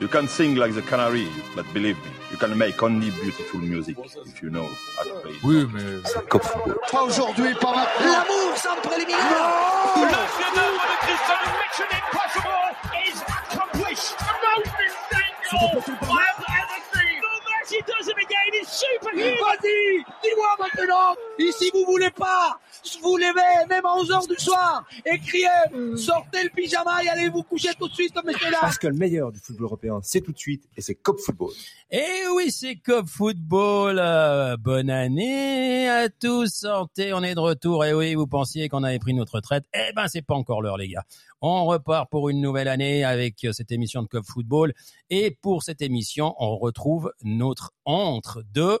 You can sing like the canary, but believe me, you can make only beautiful music if you know how to play. Oui, mais C'est Cop Football. Pas aujourd'hui, pas maintenant. L'amour sans préliminaire Le chef-d'œuvre de Christian Mission Impossible is accomplished. The most insane goal I've ever seen. The best he does it again is superhuman. Vas-y Dis-moi maintenant Et si vous voulez pas vous levez même à 11h du soir et criez sortez le pyjama et allez vous coucher tout de suite messieurs là Parce que le meilleur du football européen, c'est tout de suite et c'est Cop Football. Et oui, c'est Cop Football. Euh, bonne année à tous. Santé, on est de retour. Et oui, vous pensiez qu'on avait pris notre retraite. Eh ben, c'est pas encore l'heure, les gars. On repart pour une nouvelle année avec euh, cette émission de Cop Football. Et pour cette émission, on retrouve notre entre de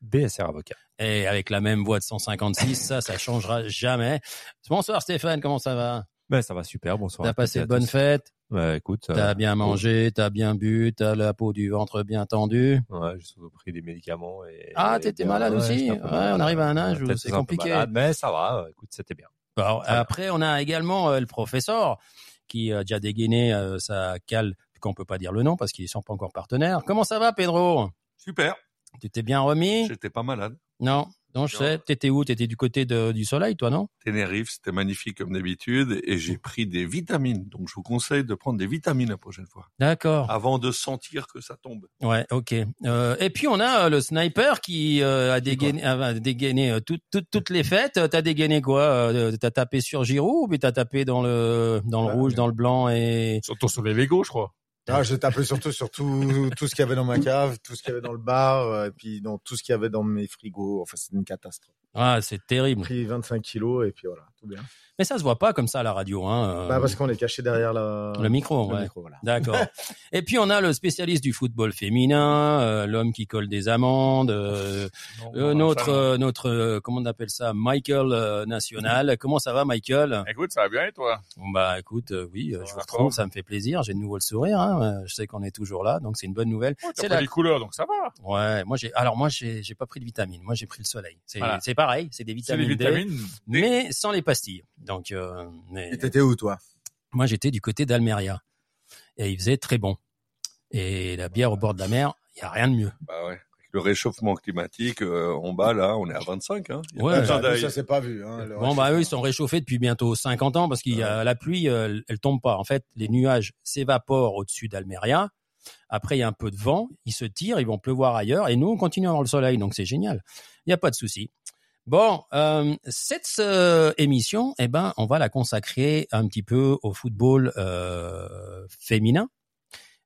BSR Avocat. et avec la même voix de 156, ça, ça changera jamais. Bonsoir Stéphane, comment ça va? Ben, ça va super, bonsoir. T'as passé de bonnes fêtes? Ouais, écoute. T'as euh, bien mangé, t'as bien bu, t'as la peau du ventre bien tendue? Ouais, j'ai surtout pris des médicaments et. Ah, t'étais malade ouais, aussi? Ouais, on arrive à un âge où c'est compliqué. malade, mais ça va, écoute, c'était bien. Alors, Très bien. après, on a également euh, le professeur qui a déjà dégainé euh, sa cale, qu'on peut pas dire le nom parce qu'ils sont pas encore partenaires. Comment ça va, Pedro? Super. Tu t'es bien remis J'étais pas malade. Non, non, je sais. T'étais où? T'étais du côté de- du soleil, toi, non? Tenerife, c'était magnifique comme d'habitude et j'ai pris des vitamines. Donc je vous conseille de prendre des vitamines la prochaine fois D'accord. avant de sentir que ça tombe. Ouais, ok. Euh, et puis on a euh, le sniper qui euh, a dégainé, a dégainé tout- tout- toutes les fêtes. T'as dégainé quoi? T'as tapé sur Giroud ou puis t'as tapé dans le dans le Ouais, rouge, mais- dans le blanc et Surtout sur les Lego, je crois. Ah, j'ai tapé surtout sur tout, tout ce qu'il y avait dans ma cave, tout ce qu'il y avait dans le bar, euh, et puis dans tout ce qu'il y avait dans mes frigos. Enfin, c'était une catastrophe. ah c'est J'ai terrible. pris 25 kilos et puis voilà, bien. Mais ça se voit pas comme ça à la radio, hein. euh, Bah, parce qu'on est caché derrière la... le micro, le ouais. micro, voilà. D'accord. Et puis on a le spécialiste du football féminin, euh, l'homme qui colle des amendes, euh, Non, euh, notre euh, notre euh, comment on appelle ça, Michael euh, national. Comment ça va, Michael? Écoute, ça va bien et toi? Bon, Bah écoute, euh, oui, Ça je vous retrouve, ça me fait plaisir. J'ai de nouveau le sourire. Hein. Je sais qu'on est toujours là, donc c'est une bonne nouvelle. T'as C'est pas la- les couleurs, donc ça va. Ouais, moi j'ai. Alors moi j'ai j'ai pas pris de vitamines. Moi j'ai pris le soleil. C'est Voilà. c'est pareil, c'est des C'est vitamines, D, vitamines. D. mais sans les pastilles. Donc euh, mais Et t'étais où, toi? Moi j'étais du côté d'Almeria et il faisait très bon. Et la bière au bord de la mer, il y a rien de mieux. Bah ouais. Le réchauffement climatique, euh, en bas là, on est à 25. Hein. Il y a Ouais. pas Ouais, besoin ça, s'est pas vu. Hein, Bon bah eux ils sont réchauffés depuis bientôt 50 ans parce qu'il y a la pluie, euh, elle, elle tombe pas. En fait, les nuages s'évaporent au-dessus d'Almeria. Après il y a un peu de vent, ils se tirent, ils vont pleuvoir ailleurs et nous on continue à avoir le soleil donc c'est génial. Il y a pas de souci. Bon, euh, cette euh, émission, eh ben, on va la consacrer un petit peu au football euh, féminin,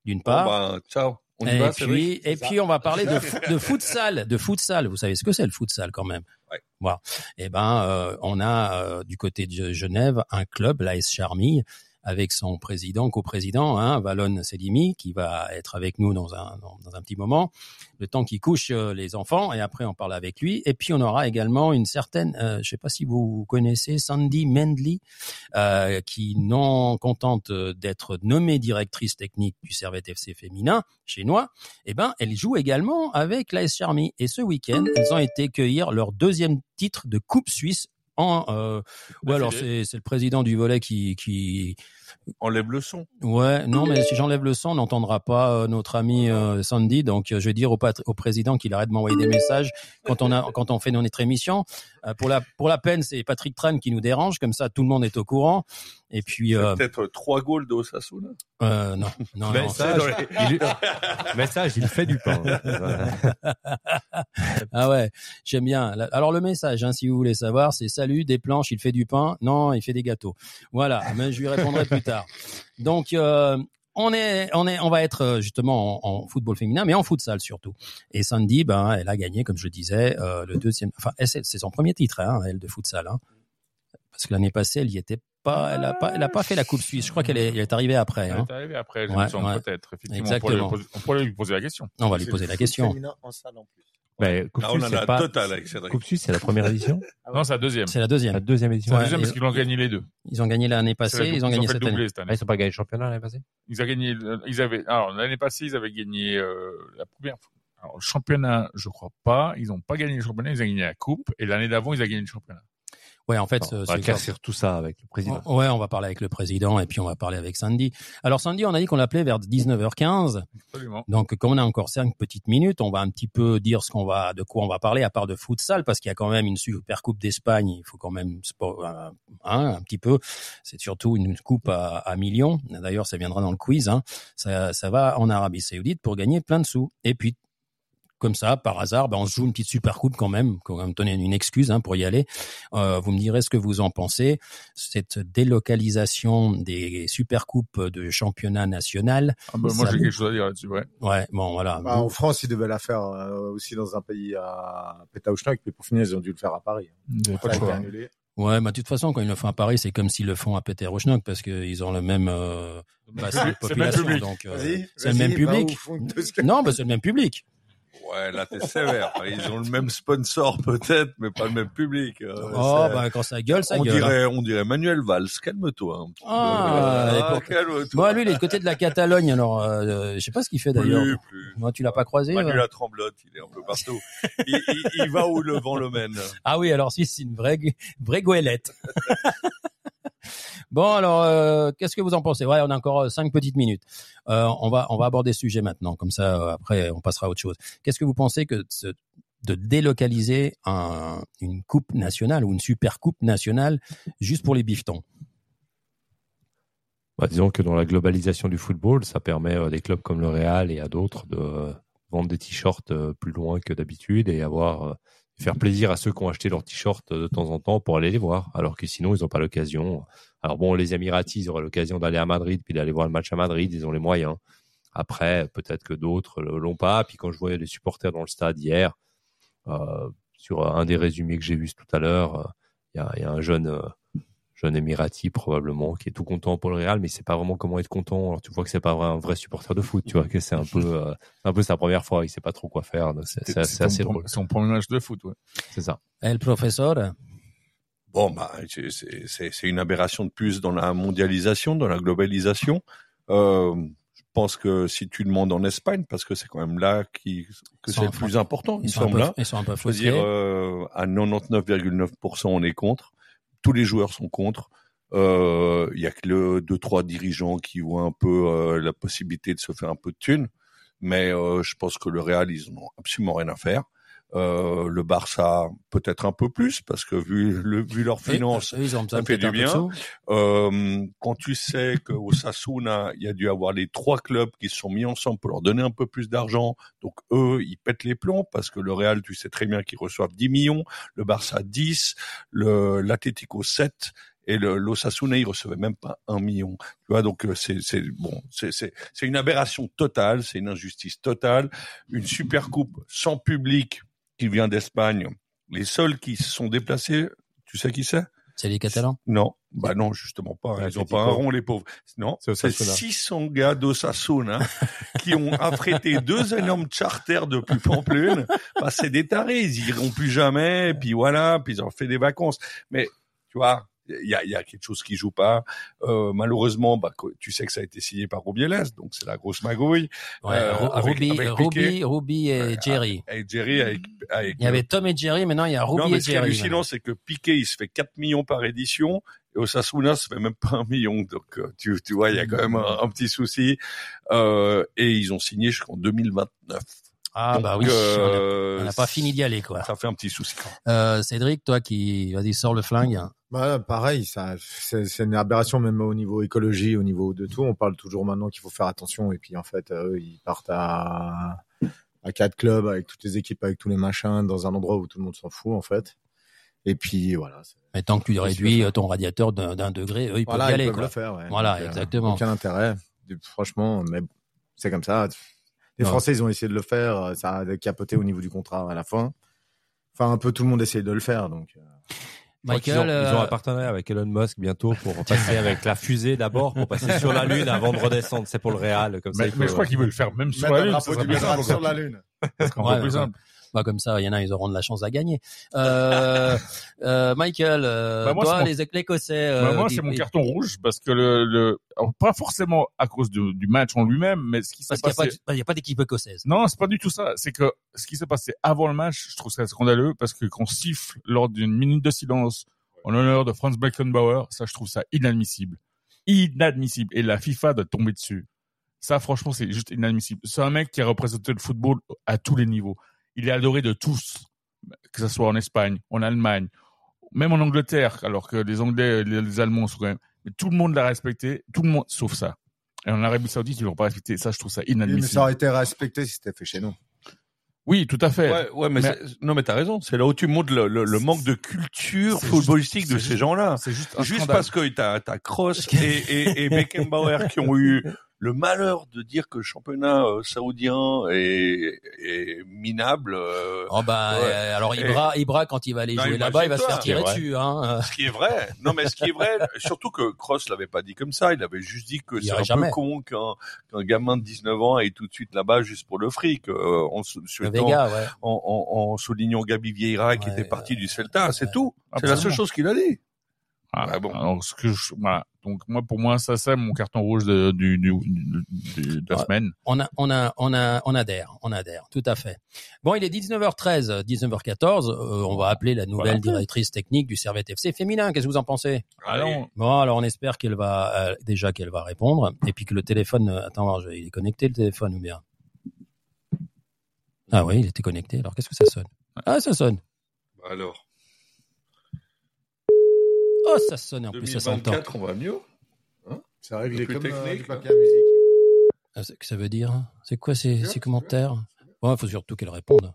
d'une Bon, part. bah, ciao. On y et va, puis, et puis on va parler de, fo- de futsal, de futsal. Vous savez ce que c'est le futsal quand même. Ouais. Voilà. Eh ben, euh, on a euh, du côté de Genève un club, l'AS Charmille, avec son président, coprésident, hein, Valon Sedimi, qui va être avec nous dans un dans, un petit moment, le temps qu'il couche euh, les enfants, et après on parle avec lui. Et puis on aura également une certaine, euh, je sais pas si vous connaissez Sandy Mendley, euh, qui non contente d'être nommée directrice technique du Servette FC féminin chinois, eh ben elle joue également avec l'AS Charmy. Et ce week-end, elles ont été cueillir leur deuxième titre de Coupe Suisse. En, euh, ou alors c'est le président du volet qui, qui Enlève le son. ouais non mais si j'enlève le son on n'entendra pas euh, notre ami euh, Sandy donc euh, je vais dire au, président qu'il arrête de m'envoyer des messages quand on a quand on fait notre émission Euh, pour la pour la peine c'est Patrick Tran qui nous dérange comme ça tout le monde est au courant et puis euh, Peut-être trois goals d'Osasuna. euh, non non, non Message, il, message, il fait du pain. Ah ouais, j'aime bien. Alors le message, hein, si vous voulez savoir, c'est salut, des planches, il fait du pain. Non, il fait des gâteaux. Voilà, mais je lui répondrai plus tard. Donc euh, on est, on est, on va être euh, justement en, en football féminin, mais en futsal surtout. Et Sandy, ben, elle a gagné, comme je le disais, euh, le deuxième. Enfin, c'est son premier titre, hein, elle de futsal. Hein. Parce que l'année passée, elle y était pas, elle a pas, elle a pas fait la Coupe Suisse. Je crois qu'elle est, elle est arrivée après. Elle Hein. est arrivée après, je Ouais, ouais. peut-être. Effectivement, on pourrait, lui Exactement. poser, on pourrait lui poser la question. On va lui poser la question. en salle en plus. Mais Coupe on Suisse, en c'est a pas... total avec Cédric. Coupe Suisse, c'est la première édition. Non, c'est la deuxième. C'est la deuxième. La deuxième édition. C'est la deuxième parce qu'ils ont gagné les deux. Ils ont gagné l'année passée, ils ont gagné fait cette année. Ah, ils ont pas gagné le championnat l'année passée Ils ont gagné, ils avaient, alors l'année passée, ils avaient gagné euh, la première fois. Alors, le championnat, je crois pas. Ils ont pas gagné le championnat, ils ont gagné la coupe. Et l'année d'avant, ils ont gagné le championnat. Ouais, en fait, euh, on va éclaircir tout ça avec le président. Ouais, on va parler avec le président et puis on va parler avec Sandy. Alors Sandy, on a dit qu'on l'appelait vers 19h15. Absolument. Donc comme on a encore cinq petites minutes, on va un petit peu dire ce qu'on va, de quoi on va parler à part de futsal parce qu'il y a quand même une super coupe d'Espagne. Il faut quand même euh, hein, un petit peu. C'est surtout une coupe à, à millions. D'ailleurs, ça viendra dans le quiz. Hein. Ça, ça va en Arabie Saoudite pour gagner plein de sous. Et puis comme ça, par hasard, ben, on se joue une petite super coupe quand même, quand même donner une excuse hein, pour y aller. Euh, vous me direz ce que vous en pensez. Cette délocalisation des super coupes de championnat national. Ah bah, moi, j'ai quelque chose à dire là-dessus, ouais. Ouais, bon voilà. Bah, en France, ils devaient la faire euh, aussi dans un pays à Pétaouchnock, mais pour finir, ils ont dû le faire à Paris. Pas annulé. Ouais, bah de toute façon, quand ils le font à Paris, c'est comme s'ils le font à Péter-Rochnock parce qu'ils ont le même euh, bassin de C'est le même population. public. Donc, euh, Vas-y, c'est le même public. Non, bah c'est le même public. Ouais, là, t'es sévère. Ils ont le même sponsor, peut-être, mais pas le même public. Euh, oh, bah quand ça gueule, ça on gueule. hein. dirait, on dirait Manuel Valls. Calme-toi petit Ah, pour- calme-toi. Bon, lui, il est du côté de la Catalogne, alors euh, je sais pas ce qu'il fait d'ailleurs. Plus, plus. Moi, tu l'as pas croisé Manu euh la tremblote, il est un peu partout. il, il- il va où le vent le mène? Ah oui, alors si, c'est une vraie, vraie goélette. bon, alors, euh, qu'est-ce que vous en pensez? On a encore euh, cinq petites minutes. Euh, on va, on va aborder ce sujet maintenant. Comme ça, après, on passera à autre chose. Qu'est-ce que vous pensez que de, délocaliser un- une coupe nationale ou une super coupe nationale juste pour les biftons? Bah, disons que dans la globalisation du football, ça permet à des clubs comme le Real et à d'autres de vendre des t-shirts plus loin que d'habitude et avoir faire plaisir à ceux qui ont acheté leurs t-shirts euh, de temps en temps pour aller les voir, alors que sinon ils n'ont pas l'occasion. Alors bon, les Émiratis, ils auraient l'occasion d'aller à Madrid puis d'aller voir le match à Madrid, ils ont les moyens. Après, peut-être que d'autres l'ont pas. Puis quand je voyais les supporters dans le stade hier, euh, sur un des résumés que j'ai vu tout à l'heure, euh, il y, a, il y a un jeune euh, jeune Émirati probablement qui est tout content pour le Real, mais il sait pas vraiment comment être content. Alors tu vois que c'est pas un vrai supporter de foot, tu vois que c'est un peu euh, un peu sa première fois, il sait pas trop quoi faire. donc C'est c'est- c'est son assez drôle, Son premier match de foot, ouais. c'est ça. El professeur Bon, bah, c'est- c'est c'est- c'est une aberration de plus dans la mondialisation, dans la globalisation. Euh, je pense que si tu demandes en Espagne, parce que c'est quand même là qui, que c'est le plus important, il ils sont, un semble. peu, là. ils sont un peu dire, euh, à 99,9%, on est contre. Tous les joueurs sont contre. Euh, Il y a que deux trois dirigeants qui voient un peu euh, la possibilité de se faire un peu de thunes, mais euh, je pense que le Real ils en ont absolument rien à faire. Euh, le Barça peut-être un peu plus parce que vu le vu leurs finances, ils ont ça fait du bien. euh, quand tu sais qu'au Sasuna, il y a dû avoir les trois clubs qui se sont mis ensemble pour leur donner un peu plus d'argent, donc eux, ils pètent les plombs parce que le Real, tu sais très bien qu'ils reçoivent 10 millions, le Barça 10, le l'Atlético 7 et le l'Osasuna, ils recevaient même pas un million. Tu vois, donc euh, c'est bon, c'est une aberration totale, c'est une injustice totale, une super coupe sans public qui vient d'Espagne. Les seuls qui se sont déplacés, tu sais qui c'est? C'est les Catalans. non, bah non, justement pas. Ouais, Ils ont pas un rond, les pauvres. Non, C'est c'est Osasuna. 600 gars d'Osasuna qui ont affrété deux énormes charters depuis Pamplune. Bah, c'est des tarés, ils iront plus jamais, puis voilà, puis ils ont fait des vacances. Mais, tu vois, il y a, y a quelque chose qui joue pas. Euh, malheureusement, bah, tu sais que ça a été signé par Rubiales, donc c'est la grosse magouille. Ouais, Euh, avec- Ruby, avec Ruby. Ruby et Ouais, Jerry. Et Jerry avec, avec Il y avait Tom et Jerry, maintenant il y a Ruby non, mais et ce qui est Jerry. hallucinant, c'est que Piqué, il se fait 4 millions par édition, et Osasuna se fait même pas un million. Donc, euh, tu, tu vois, il y a quand même un, un petit souci. Euh, et ils ont signé jusqu'en 2029. Ah Donc, bah oui, euh, on n'a pas fini d'y aller quoi. Ça fait un petit souci. Euh, Cédric, toi qui vas-y sors le flingue. Bah, pareil, ça, c'est c'est une aberration même au niveau écologie, au niveau de tout. On parle toujours maintenant qu'il faut faire attention, et puis en fait, eux, ils partent à à quatre clubs avec toutes les équipes, avec tous les machins, dans un endroit où tout le monde s'en fout en fait. Et puis voilà. Mais tant que tu réduis euh, ton radiateur d'un d'un degré, eux ils Voilà, peuvent y ils aller peuvent quoi. le faire. Ouais. Voilà, Donc, euh, exactement. Aucun intérêt, franchement. Mais c'est comme ça. Les Non. Français, ils ont essayé de le faire. Ça a capoté au niveau du contrat à la fin. Enfin, un peu tout le monde essaye de le faire. Donc, qu'ils Michael, ont, ils ont euh, un partenariat avec Elon Musk bientôt pour passer avec la fusée d'abord pour passer sur la lune avant de redescendre. C'est pour le Real comme ça. Mais, il mais faut- je crois qu'il veut le faire même sur la un Lune. Ça sur la lune. Ça serait Ouais, plus simple. Bah comme ça, il y en a, ils auront de la chance à gagner. Euh, euh, Michael, euh, Bah, moi, toi, c'est mon- les Écossais. Bah, moi, c'est mon carton rouge parce que le, le alors, pas forcément à cause du match en lui-même, mais ce qui s'est Parce qu'il n'y passé. a pas d'équipe écossaise. Non, c'est pas du tout ça. C'est que ce qui s'est passé avant le match, je trouve ça scandaleux parce que qu'on siffle lors d'une minute de silence en l'honneur de Franz Beckenbauer. Ça, je trouve ça inadmissible. Inadmissible. Et la FIFA doit tomber dessus. Ça, franchement, c'est juste inadmissible. C'est un mec qui a représenté le football à tous les niveaux. Il est adoré de tous, que ce soit en Espagne, en Allemagne, même en Angleterre, alors que les Anglais, les, les Allemands sont quand même. Mais tout le monde l'a respecté, tout le monde, sauf ça. Et en Arabie Saoudite, ils l'ont pas respecté. Ça, je trouve ça Oui, mais inadmissible. ça aurait été respecté si c'était fait chez nous. Oui, tout à fait. Ouais, ouais, mais, Mais- non, mais t'as raison. C'est là où tu montres le, le, le manque de culture footballistique juste- de ces gens-là. C'est juste un Juste scandale. parce que t'as, t'as Kroos et, et, et Beckenbauer qui ont eu le malheur de dire que le championnat euh, saoudien est, est minable. euh, Oh bah, Ouais. euh, alors Et- Ibra, Ibra quand il va aller Non, jouer là-bas, il va se faire tirer dessus. Hein. Ce qui est vrai. Non, mais ce qui est vrai, surtout que Cross l'avait pas dit comme ça. Il avait juste dit que c'est un jamais. peu con qu'un, qu'un gamin de 19 ans aille tout de suite là-bas juste pour le fric. Euh, en, sou- Le souhaitant- Vega, ouais. en, en, en soulignant Gabi Vieira qui Ouais, était parti euh, du Celta, c'est tout. C'est la seule chose qu'il a dit. Ah, bon. Alors, ce que je, voilà. Donc, moi, pour moi, ça, c'est mon carton rouge de, du, du, du- de la semaine. On a, on a, on a, on adhère, on adhère, tout à fait. Bon, il est 19h13, 19h14. euh, on va appeler la nouvelle Voilà. directrice technique du Servette FC féminin. Qu'est-ce que vous en pensez? Alors, Bon, alors on espère qu'elle va euh, déjà qu'elle va répondre et puis que le téléphone. euh, attends, il est connecté le téléphone ou bien? Ah oui, il était connecté. Alors qu'est-ce que ça sonne? Ah, ça sonne. Alors, Oh, ça sonne et en plus ça s'entend. 2024, on va mieux. C'est réglé Plus comme euh, du papier à musique. Ah, c'est- que ça veut dire C'est quoi ces, ces commentaires? Bon, il faut surtout qu'elle réponde.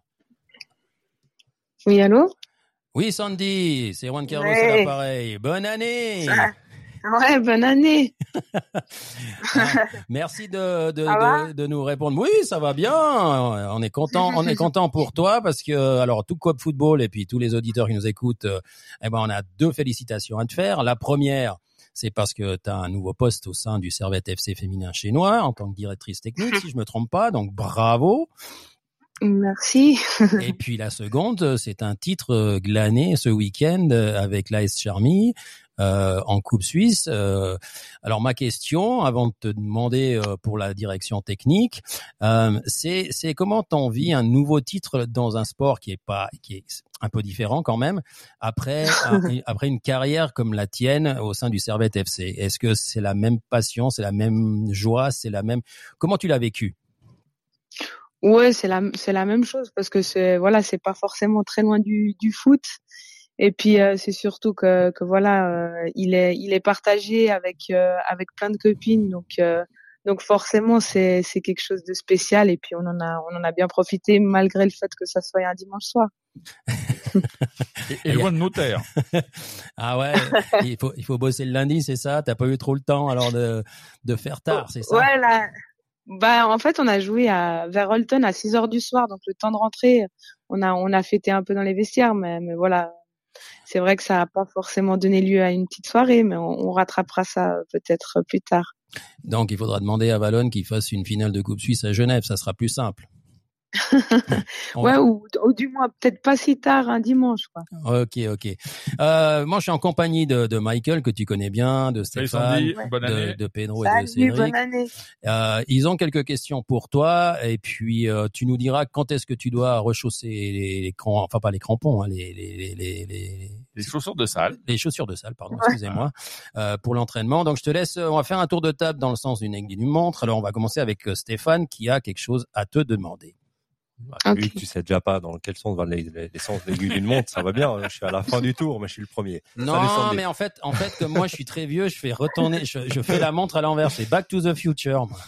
Oui, allô? Oui, Sandy, c'est Juan Carlos Ouais. à l'appareil. Bonne année Ah. Ouais, bonne année. Ah, Merci de, de, de nous répondre. Oui, ça va bien. On est content, on est content pour toi parce que alors tout Coop Football et puis tous les auditeurs qui nous écoutent, euh, eh ben on a deux félicitations à te faire. La première, c'est parce que tu as un nouveau poste au sein du Servette FC féminin chinois en tant que directrice technique, si je me trompe pas. Donc bravo. Merci. Et puis la seconde, c'est un titre euh, glané ce week-end euh, avec l'AS Charmy euh, en Coupe Suisse. Euh, alors ma question, avant de te demander euh, pour la direction technique, euh, c'est c'est comment t'en vis un nouveau titre dans un sport qui est pas qui est un peu différent quand même après un- après une carrière comme la tienne au sein du Servette FC. Est-ce que c'est la même passion, c'est la même joie, c'est la même comment tu l'as vécu? Ouais, c'est la c'est la même chose parce que c'est voilà, c'est pas forcément très loin du du foot. Et puis euh, c'est surtout que que voilà, euh, il est il est partagé avec euh, avec plein de copines donc euh, donc forcément c'est c'est quelque chose de spécial et puis on en a on en a bien profité malgré le fait que ça soit un dimanche soir. et, et loin de notaire. Ah ouais, il faut il faut bosser le lundi, c'est ça? T'as pas eu trop le temps alors de de faire tard, c'est ça? Ouais, là, bah en fait on a joué à vers Holton à 6 heures du soir donc le temps de rentrer, on a on a fêté un peu dans les vestiaires mais voilà. C'est vrai que ça a pas forcément donné lieu à une petite soirée mais on, on rattrapera ça peut-être plus tard. Donc il faudra demander à Valone qu'il fasse une finale de Coupe Suisse à Genève, ça sera plus simple. Ouais va- ou, ou du moins peut-être pas si tard un dimanche quoi. Ok, ok. Euh, moi, je suis en compagnie de, de Michael que tu connais bien, de Stéphane, Sandy, Ouais. bonne de, année. de Pedro et de Cédric. bonne année. Euh, ils ont quelques questions pour toi et puis euh, tu nous diras quand est-ce que tu dois rechausser les, les crampons, enfin pas les crampons, hein, les, les, les, les, les, Les chaussures de salle. les chaussures de salle, pardon, excusez-moi, euh, pour l'entraînement. Donc je te laisse, on va faire un tour de table dans le sens d'une aiguille d'une montre. Alors on va commencer avec euh, Stéphane qui a quelque chose à te demander. Bah, Vu Ok. que tu sais déjà pas dans quel sens va les- les- l'essence l'aiguille d'une montre, ça va bien. Je suis à la fin du tour, mais je suis le premier. Non, mais en fait, en fait, comme moi je suis très vieux, je fais retourner, je, je fais la montre à l'envers. C'est Back to the Future. moi.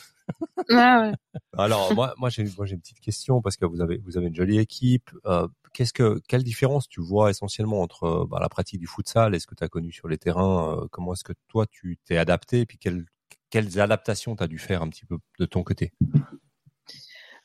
Ah ouais. Alors moi, moi j'ai moi j'ai une petite question parce que vous avez vous avez une jolie équipe. Euh, qu'est-ce que quelle différence tu vois essentiellement entre euh, bah, la pratique du futsal et ce que tu as connu sur les terrains euh, Comment est-ce que toi tu t'es adapté et puis quelles quelles adaptations tu as dû faire un petit peu de ton côté?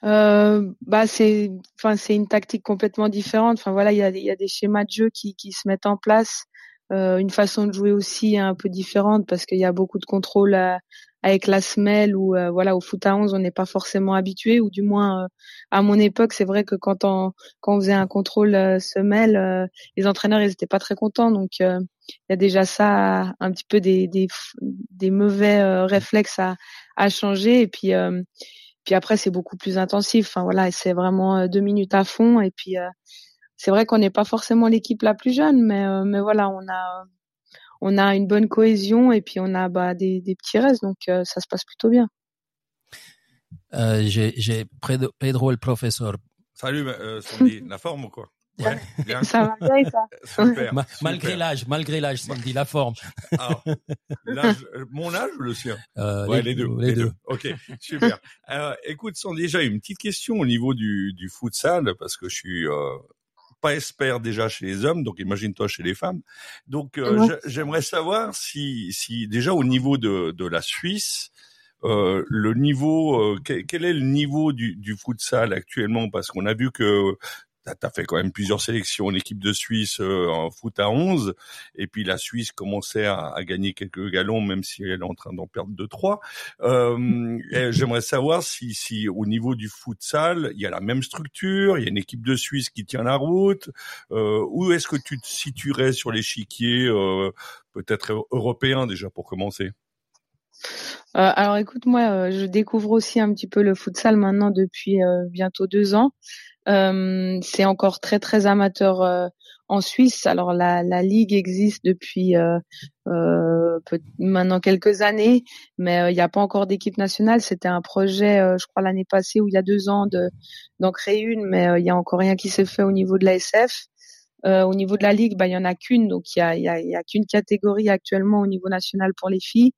Euh, bah c'est, enfin c'est une tactique complètement différente. Enfin voilà, il y a, y a des schémas de jeu qui, qui se mettent en place, euh, une façon de jouer aussi un peu différente parce qu'il y a beaucoup de contrôle à- avec la semelle ou euh, voilà au foot à 11 on n'est pas forcément habitué ou du moins euh, à mon époque c'est vrai que quand on quand on faisait un contrôle euh, semelle euh, les entraîneurs ils étaient pas très contents. Donc euh, il y a déjà ça un petit peu des des, des mauvais euh, réflexes à à changer. Et puis euh, puis après, c'est beaucoup plus intensif. Enfin voilà, c'est vraiment euh, deux minutes à fond. Et puis, euh, c'est vrai qu'on n'est pas forcément l'équipe la plus jeune, mais mais voilà, on a on a une bonne cohésion et puis on a bah, des, des petits restes, donc ça se passe plutôt bien. Euh, j'ai Pedro le professeur. Salut, euh, Sandy, la forme ou quoi? Ouais, bien. Ça va bien, ça. Super, Ma, malgré l'âge, malgré l'âge, Sandy, la forme. Alors, l'âge, mon âge ou le sien euh, Ouais, les, les, deux. Les, deux. Ok, super. Alors, écoute, Sandy, déjà une petite question au niveau du, du futsal, parce que je suis euh, pas expert déjà chez les hommes, donc imagine-toi chez les femmes. Donc, euh, j'aimerais savoir si, si déjà au niveau de, de la Suisse, euh, le niveau, euh, quel, est le niveau du, du futsal actuellement? Parce qu'on a vu que tu as fait quand même plusieurs sélections en équipe de Suisse euh, en foot à 11 et puis la Suisse commençait à, à gagner quelques galons même si elle est en train d'en perdre deux trois. Euh, J'aimerais savoir si, si au niveau du futsal il y a la même structure, il y a une équipe de Suisse qui tient la route. Euh, où est-ce que tu te situerais sur l'échiquier euh, peut-être européen déjà pour commencer? Euh, alors écoute, moi, euh, je découvre aussi un petit peu le futsal maintenant depuis euh, bientôt deux ans. C'est encore très très amateur en Suisse. Alors la, la ligue existe depuis maintenant quelques années, mais il n'y a pas encore d'équipe nationale. C'était un projet, je crois l'année passée ou il y a deux ans, de d'en créer une, mais il y a encore rien qui s'est fait au niveau de la SF. au niveau de la ligue, bah il y en a qu'une, donc il y a, y a, y a qu'une catégorie actuellement au niveau national pour les filles.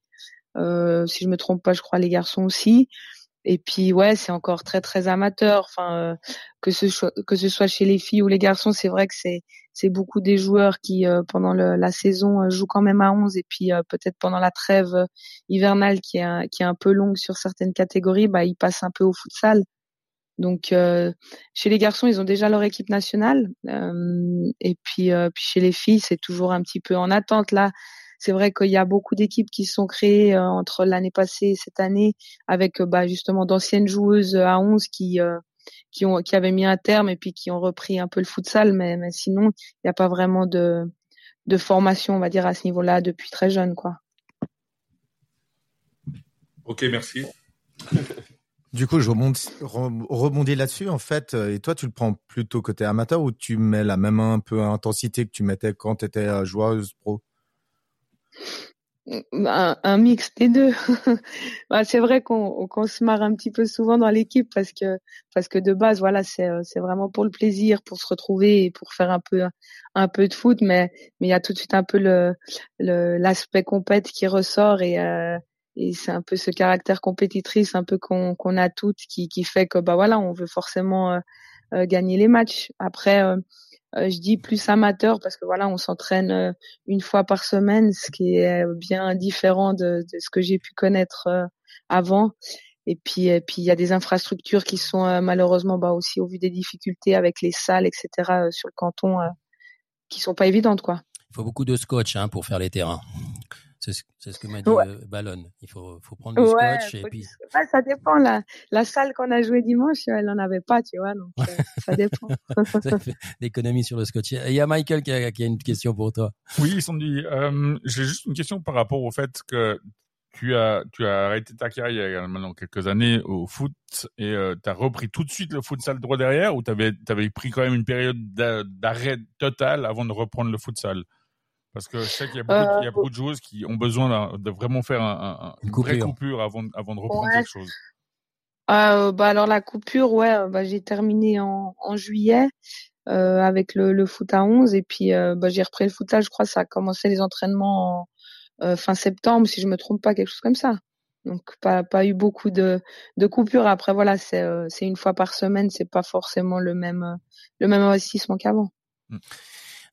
Euh, si je me trompe pas, je crois les garçons aussi. Et puis ouais, c'est encore très très amateur. Enfin, euh, que ce soit que ce soit chez les filles ou les garçons, c'est vrai que c'est c'est beaucoup des joueurs qui euh, pendant le, la saison jouent quand même à 11 et puis peut-être pendant la trêve hivernale qui est un, qui est un peu longue sur certaines catégories, bah ils passent un peu au futsal. Donc chez les garçons, ils ont déjà leur équipe nationale et puis puis chez les filles, c'est toujours un petit peu en attente là c'est vrai qu'il y a beaucoup d'équipes qui sont créées euh, entre l'année passée et cette année avec euh, bah, justement d'anciennes joueuses euh, à 11 qui qui ont qui avaient mis un terme et puis qui ont repris un peu le futsal mais, mais sinon il n'y a pas vraiment de de formation on va dire à ce niveau-là depuis très jeune quoi. Ok merci. Du coup, je rebondis, rebondis là-dessus, en fait. Et toi, tu le prends plutôt côté amateur ou tu mets la même un peu intensité que tu mettais quand tu étais joueuse pro? Un, un, mix des deux. bah, c'est vrai qu'on qu'on se marre un petit peu souvent dans l'équipe parce que parce que de base voilà c'est c'est vraiment pour le plaisir, pour se retrouver et pour faire un peu un peu de foot, mais mais il y a tout de suite un peu le l'aspect compète qui ressort et euh, et c'est un peu ce caractère compétitrice un peu qu'on qu'on a toutes qui qui fait que bah voilà on veut forcément euh, euh, gagner les matchs. Après euh, je dis plus amateur parce que voilà, on s'entraîne euh, une fois par semaine, ce qui est bien différent de, de ce que j'ai pu connaître euh, avant. Et puis, et puis il y a des infrastructures qui sont malheureusement bah, aussi au vu des difficultés avec les salles, etc. sur le canton, qui sont pas évidentes quoi. Il faut beaucoup de scotch hein, pour faire les terrains. C'est ce, ce, que m'a dit ouais. Ballon. Il faut, faut prendre du ouais, scotch et puis. Ouais, ça dépend. La, la salle qu'on a joué dimanche, elle n'en avait pas, tu vois. Donc euh, ça dépend. L'économie sur le scotch. Il y a Michael qui a, qui a une question pour toi. Oui, Sandy. Euh, J'ai juste une question par rapport au fait que tu as, tu as arrêté ta carrière il y a maintenant quelques années au foot et euh, tu as repris tout de suite le futsal droit derrière ou tu avais, avais pris quand même une période d'arrêt total avant de reprendre le futsal parce que je sais qu'il y, euh, y, a beaucoup de joueuses qui ont besoin de vraiment faire un, un, une, une vraie coupure avant, avant de reprendre ouais. quelque chose. Euh, bah alors la coupure, ouais, bah, j'ai terminé en, en juillet euh, avec le, le, foot à 11 et puis euh, bah, j'ai repris le footage, je crois, ça a commencé les entraînements en, euh, fin septembre, si je me trompe pas, quelque chose comme ça. Donc pas pas eu beaucoup de de coupures. Après voilà, c'est euh, c'est une fois par semaine, c'est pas forcément le même le même investissement qu'avant. Mmh.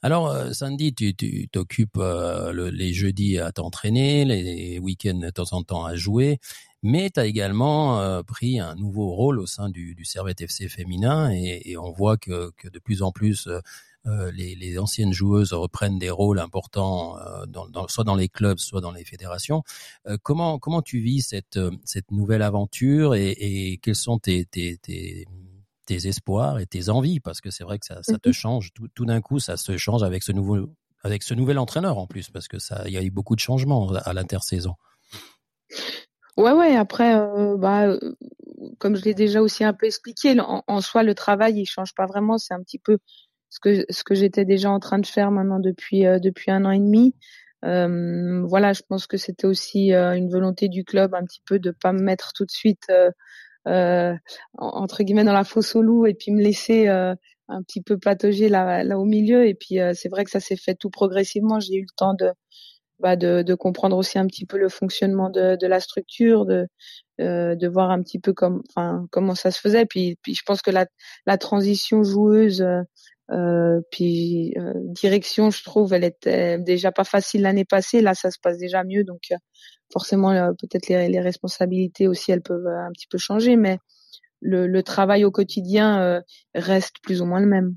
Alors, euh, Sandy, tu t'occupes euh, le, les jeudis à t'entraîner, les week-ends de temps en temps à jouer, mais tu as également euh, pris un nouveau rôle au sein du, du Servette FC féminin et, et on voit que, que, de plus en plus euh, les, les, anciennes joueuses reprennent des rôles importants, dans, dans, soit dans les clubs, soit dans les fédérations. comment comment tu vis cette cette nouvelle aventure et, et quels sont tes, tes, tes tes espoirs et tes envies parce que c'est vrai que ça, ça te Mhm. change tout, tout d'un coup ça se change avec ce nouveau avec ce nouvel entraîneur en plus parce que ça il y a eu beaucoup de changements à l'intersaison. Ouais, ouais. Après, euh, bah, euh, comme je l'ai déjà aussi un peu expliqué, en, en soi, le travail, il change pas vraiment. C'est un petit peu ce que ce que j'étais déjà en train de faire maintenant depuis depuis un an et demi. voilà, je pense que c'était aussi une volonté du club un petit peu de pas me mettre tout de suite euh, entre guillemets dans la fosse au loup et puis me laisser euh, un petit peu patauger là, là au milieu. Et puis euh, c'est vrai que ça s'est fait tout progressivement. J'ai eu le temps de, bah, de, de, comprendre aussi un petit peu le fonctionnement de, de la structure, de, euh, de voir un petit peu comme, enfin, comment ça se faisait. Puis, puis je pense que la, la transition joueuse, euh, puis direction, je trouve, elle était déjà pas facile l'année passée. Là, ça se passe déjà mieux. Donc, forcément euh, peut-être les, les, responsabilités aussi elles peuvent euh, un petit peu changer, mais le, le travail au quotidien euh, reste plus ou moins le même.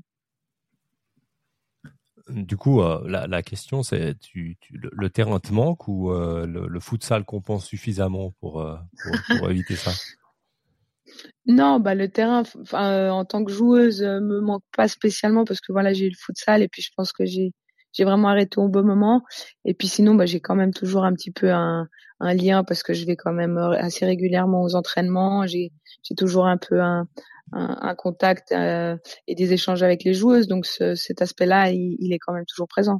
Du coup, la, la, question c'est tu, tu, le, terrain te manque ou le, le futsal compense suffisamment pour, pour, pour éviter ça? Non, bah le terrain, en tant que joueuse, me manque pas spécialement parce que voilà, j'ai eu le futsal et puis je pense que j'ai j'ai vraiment arrêté au bon moment. Et puis sinon, bah, j'ai quand même toujours un petit peu un, un, lien parce que je vais quand même euh, assez régulièrement aux entraînements. J'ai toujours un peu un, un, un contact euh, et des échanges avec les joueuses. Donc ce, cet aspect-là, il est quand même toujours présent.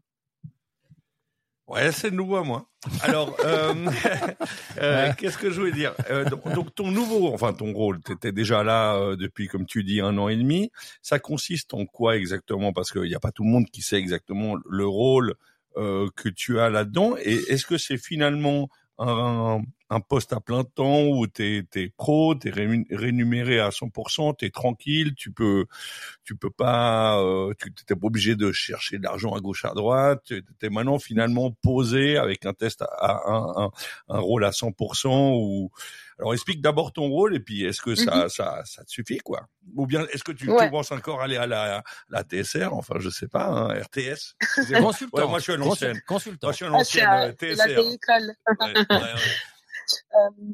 Ouais, c'est nouveau à moi. Alors, euh, euh, qu'est-ce que je voulais dire? Euh, donc, ton nouveau, enfin ton rôle, tu étais déjà là euh, depuis, comme tu dis, un an et demi. Ça consiste en quoi exactement? Parce qu'il n'y a pas tout le monde qui sait exactement le rôle euh, que tu as là-dedans. Et est-ce que c'est finalement un, un poste à plein temps où t'es es pro, t'es rémunéré à 100%, t'es tranquille, tu peux tu peux pas, euh, tu t'es pas obligé de chercher de l'argent à gauche à droite, t'es maintenant finalement posé avec un test à, un, un, un, rôle à 100% ou alors explique d'abord ton rôle et puis est-ce que ça, mm-hmm. ça ça te suffit quoi? Ou bien est-ce que tu, tu, penses encore aller à la, la TSR Enfin je sais pas, hein, RTS. Consultant. Ouais, moi je suis à l'ancienne. Consultant. Moi je suis à l'ancienne ah, TSR. La euh,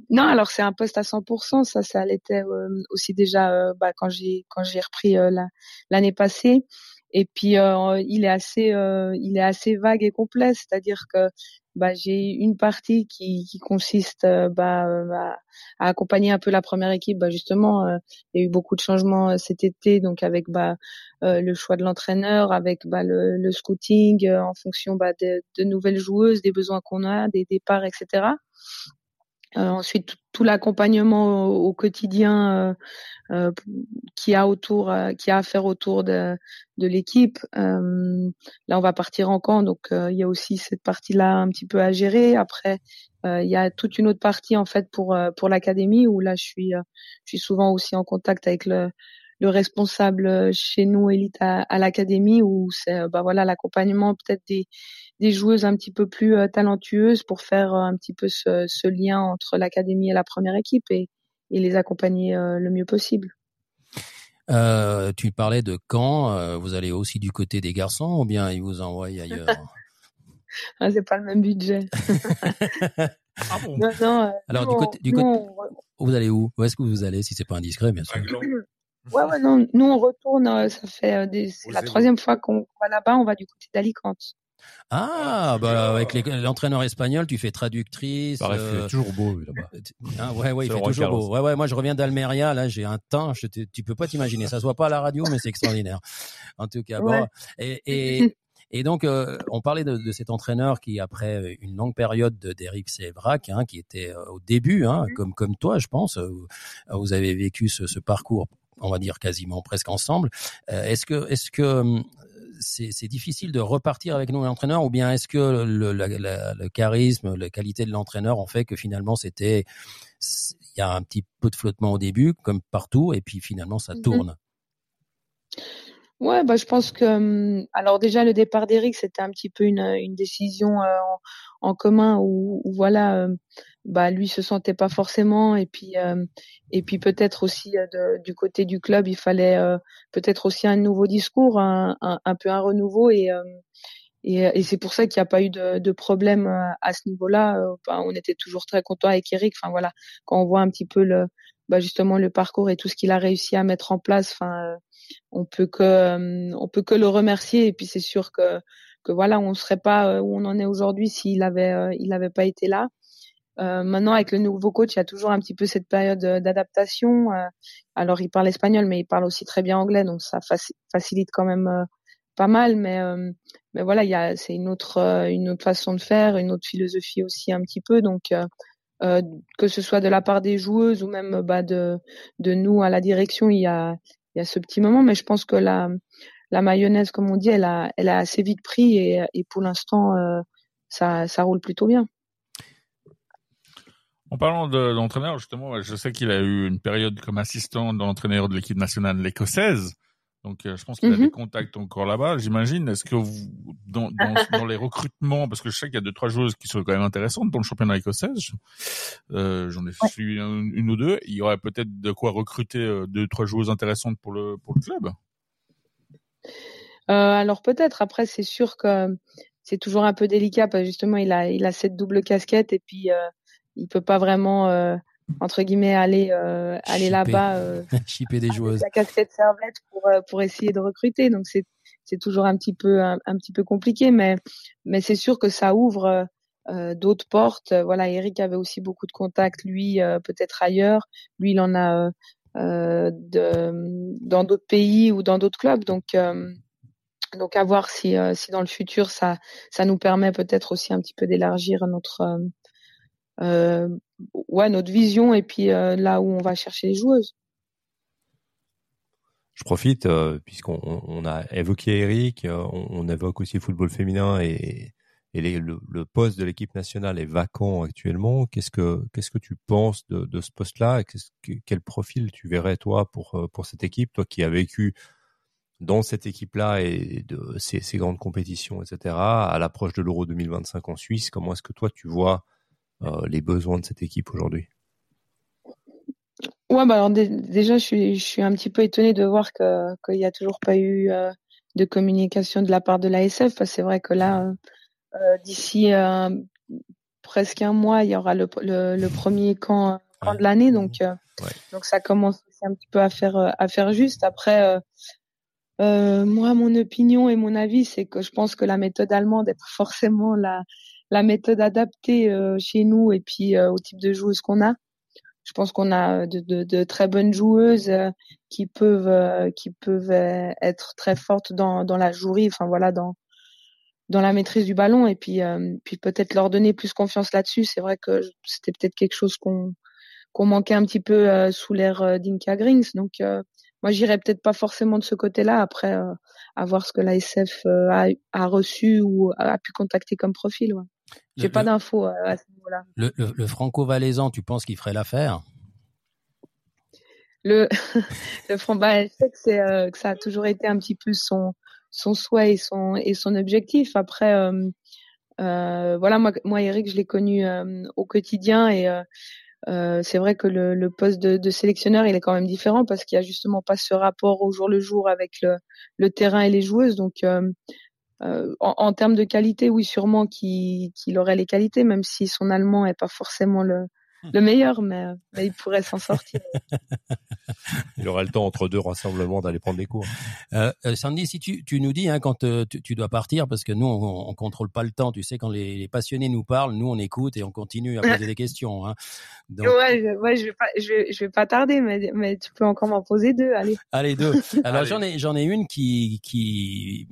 non, alors c'est un poste à 100%. Ça, ça l'était euh, aussi déjà euh, bah, quand j'ai quand j'ai repris l'année passée. Et puis il est assez il est assez vague et complet, c'est-à-dire que bah, j'ai une partie qui, qui consiste bah, à, à, accompagner un peu la première équipe. Bah, justement, il y a eu beaucoup de changements cet été, donc avec bah, le choix de l'entraîneur, avec bah, le, le scouting en fonction bah, de, de, nouvelles joueuses, des besoins qu'on a, des départs, etc. Euh, ensuite, tout, l'accompagnement au, quotidien euh, euh, qui a autour, qui a à faire autour de, de l'équipe. là, on va partir en camp, donc il y a aussi cette partie-là un petit peu à gérer. Après, il y a toute une autre partie en fait pour pour l'académie où là, je suis je suis souvent aussi en contact avec le le responsable chez nous élite à, à l'académie où c'est bah voilà l'accompagnement peut-être des des joueuses un petit peu plus euh, talentueuses pour faire euh, un petit peu ce, ce lien entre l'académie et la première équipe et, et les accompagner euh, le mieux possible. Euh, tu parlais de quand vous allez aussi du côté des garçons ou bien ils vous envoient ailleurs? Ah, C'est pas le même budget. ah bon? Non, non, Alors du côté, du côté vous allez où? Où est-ce que vous allez si c'est pas indiscret bien sûr? Ouais, ouais, non, nous on retourne, ça fait des, la troisième fois qu'on va là-bas, on va du côté d'Alicante. Ah, bah avec l'entraîneur espagnol, tu fais traductrice. Bah, euh... toujours beau là-bas. Ah, ouais, ouais, il fait toujours beau. Ouais, ouais, moi je reviens d'Almeria, là j'ai un teint, je tu peux pas t'imaginer, ça se voit pas à la radio, mais c'est extraordinaire. En tout cas, bon, et, et, et donc euh, on parlait de, de, cet entraîneur qui après une longue période d'Eric Sévrac, hein, qui était euh, au début, hein, comme comme toi, je pense, euh, vous avez vécu ce, ce parcours on va dire quasiment presque ensemble. est-ce que, est-ce que c'est difficile de repartir avec nous l'entraîneur ou bien est-ce que le, le, charisme, la qualité de l'entraîneur ont fait que finalement c'était il y a un petit peu de flottement au début comme partout et puis finalement ça mm-hmm. tourne? Ouais, bah je pense que hum, alors déjà le départ d'Eric c'était un petit peu une, une décision euh, en, commun où, voilà euh, bah lui se sentait pas forcément et puis euh, et puis peut-être aussi du côté du club il fallait peut-être aussi un nouveau discours un, un, peu un renouveau et et, et c'est pour ça qu'il n'y a pas eu de, de problème à ce niveau-là. on était toujours très content avec Eric. Enfin voilà, quand on voit un petit peu le, bah, justement le parcours et tout ce qu'il a réussi à mettre en place. Enfin, on peut que on peut que le remercier. Et puis c'est sûr que que voilà, on serait pas où on en est aujourd'hui s'il avait il avait pas été là. Euh, maintenant, avec le nouveau coach, il y a toujours un petit peu cette période d'adaptation. alors, il parle espagnol, mais il parle aussi très bien anglais, donc ça facilite quand même pas mal, mais mais voilà, c'est une autre une autre façon de faire, une autre philosophie aussi un petit peu. Donc que ce soit de la part des joueuses ou même bah, de de nous à la direction, il y a il y a ce petit moment, mais je pense que la la mayonnaise, comme on dit, elle a elle a assez vite pris et, et pour l'instant ça ça roule plutôt bien. En parlant de, l'entraîneur, justement, je sais qu'il a eu une période comme assistant de l'entraîneur de l'équipe nationale écossaise. Donc, euh, je pense qu'il a mhm. des contacts encore là-bas, j'imagine. Est-ce que vous, dans, dans, dans, les recrutements, parce que je sais qu'il y a deux, trois joueuses qui sont quand même intéressantes dans le championnat écossais, euh, j'en ai suivi une, ou deux, il y aurait peut-être de quoi recruter euh, deux, trois joueuses intéressantes pour le, pour le club euh, Alors peut-être, après c'est sûr que c'est toujours un peu délicat, parce que justement il a, il a cette double casquette et puis euh, il peut pas vraiment euh, entre guillemets aller euh, aller là-bas euh, chipper des joueuses. la casquette servette pour euh, pour essayer de recruter. Donc c'est c'est toujours un petit peu un, petit peu compliqué. Mais mais c'est sûr que ça ouvre euh, d'autres portes. Voilà Eric avait aussi beaucoup de contacts lui peut-être ailleurs. Lui il en a de, dans d'autres pays ou dans d'autres clubs. Donc donc à voir si si dans le futur ça ça nous permet peut-être aussi un petit peu d'élargir notre euh, ouais, notre vision et puis euh, là où on va chercher les joueuses. Je profite euh, puisqu'on on a évoqué Eric, on, évoque aussi le football féminin et, et le, poste de l'équipe nationale est vacant actuellement. Qu'est-ce que que tu penses de, ce poste-là? Que, Quel profil tu verrais toi pour pour cette équipe, toi qui as vécu dans cette équipe-là et de ces, grandes compétitions, etc. À l'approche de l'Euro 2025 en Suisse, comment est-ce que toi tu vois euh, les besoins de cette équipe aujourd'hui? Ouais, bah alors déjà, je suis, je suis un petit peu étonnée de voir que qu'il n'y a toujours pas eu euh, de communication de la part de l'ASF. C'est vrai que là, euh, d'ici presque un mois, il y aura le, le, premier camp, camp de l'année, donc donc ça commence aussi un petit peu à faire à faire juste. Après, moi, mon opinion et mon avis, c'est que je pense que la méthode allemande est pas forcément la la méthode adaptée euh, chez nous et puis euh, au type de joueuse qu'on a. Je pense qu'on a de, de, de, très bonnes joueuses euh, qui peuvent qui peuvent être très fortes dans, dans la jouerie, enfin voilà dans dans la maîtrise du ballon et puis puis peut-être leur donner plus confiance là-dessus. C'est vrai que c'était peut-être quelque chose qu'on qu'on manquait un petit peu sous l'ère d'Inka Grings. Donc moi j'irais peut-être pas forcément de ce côté-là après à voir ce que l'ASF a, a reçu ou a, pu contacter comme profil. J'ai pas d'infos euh, à ce niveau-là. Le, le, le franco-valaisan, tu penses qu'il ferait l'affaire? Le, le franc, bah, je sais que c'est euh, que ça a toujours été un petit peu son son souhait et son et son objectif. Après, euh, euh voilà, moi, moi, Eric, je l'ai connu au quotidien et c'est vrai que le, le poste de, de, sélectionneur, il est quand même différent parce qu'il y a justement pas ce rapport au jour le jour avec le, le terrain et les joueuses. Donc, euh, euh, en, en, termes de qualité, oui, sûrement qu'il aurait les qualités, même si son allemand est pas forcément le, le meilleur, mais, mais il pourrait s'en sortir. il aurait le temps entre deux rassemblements d'aller prendre des cours. Euh, euh, Sandy, si tu, tu nous dis hein, quand euh, tu, tu, dois partir, parce que nous on, on, contrôle pas le temps, tu sais, quand les, les, passionnés nous parlent, nous on écoute et on continue à poser des questions. Hein. Donc... Ouais, je, ouais, je vais pas, je vais, je vais pas tarder, mais, mais tu peux encore m'en poser deux, allez. Allez deux. Alors j'en ai, j'en ai une qui, qui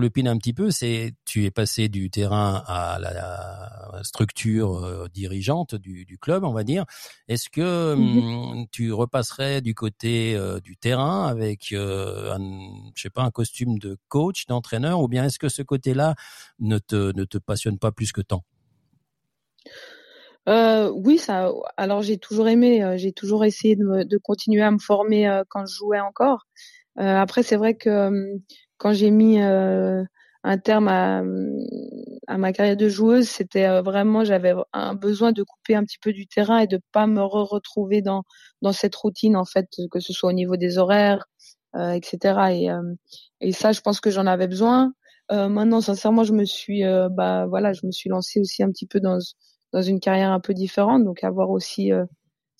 le pin un petit peu, c'est tu es passé du terrain à la, structure euh, dirigeante du, du, club, on va dire. Est-ce que mhm. hum, tu repasserais du côté euh, du terrain avec euh, un, je sais pas, un costume de coach, d'entraîneur, ou bien est-ce que ce côté-là ne te ne te passionne pas plus que tant? Euh, oui, ça. Alors j'ai toujours aimé, j'ai toujours essayé de, de, continuer à me former quand je jouais encore. après, c'est vrai que hum, quand j'ai mis euh, un terme à, à, ma carrière de joueuse, c'était euh, vraiment j'avais un besoin de couper un petit peu du terrain et de pas me re retrouver dans dans cette routine en fait, que ce soit au niveau des horaires, euh, etc. Et, et ça, je pense que j'en avais besoin. maintenant, sincèrement, je me suis bah voilà, je me suis lancée aussi un petit peu dans dans une carrière un peu différente, donc avoir aussi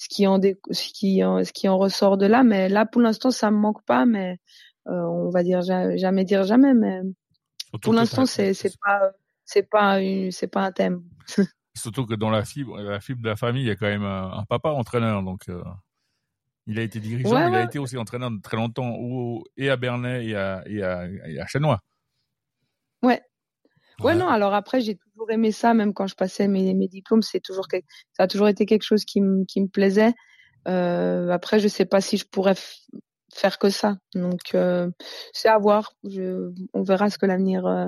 ce qui en ce qui en, ce qui en ressort de là. Mais là, pour l'instant, ça me manque pas, mais euh, on va dire jamais dire jamais, mais pour l'instant c'est c'est pas c'est pas c'est pas un thème. Surtout que dans la fibre la fibre de la famille, il y a quand même un, papa entraîneur, donc. Euh, Il a été dirigeant, Ouais, il a été aussi entraîneur de très longtemps, au- et à Bernay et à, et à, et à Chanois. Ouais. Ouais, Ouais. non, alors après, j'ai toujours aimé ça, même quand je passais mes, mes diplômes, c'est toujours, ça a toujours été quelque chose qui me, qui plaisait. Euh, après, je sais pas si je pourrais faire que ça. Donc, euh, c'est à voir. Je, on verra ce que l'avenir euh,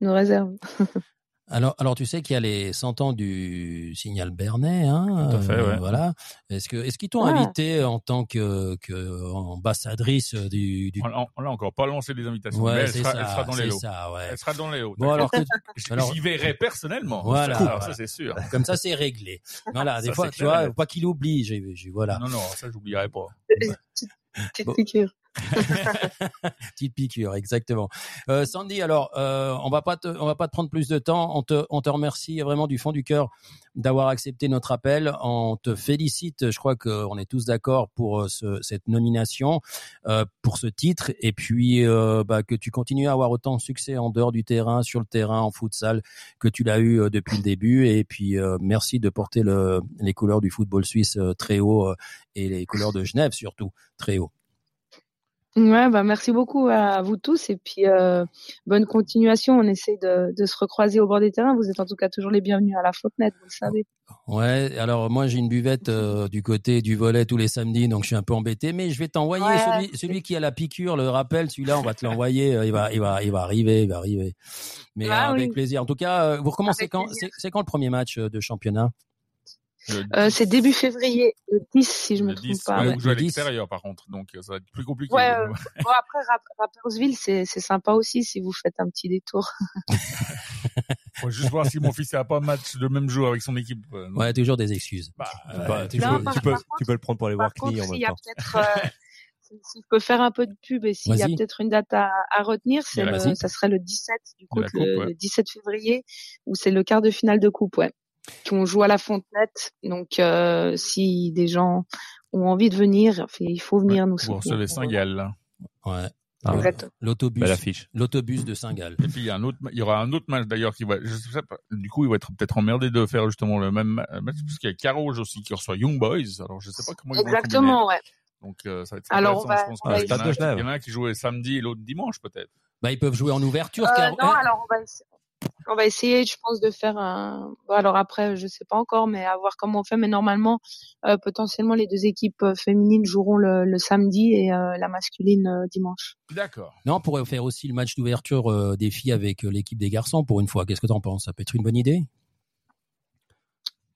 nous réserve. Alors, alors tu sais qu'il y a les 100 ans du signal Bernet, hein, Tout à fait, euh, ouais. voilà. Est-ce que, est-ce qu'ils t'ont Ah. invité en tant que, que ambassadrice du, du... On l'a on l'a encore pas lancé les invitations, Ouais, mais elle c'est sera, ça, elle sera dans les lots. ça, ouais. Elle sera dans les lots. Bon, alors que, alors- J'y verrai personnellement. Voilà, Ça, voilà. ça c'est sûr. comme ça, c'est réglé. Voilà, des Ça, fois, tu clair vois, pas qu'il oublie. J'ai, j'ai, voilà. Non, non, ça j'oublierai pas. Petite Bon. piqûre. Petite piqûre, exactement. Euh, Sandy, alors, euh, on va pas te, on va pas te prendre plus de temps. On te, on te remercie vraiment du fond du cœur d'avoir accepté notre appel. On te félicite. Je crois qu'on est tous d'accord pour euh, ce- cette nomination, euh, pour ce titre, et puis euh, bah, que tu continues à avoir autant de succès en dehors du terrain, sur le terrain, en futsal, que tu l'as eu euh, depuis le début. Et puis merci de porter le, les couleurs du football suisse très haut et les couleurs de Genève surtout très haut. Ouais, bah merci beaucoup à vous tous et puis euh, bonne continuation. On essaie de, de se recroiser au bord des terrains. Vous êtes en tout cas toujours les bienvenus à la Fontenette, vous le savez. Ouais, alors moi j'ai une buvette euh, du côté du volet tous les samedis, donc je suis un peu embêté, mais je vais t'envoyer Ouais. celui, celui qui a la piqûre, le rappel, celui-là on va te l'envoyer, euh, il va, il va, il va arriver, il va arriver. Mais Ah avec oui. plaisir. En tout cas, vous recommencez Avec quand. C'est quand le premier match de championnat? Euh, 10, c'est début février, le 10 si je me trompe 10, pas. ouais, ouais. vous jouez à Le 10. l'extérieur par contre, donc euh, ça va être plus compliqué. Ouais, euh, Bon après Rap- Rappersville c'est sympa aussi si vous faites un petit détour. Faut juste voir si mon fils n'a pas un match le même jour avec son équipe. euh, donc, Ouais, toujours des excuses. bah, Euh, Bah, tu, Non, peux, par- tu, peux, par tu peux le prendre pour aller voir contre, en même temps. peut-être si je peux faire un peu de pub et s'il y a peut-être une date à, à retenir, c'est ça serait le 17 du coup la coupe, le, ouais. le 17 février où c'est le quart de finale de coupe, ouais. Qu'on joue à la Fontenette. Donc euh, si des gens ont envie de venir, il faut venir nous vous soutenir. recevez Saint-Gall. là. Ouais. Ah, ouais. Exactement. L'autobus, de Saint-Gall. Et puis il y, a un autre, il y aura un autre match d'ailleurs qui va. Je sais pas, du coup, il va être peut-être emmerdé de faire justement le même ma- match parce qu'il y a Carouge aussi qui reçoit Young Boys. Alors je sais pas comment ils vont. Exactement, ouais. Donc euh, ça va être Alors, intéressant, on va- je pense. on va qui- Il y en a un qui jouait samedi et l'autre dimanche peut-être. Bah ils peuvent jouer en ouverture. Euh, car- non, alors on va, on va essayer, je pense, de faire un. Bon, alors après, je sais pas encore, mais à voir comment on fait. Mais normalement, euh, potentiellement, les deux équipes euh, féminines joueront le, le samedi et euh, la masculine euh, dimanche. D'accord. Non, on pourrait faire aussi le match d'ouverture euh, des filles avec euh, l'équipe des garçons pour une fois. Qu'est-ce que t'en penses? Ça peut être une bonne idée?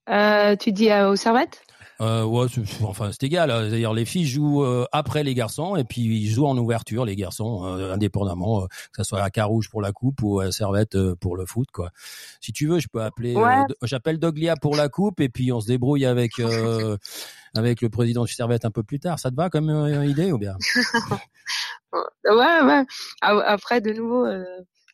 Euh, tu dis euh, aux servettes? Euh, ouais, c'est- enfin c'est égal. hein. D'ailleurs, les filles jouent euh, après les garçons et puis ils jouent en ouverture les garçons, euh, indépendamment, euh, que ça soit à Carouge pour la coupe ou à Servette euh, pour le foot, quoi. Si tu veux, je peux appeler. Ouais. euh, J'appelle Doglia pour la coupe et puis on se débrouille avec euh, avec le président du Servette un peu plus tard. Ça te va comme euh, idée ou bien? Ouais, ouais. Après, de nouveau, euh,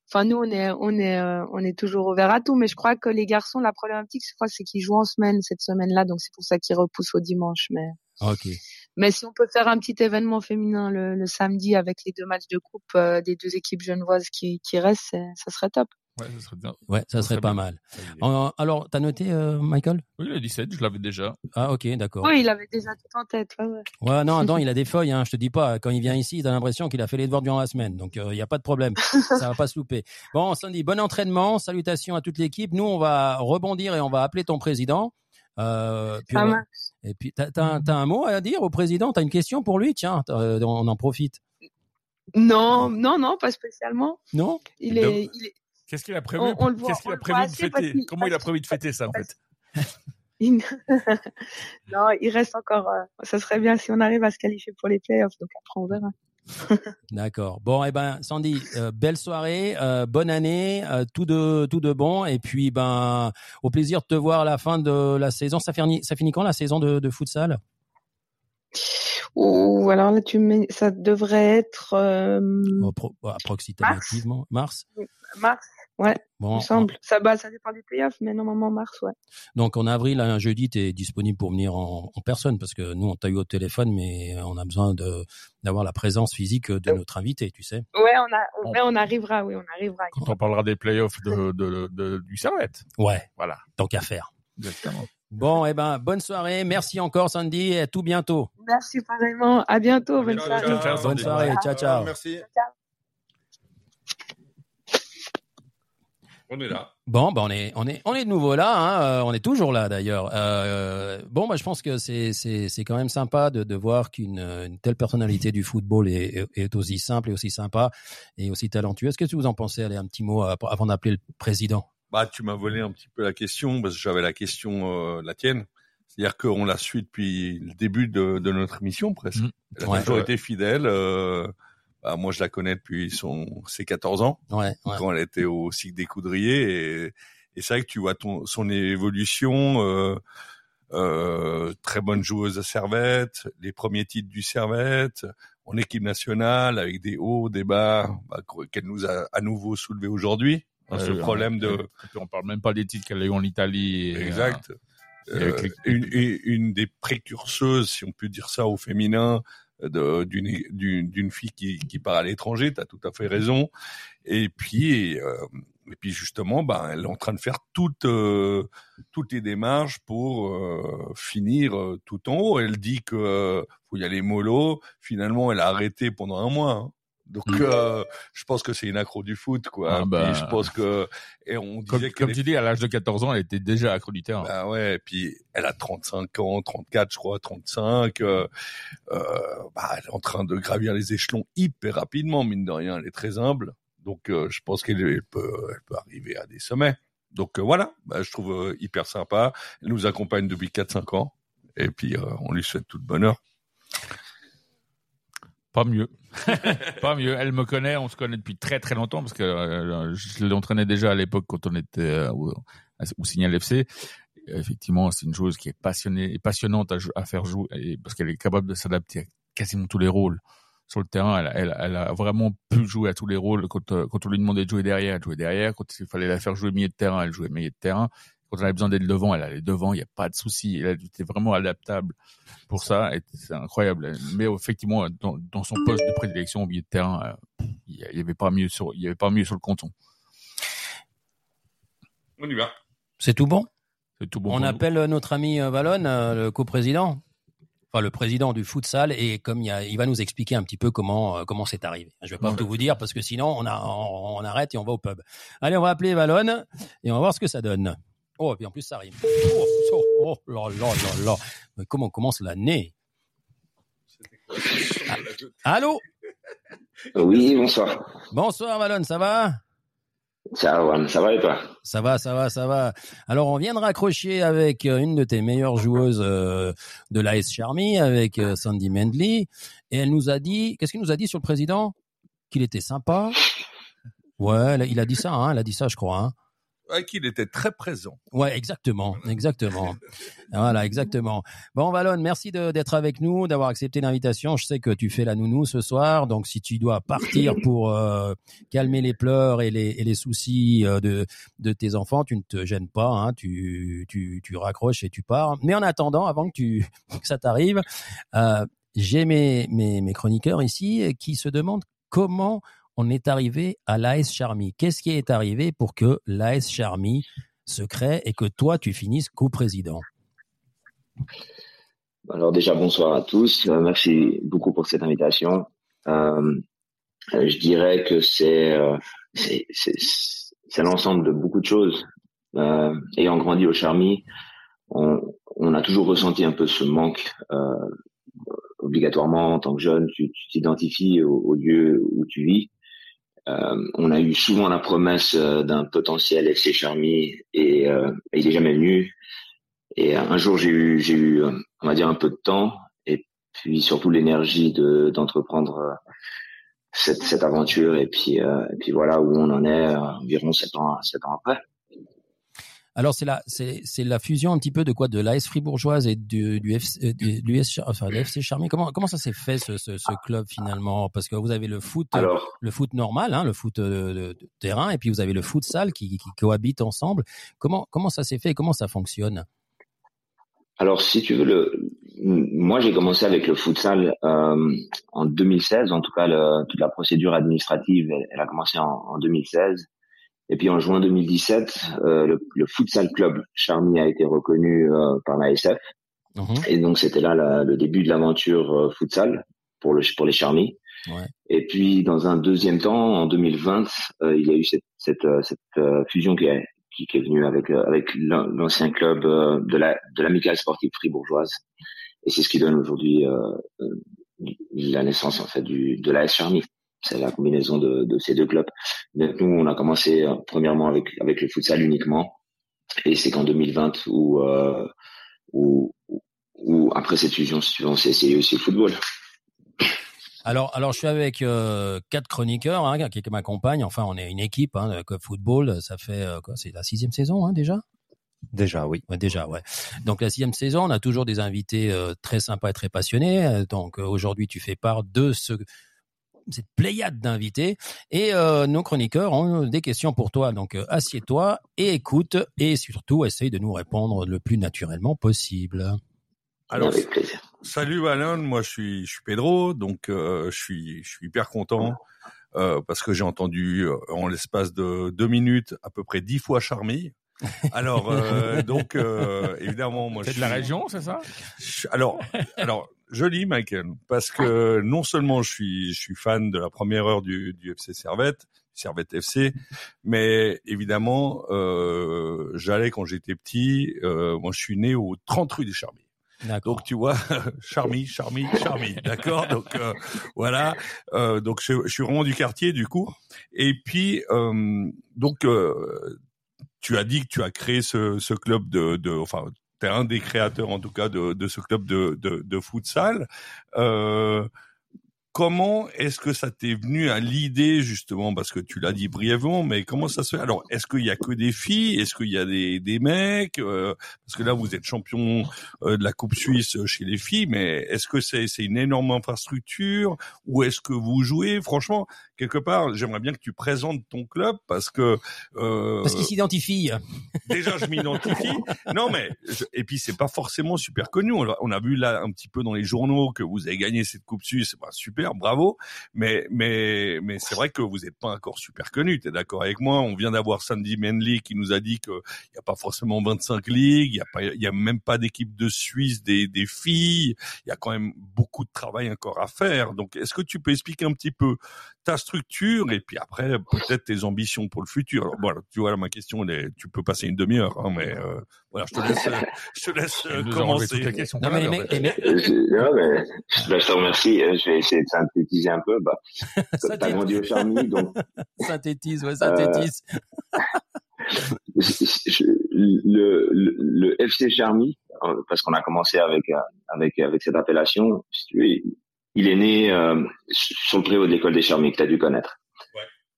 enfin nous, on est, on est, euh, on est toujours ouvert à tout. Mais je crois que les garçons, la problématique, c'est qu'ils jouent en semaine cette semaine-là, donc c'est pour ça qu'ils repoussent au dimanche. Mais, Ok. Mais si on peut faire un petit événement féminin le, le samedi avec les deux matchs de coupe euh, des deux équipes genevoises qui, qui restent, ça serait top. Ouais, ça serait bien. Ouais, ça Ça serait serait pas bien. mal. Euh, alors, t'as noté, euh, Michael? Oui, le 17, je l'avais déjà. Ah, ok, d'accord. Oui, il avait déjà tout en tête. Ouais, ouais. Ouais, non, non, il a des feuilles, hein, je te dis pas. Quand il vient ici, t'as l'impression qu'il a fait les devoirs durant la semaine. Donc, il n'y a pas de problème. Ça va pas se louper. Bon, Sandy, bon entraînement. Salutations à toute l'équipe. Nous, on va rebondir et on va appeler ton président. Euh, puis on. Et puis, t'as, t'as, t'as un mot à dire au président? T'as une question pour lui? Tiens, euh, on en profite. Non, non, non, pas spécialement. Non? Il Donc, est, il est, Qu'est-ce qu'il a prévu On- on le voit- Qu'est-ce qu'il a prévu de fêter? Comment il a prévu de fêter ça en fait? Il- non, il reste encore. euh, ça serait bien si on arrive à se qualifier pour les playoffs. Donc après, on verra. D'accord. Bon, eh ben, Sandy, euh, belle soirée, euh, bonne année, euh, tout de tout de bon, et puis ben, au plaisir de te voir à la fin de la saison. Ça finit, ça finit quand la saison de, de futsal? Ou alors là, tu mets, ça devrait être euh, Au pro- Approximativement mars? mars. Ouais, il Bon, me semble. Ça, bah, ça dépend des playoffs, mais normalement mars, ouais. donc en avril, un jeudi, tu es disponible pour venir en, en personne parce que nous, on t'a eu au téléphone, mais on a besoin de d'avoir la présence physique de notre invité, tu sais. Ouais, on a, on, ouais, on arrivera, oui, on arrivera. Quand on parlera des playoffs de, de, de- du Servette. Ouais, Voilà. tant qu'à faire. Exactement. Bon, eh ben, bonne soirée. Merci encore, Sandy, et à tout bientôt. Merci pareillement. À bientôt. Bonne Ciao, soirée. ciao, ciao, Bonne soirée. Ciao, ciao. Merci. On est là. Bon, bah on est on est on est de nouveau là, hein, euh, on est toujours là d'ailleurs. Euh, bon, bah je pense que c'est c'est c'est quand même sympa de de voir qu'une une telle personnalité du football est, aussi simple et aussi sympa et aussi talentueuse. Qu'est-ce que vous en pensez? Allez, un petit mot euh, avant d'appeler le président. Bah, tu m'as volé un petit peu la question parce que j'avais la question euh, la tienne. C'est-à-dire qu'on la suit depuis le début de, de notre émission presque. Mhm. Elle a Ouais. toujours été fidèle. euh, bah, moi, je la connais depuis son ses 14 ans Ouais, ouais. quand elle était au cycle des Coudriers et, et c'est vrai que tu vois ton son évolution. Euh, euh, très bonne joueuse à Servette, les premiers titres du Servette, en équipe nationale avec des hauts, des bas, bah, qu'elle nous a à nouveau soulevé aujourd'hui. Hein, ce Euh, problème de on parle même pas des titres qu'elle a eu en Italie. et, Exact. et Euh, les- une, une, une des précurseuses, si on peut dire ça, au féminin, d'une fille qui, qui part à l'étranger. Tu as tout à fait raison. Et puis, euh, et puis justement, bah, elle est en train de faire toutes euh, toutes les démarches pour euh, finir euh, tout en haut. Elle dit que euh, faut y aller mollo. Finalement, elle a arrêté pendant un mois. hein. Donc, Mm. euh, je pense que c'est une accro du foot, quoi. Ah, bah. Je pense que et on Comme, disait comme qu'elle tu dis, à l'âge de 14 ans, elle était déjà accro du terrain. bah ouais, et puis elle a 35 ans, 34 je crois, 35. Euh, euh, bah, elle est en train de gravir les échelons hyper rapidement, mine de rien. Elle est très humble, donc euh, je pense qu'elle elle peut, elle peut arriver à des sommets. Donc euh, voilà, bah, je trouve euh, hyper sympa. Elle nous accompagne depuis 4-5 ans, et puis euh, on lui souhaite tout le bonheur. Pas mieux. pas mieux. Elle me connaît, on se connaît depuis très très longtemps parce que euh, je l'entraînais déjà à l'époque quand on était euh, au, Signal FC. Effectivement, c'est une joueuse qui est passionnée et passionnante à, faire jouer parce qu'elle est capable de s'adapter à quasiment tous les rôles sur le terrain. Elle, a vraiment pu jouer à tous les rôles. Quand, euh, quand on lui demandait de jouer derrière, elle jouait derrière. Quand il fallait la faire jouer milieu de terrain, elle jouait milieu de terrain. Quand on avait besoin d'être devant, elle allait devant. Il n'y a pas de souci. Elle était vraiment adaptable pour ça. C'est incroyable. Mais effectivement, dans, dans son poste de prédilection au milieu de terrain, euh, il y avait pas mieux sur, il y avait pas mieux sur le canton. On y va. C'est tout bon? C'est tout bon. On nous. appelle euh, notre ami euh, Valone, euh, le coprésident, enfin le président du futsal, et comme il, y a, il va nous expliquer un petit peu comment euh, comment c'est arrivé. Je vais pas Ouais. tout vous dire parce que sinon on, a, on, on arrête et on va au pub. Allez, on va appeler Valone et on va voir ce que ça donne. Oh, et puis en plus ça rime. Oh, oh, oh là là là là. Mais comment on commence l'année Allô Oui, bonsoir. Bonsoir Valone, ça va Ça va, ça va et toi Ça va, ça va, ça va. Alors, on vient de raccrocher avec euh, une de tes meilleures joueuses euh, de l'AS Charmy, avec euh, Sandy Mendley, et elle nous a dit, qu'est-ce qu'il nous a dit sur le président? Qu'il était sympa. Ouais, il a dit ça, hein, elle a dit ça, je crois. Hein. Ouais, qu'il était très présent. Ouais, exactement, exactement. voilà, exactement. Bon, Valone, merci d'être avec nous, d'avoir accepté l'invitation. Je sais que tu fais la nounou ce soir, donc si tu dois partir pour euh, calmer les pleurs et les, et les soucis euh, de, de tes enfants, tu ne te gênes pas, hein, tu, tu, tu raccroches et tu pars. Mais en attendant, avant que, tu, que ça t'arrive, euh, j'ai mes, mes, mes chroniqueurs ici qui se demandent comment on est arrivé à l'AS Charmy. Qu'est-ce qui est arrivé pour que l'AS Charmy se crée et que toi, tu finisses coprésident? Alors déjà, bonsoir à tous. Euh, merci beaucoup pour cette invitation. Euh, euh, je dirais que c'est l'ensemble de beaucoup de choses. Ayant grandi au Charmy, on, a toujours ressenti un peu ce manque. Obligatoirement, en tant que jeune, tu t'identifies au lieu où tu vis. Euh, on a eu souvent la promesse euh, d'un potentiel FC Charmy et, euh, il est jamais venu. Et un jour, j'ai eu, j'ai eu, euh, on va dire, un peu de temps et puis surtout l'énergie de d'entreprendre euh, cette, cette aventure. Et puis, euh, et puis voilà où on en est euh, environ sept ans, sept ans après. Alors c'est la c'est c'est la fusion un petit peu de quoi de l'AS Fribourgeoise et du du, FC, euh, du, enfin, le FC Charmy. Comment comment ça s'est fait ce, ce, ce club finalement? Parce que vous avez le foot euh, Alors, le foot normal, hein, le foot euh, de, de terrain, et puis vous avez le futsal qui, qui cohabite ensemble. Comment comment ça s'est fait et Comment ça fonctionne? Alors si tu veux, le, moi j'ai commencé avec le futsal euh, en 2016. En tout cas, le, toute la procédure administrative, elle, elle a commencé en, en 2016. Et puis en juin 2017, euh, le, le, futsal club Charmy a été reconnu euh, par l'ASF. Mhm. Et donc c'était là la- le début de l'aventure euh, futsal pour le pour les Charmy. Ouais. Et puis dans un deuxième temps, en 2020, euh, il y a eu cette cette, euh, cette euh, fusion qui est qui, qui est venue avec euh, avec l'an- l'ancien club euh, de la de l'amicale sportive fribourgeoise. Et c'est ce qui donne aujourd'hui la naissance en fait du de la Charmy. C'est la combinaison de, de ces deux clubs. Donc nous, on a commencé euh, premièrement avec avec le futsal uniquement, et c'est qu'en 2020 où euh, où, où après cette fusion, on s'est essayé aussi le football. Alors, alors, je suis avec euh, quatre chroniqueurs hein, qui, m'accompagnent. Enfin, on est une équipe hein, de Club Football. Ça fait euh, quoi C'est la sixième saison hein, déjà? Déjà, oui. Ouais, déjà, ouais. Donc la sixième saison, on a toujours des invités euh, très sympas et très passionnés. Donc euh, aujourd'hui, tu fais part de ce cette pléiade d'invités et euh, nos chroniqueurs ont des questions pour toi. Donc euh, assieds-toi et écoute et surtout essaye de nous répondre le plus naturellement possible. Alors, avec plaisir. salut Alain, moi je suis, je suis Pedro, donc euh, je suis, je suis hyper content euh, parce que j'ai entendu euh, en l'espace de deux minutes à peu près dix fois Charmy. Alors euh, donc euh, évidemment moi C'est je de la suis- région, c'est ça? Je- alors alors joli Michael parce que non seulement je suis je suis fan de la première heure du, du FC Servette Servette FC mais évidemment euh, j'allais quand j'étais petit euh, moi je suis né au 30 rue des Charmy D'accord. donc tu vois, Charmy, Charmy, Charmy, d'accord? Donc euh, voilà, Euh, donc je, je suis vraiment du quartier du coup. Et puis euh, donc euh, tu as dit que tu as créé ce, ce club de, de enfin t'es un des créateurs en tout cas de, de ce club de, de, de futsal. Euh, Comment est-ce que ça t'est venu à l'idée justement parce que tu l'as dit brièvement, mais comment ça se fait? Alors, est-ce qu'il y a que des filles? Est-ce qu'il y a des, des mecs? Euh, Parce que là, vous êtes champion euh, de la Coupe Suisse chez les filles, mais est-ce que c'est c'est une énorme infrastructure? Ou est-ce que vous jouez? Franchement, quelque part, j'aimerais bien que tu présentes ton club parce que euh, Parce qu'ils s'identifient. déjà je m'identifie. Non mais je- et puis c'est pas forcément super connu. On a, on a vu là un petit peu dans les journaux que vous avez gagné cette Coupe Suisse, bah, super, bravo. Mais mais mais c'est vrai que vous n'êtes pas encore super connu. T'es d'accord avec moi? On vient d'avoir Sandy Manley qui nous a dit que il y a pas forcément 25 ligues, il y a pas il y a même pas d'équipe de Suisse des des filles. Il y a quand même beaucoup de travail encore à faire. Donc est-ce que tu peux expliquer un petit peu ta structure et puis après peut-être tes ambitions pour le futur. Alors voilà, tu vois là, ma question, elle est, tu peux passer une demi-heure, hein, mais euh, voilà, je te laisse, euh, je te laisse euh, commencer. questions Non, qu'on mais en fait. mecs- Euh, je- non, mais, bah, je te remercie. Euh, Je vais essayer de synthétiser un peu. Bah, t'as grandi au Charmy, donc synthétise, ouais, synthétise. je- le, le, le FC Charmy, euh, parce qu'on a commencé avec euh, avec avec cette appellation, si tu veux, il- est né euh, sur le préau de l'école des Charmy que tu as dû connaître.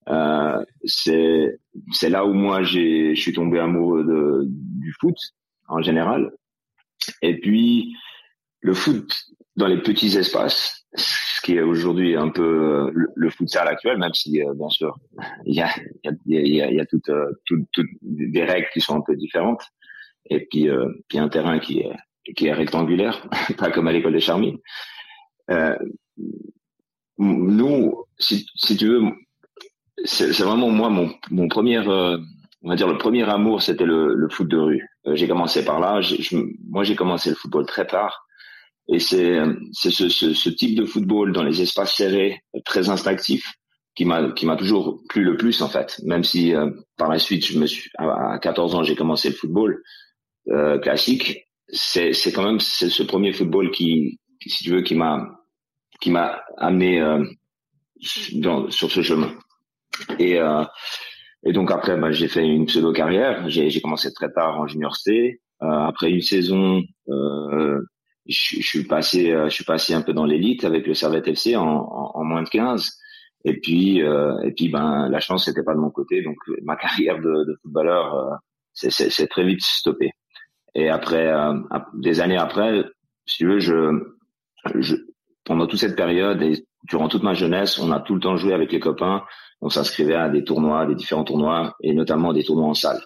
Euh, c'est c'est là où moi j'ai je suis tombé amoureux de du foot en général. Et puis le foot dans les petits espaces, ce qui est aujourd'hui un peu le, le futsal actuel, même si euh, bien sûr il y a il y a, il y a, il y a toutes, toutes, toutes des règles qui sont un peu différentes. Et puis euh, puis un terrain qui est qui est rectangulaire, pas comme à l'école des Charmy. Euh, nous, si, si tu veux, c'est vraiment moi mon, mon premier, euh, on va dire le premier amour, c'était le, le foot de rue. Euh, j'ai commencé par là. Je- moi, j'ai commencé le football très tard, et c'est ce, ce, ce type de football dans les espaces serrés, très instinctif, qui m'a qui m'a toujours plu le plus en fait. Même si euh, par la suite, je me suis à à 14 ans, j'ai commencé le football euh, classique. C'est c'est quand même c'est ce premier football qui, si tu veux, qui m'a qui m'a amené euh, dans, sur ce chemin. Et, euh, et donc après, bah, j'ai fait une pseudo carrière. J'ai, commencé très tard en junior C. Euh, après une saison, euh, je, suis passé, euh, je suis passé un peu dans l'élite avec le Servette FC en, en, moins de 15. Et puis, euh, et puis, ben, la chance n'était pas de mon côté. Donc, ma carrière de, de footballeur, c'est, très vite stoppé. Et après, ap- des années après, si tu veux, je, je, pendant toute cette période et durant toute ma jeunesse, on a tout le temps joué avec les copains. On s'inscrivait à des tournois, des différents tournois, et notamment des tournois en salle.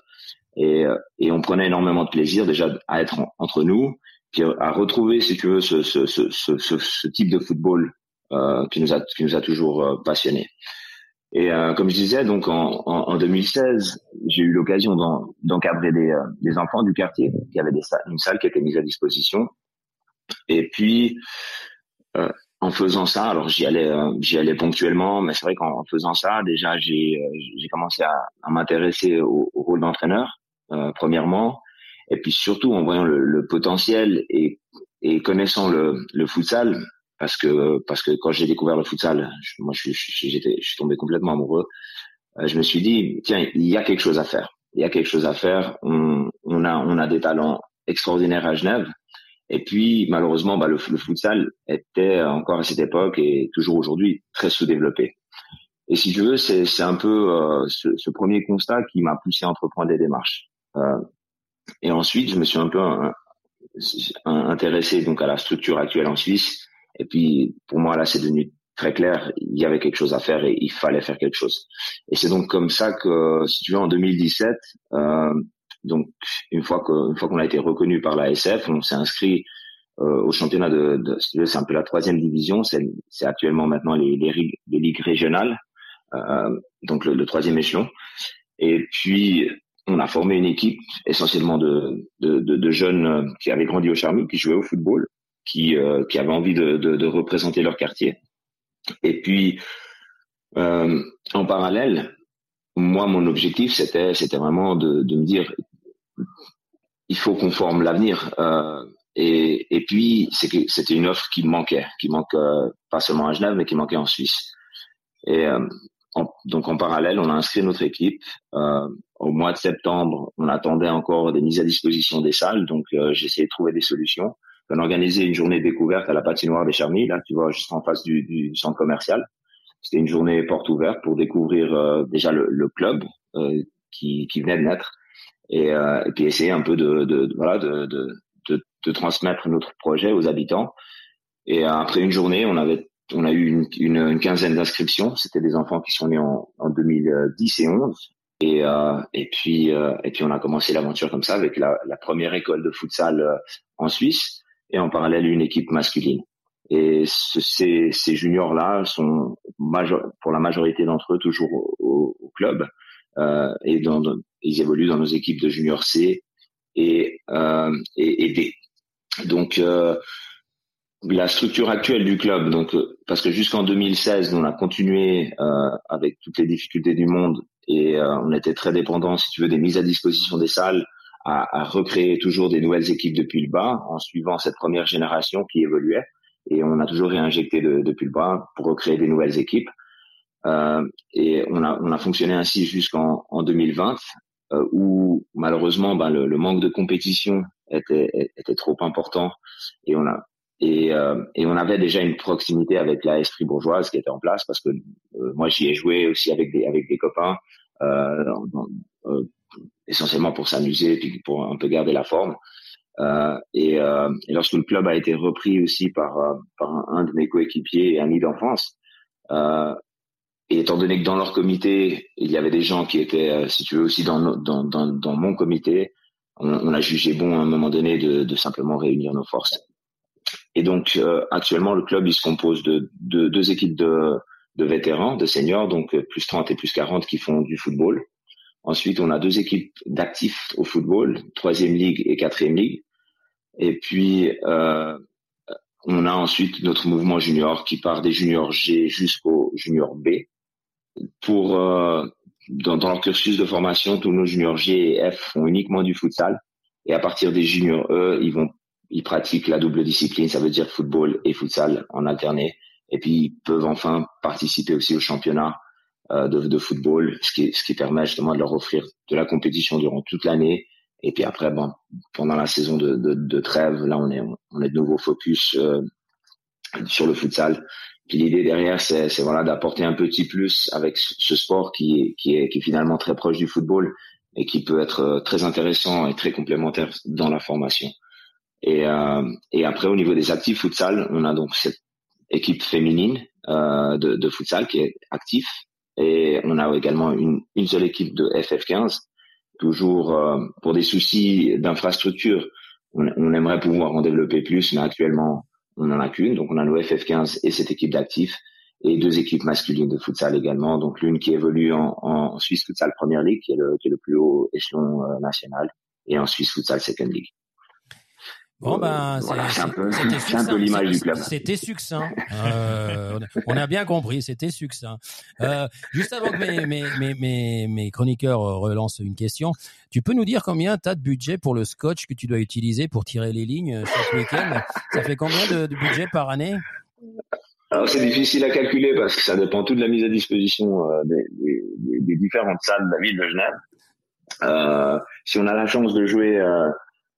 Et, euh, et on prenait énormément de plaisir déjà à être en- entre nous, puis à retrouver, si tu veux, ce, ce, ce, ce, type de football euh, qui nous a qui nous a toujours euh, passionnés. Et euh, comme je disais, donc en, en, en 2016, j'ai eu l'occasion d'en- d'encadrer des, euh, des enfants du quartier qui avaient des une salle qui était mise à disposition. Et puis, euh, en faisant ça, alors j'y allais, euh, j'y allais ponctuellement, mais c'est vrai qu'en en faisant ça, déjà j'ai euh, j'ai commencé à, à m'intéresser au, au rôle d'entraîneur, euh, premièrement, et puis surtout en voyant le, le potentiel et, et connaissant le, le futsal, parce que parce que quand j'ai découvert le futsal, je- moi je, je, j'étais, je suis tombé complètement amoureux. Euh, je me suis dit tiens, il y a quelque chose à faire. Il y a quelque chose à faire. On, on a on a des talents extraordinaires à Genève. Et puis malheureusement, bah, le, le futsal était encore à cette époque et toujours aujourd'hui très sous-développé. Et si tu veux, c'est un peu euh, ce, ce premier constat qui m'a poussé à entreprendre des démarches. Euh, et ensuite, je me suis un peu euh, intéressé donc à la structure actuelle en Suisse. Et puis, pour moi, là, c'est devenu très clair. Il y avait quelque chose à faire et il fallait faire quelque chose. Et c'est donc comme ça que, si tu veux, en 2017, euh, donc une fois que, une fois qu'on a été reconnu par la SF, on s'est inscrit euh, au championnat de, de c'est un peu la troisième division. C'est, c'est actuellement maintenant les, les, rig- les ligues régionales, euh, donc le, le troisième échelon. Et puis, on a formé une équipe essentiellement de, de, de, jeunes euh, qui avaient grandi au Charmy, qui jouaient au football, qui, euh, qui avaient envie de, de, de représenter leur quartier. Et puis, euh, en parallèle, moi, mon objectif, c'était, c'était vraiment de, de me dire, il faut qu'on forme l'avenir. Euh, et, et puis, c'était une offre qui manquait, qui manque euh, pas seulement à Genève, mais qui manquait en Suisse. Et euh, donc, en parallèle, on a inscrit notre équipe. Euh, au mois de septembre, on attendait encore des mises à disposition des salles, donc euh, j'ai essayé de trouver des solutions. On a organisé une journée découverte à la patinoire des Charmy, là, tu vois, juste en face du, du centre commercial. C'était une journée porte ouverte pour découvrir euh, déjà le, le club qui, qui venait de naître et, euh, et puis essayer un peu de, de, de- voilà de, de, transmettre notre projet aux habitants. Et après une journée, on avait on a eu une, une, quinzaine d'inscriptions. C'était des enfants qui sont nés en, en 2010 et 11. Et, euh, et puis euh, et puis on a commencé l'aventure comme ça avec la, la première école de futsal euh, en Suisse et en parallèle une équipe masculine. Et ce- ces, ces juniors-là sont major- pour la majorité d'entre eux toujours au, au- club et dans, ils évoluent dans nos équipes de junior C et, euh, et, et D. Donc euh, la structure actuelle du club, donc euh, parce que jusqu'en 2016, nous, on a continué euh, avec toutes les difficultés du monde et euh, on était très dépendant, si tu veux, des mises à disposition des salles, à, à recréer toujours des nouvelles équipes depuis le bas en suivant cette première génération qui évoluait et on a toujours réinjecté de, depuis le bas pour recréer des nouvelles équipes. Euh, et on a, on a fonctionné ainsi jusqu'en en 2020, euh, où malheureusement ben, le, le manque de compétition était, était trop important et on a et, euh, et on avait déjà une proximité avec la Esprit bourgeoise qui était en place parce que euh, moi j'y ai joué aussi avec des avec des copains euh, dans- euh, essentiellement pour s'amuser puis pour un peu garder la forme. Et, et lorsque le club a été repris aussi par, par un, de mes coéquipiers et amis d'enfance, et étant donné que dans leur comité, il y avait des gens qui étaient, euh, si tu veux, aussi dans, dans, dans, mon comité, on, a jugé bon à un moment donné de, simplement réunir nos forces. Et donc euh, actuellement, le club il se compose de, de deux équipes de, de vétérans, de seniors, donc euh, plus 30 et plus 40 qui font du football. Ensuite, on a deux équipes d'actifs au football, troisième ligue et quatrième ligue. Et puis, on a ensuite notre mouvement junior qui part des juniors G jusqu'au junior B. Pour euh, dans, dans leur cursus de formation, tous nos juniors G et F font uniquement du futsal. Et à partir des juniors E, ils vont ils pratiquent la double discipline, ça veut dire football et futsal en alterné. Et puis ils peuvent enfin participer aussi au championnat euh, de, de football, ce qui, ce qui permet justement de leur offrir de la compétition durant toute l'année. Et puis après, bon, pendant la saison de, de, de trêve, là on est on est de nouveau focus euh, sur le futsal. Puis l'idée derrière, c'est voilà d'apporter un petit plus avec ce sport qui est qui est qui est finalement très proche du football et qui peut être euh, très intéressant et très complémentaire dans la formation. Et, euh, et après, au niveau des actifs futsal, on a donc cette équipe féminine euh, de, de futsal qui est actif. Et on a également une, une seule équipe de FF15. Toujours euh, pour des soucis d'infrastructure, on, on aimerait pouvoir en développer plus, mais actuellement, on n'en a qu'une. Donc, on a nos FF15 et cette équipe d'actifs. et deux équipes masculines de futsal également. Donc l'une qui évolue en, en Suisse Futsal Première League, qui est le, qui est le plus haut échelon euh, national, et en Suisse Futsal Second League. Bon ben, Voilà, c'est un peu, l'image du club. C'était succinct. Euh, on a bien compris, c'était succinct. Euh, juste avant que mes, mes, mes, mes, mes chroniqueurs euh, relancent une question, tu peux nous dire combien tu as de budget pour le scotch que tu dois utiliser pour tirer les lignes chaque week-end? Ça fait combien de, de budget par année? Alors c'est difficile à calculer parce que ça dépend tout de la mise à disposition euh, des, des- des- des différentes salles de la ville de Genève. Euh, si on a la chance de jouer, euh,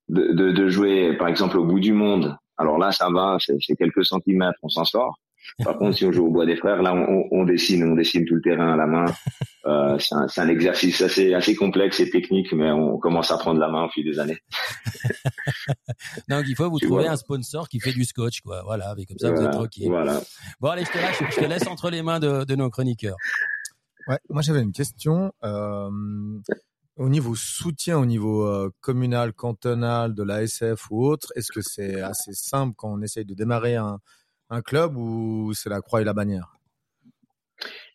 de, de, de jouer par exemple au bout du monde, alors là ça va, c'est quelques centimètres, on s'en sort. Par contre, si on joue au bois des frères, là on, dessine, on dessine tout le terrain à la main. Euh, c'est un, c'est un exercice assez assez complexe et technique, mais on commence à prendre la main au fil des années. Donc il faut vous Tu trouver un sponsor qui fait du scotch, quoi. Voilà, avec comme ça vous êtes tranquille. Voilà. Bon allez, je te lâche, je te laisse entre les mains de, de nos chroniqueurs. Ouais, moi j'avais une question. Euh, au niveau soutien, au niveau euh, communal, cantonal, de la SF ou autre, est-ce que c'est assez simple quand on essaye de démarrer un, club ou c'est la croix et la bannière?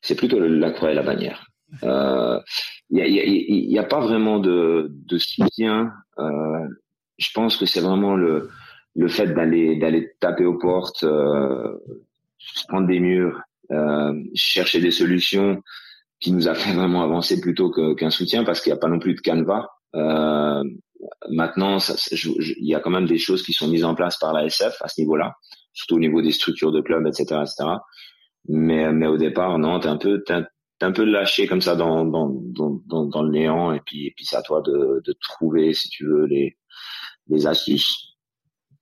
C'est plutôt la croix et la bannière. Euh, Il n'y a, pas vraiment de, soutien. Euh, je pense que c'est vraiment le, le fait d'aller d'aller taper aux portes, euh, prendre des murs, euh, chercher des solutions qui nous a fait vraiment avancer plutôt qu'un soutien parce qu'il n'y a pas non plus de canevas. Euh, maintenant, il y a quand même des choses qui sont mises en place par la SF à ce niveau-là, surtout au niveau des structures de clubs, etc., etc. Mais, mais au départ, non, t'es un peu, t'es un, peu lâché comme ça dans, dans, dans, dans, le néant, et puis, et puis c'est à toi de, de trouver, si tu veux, les, les astuces.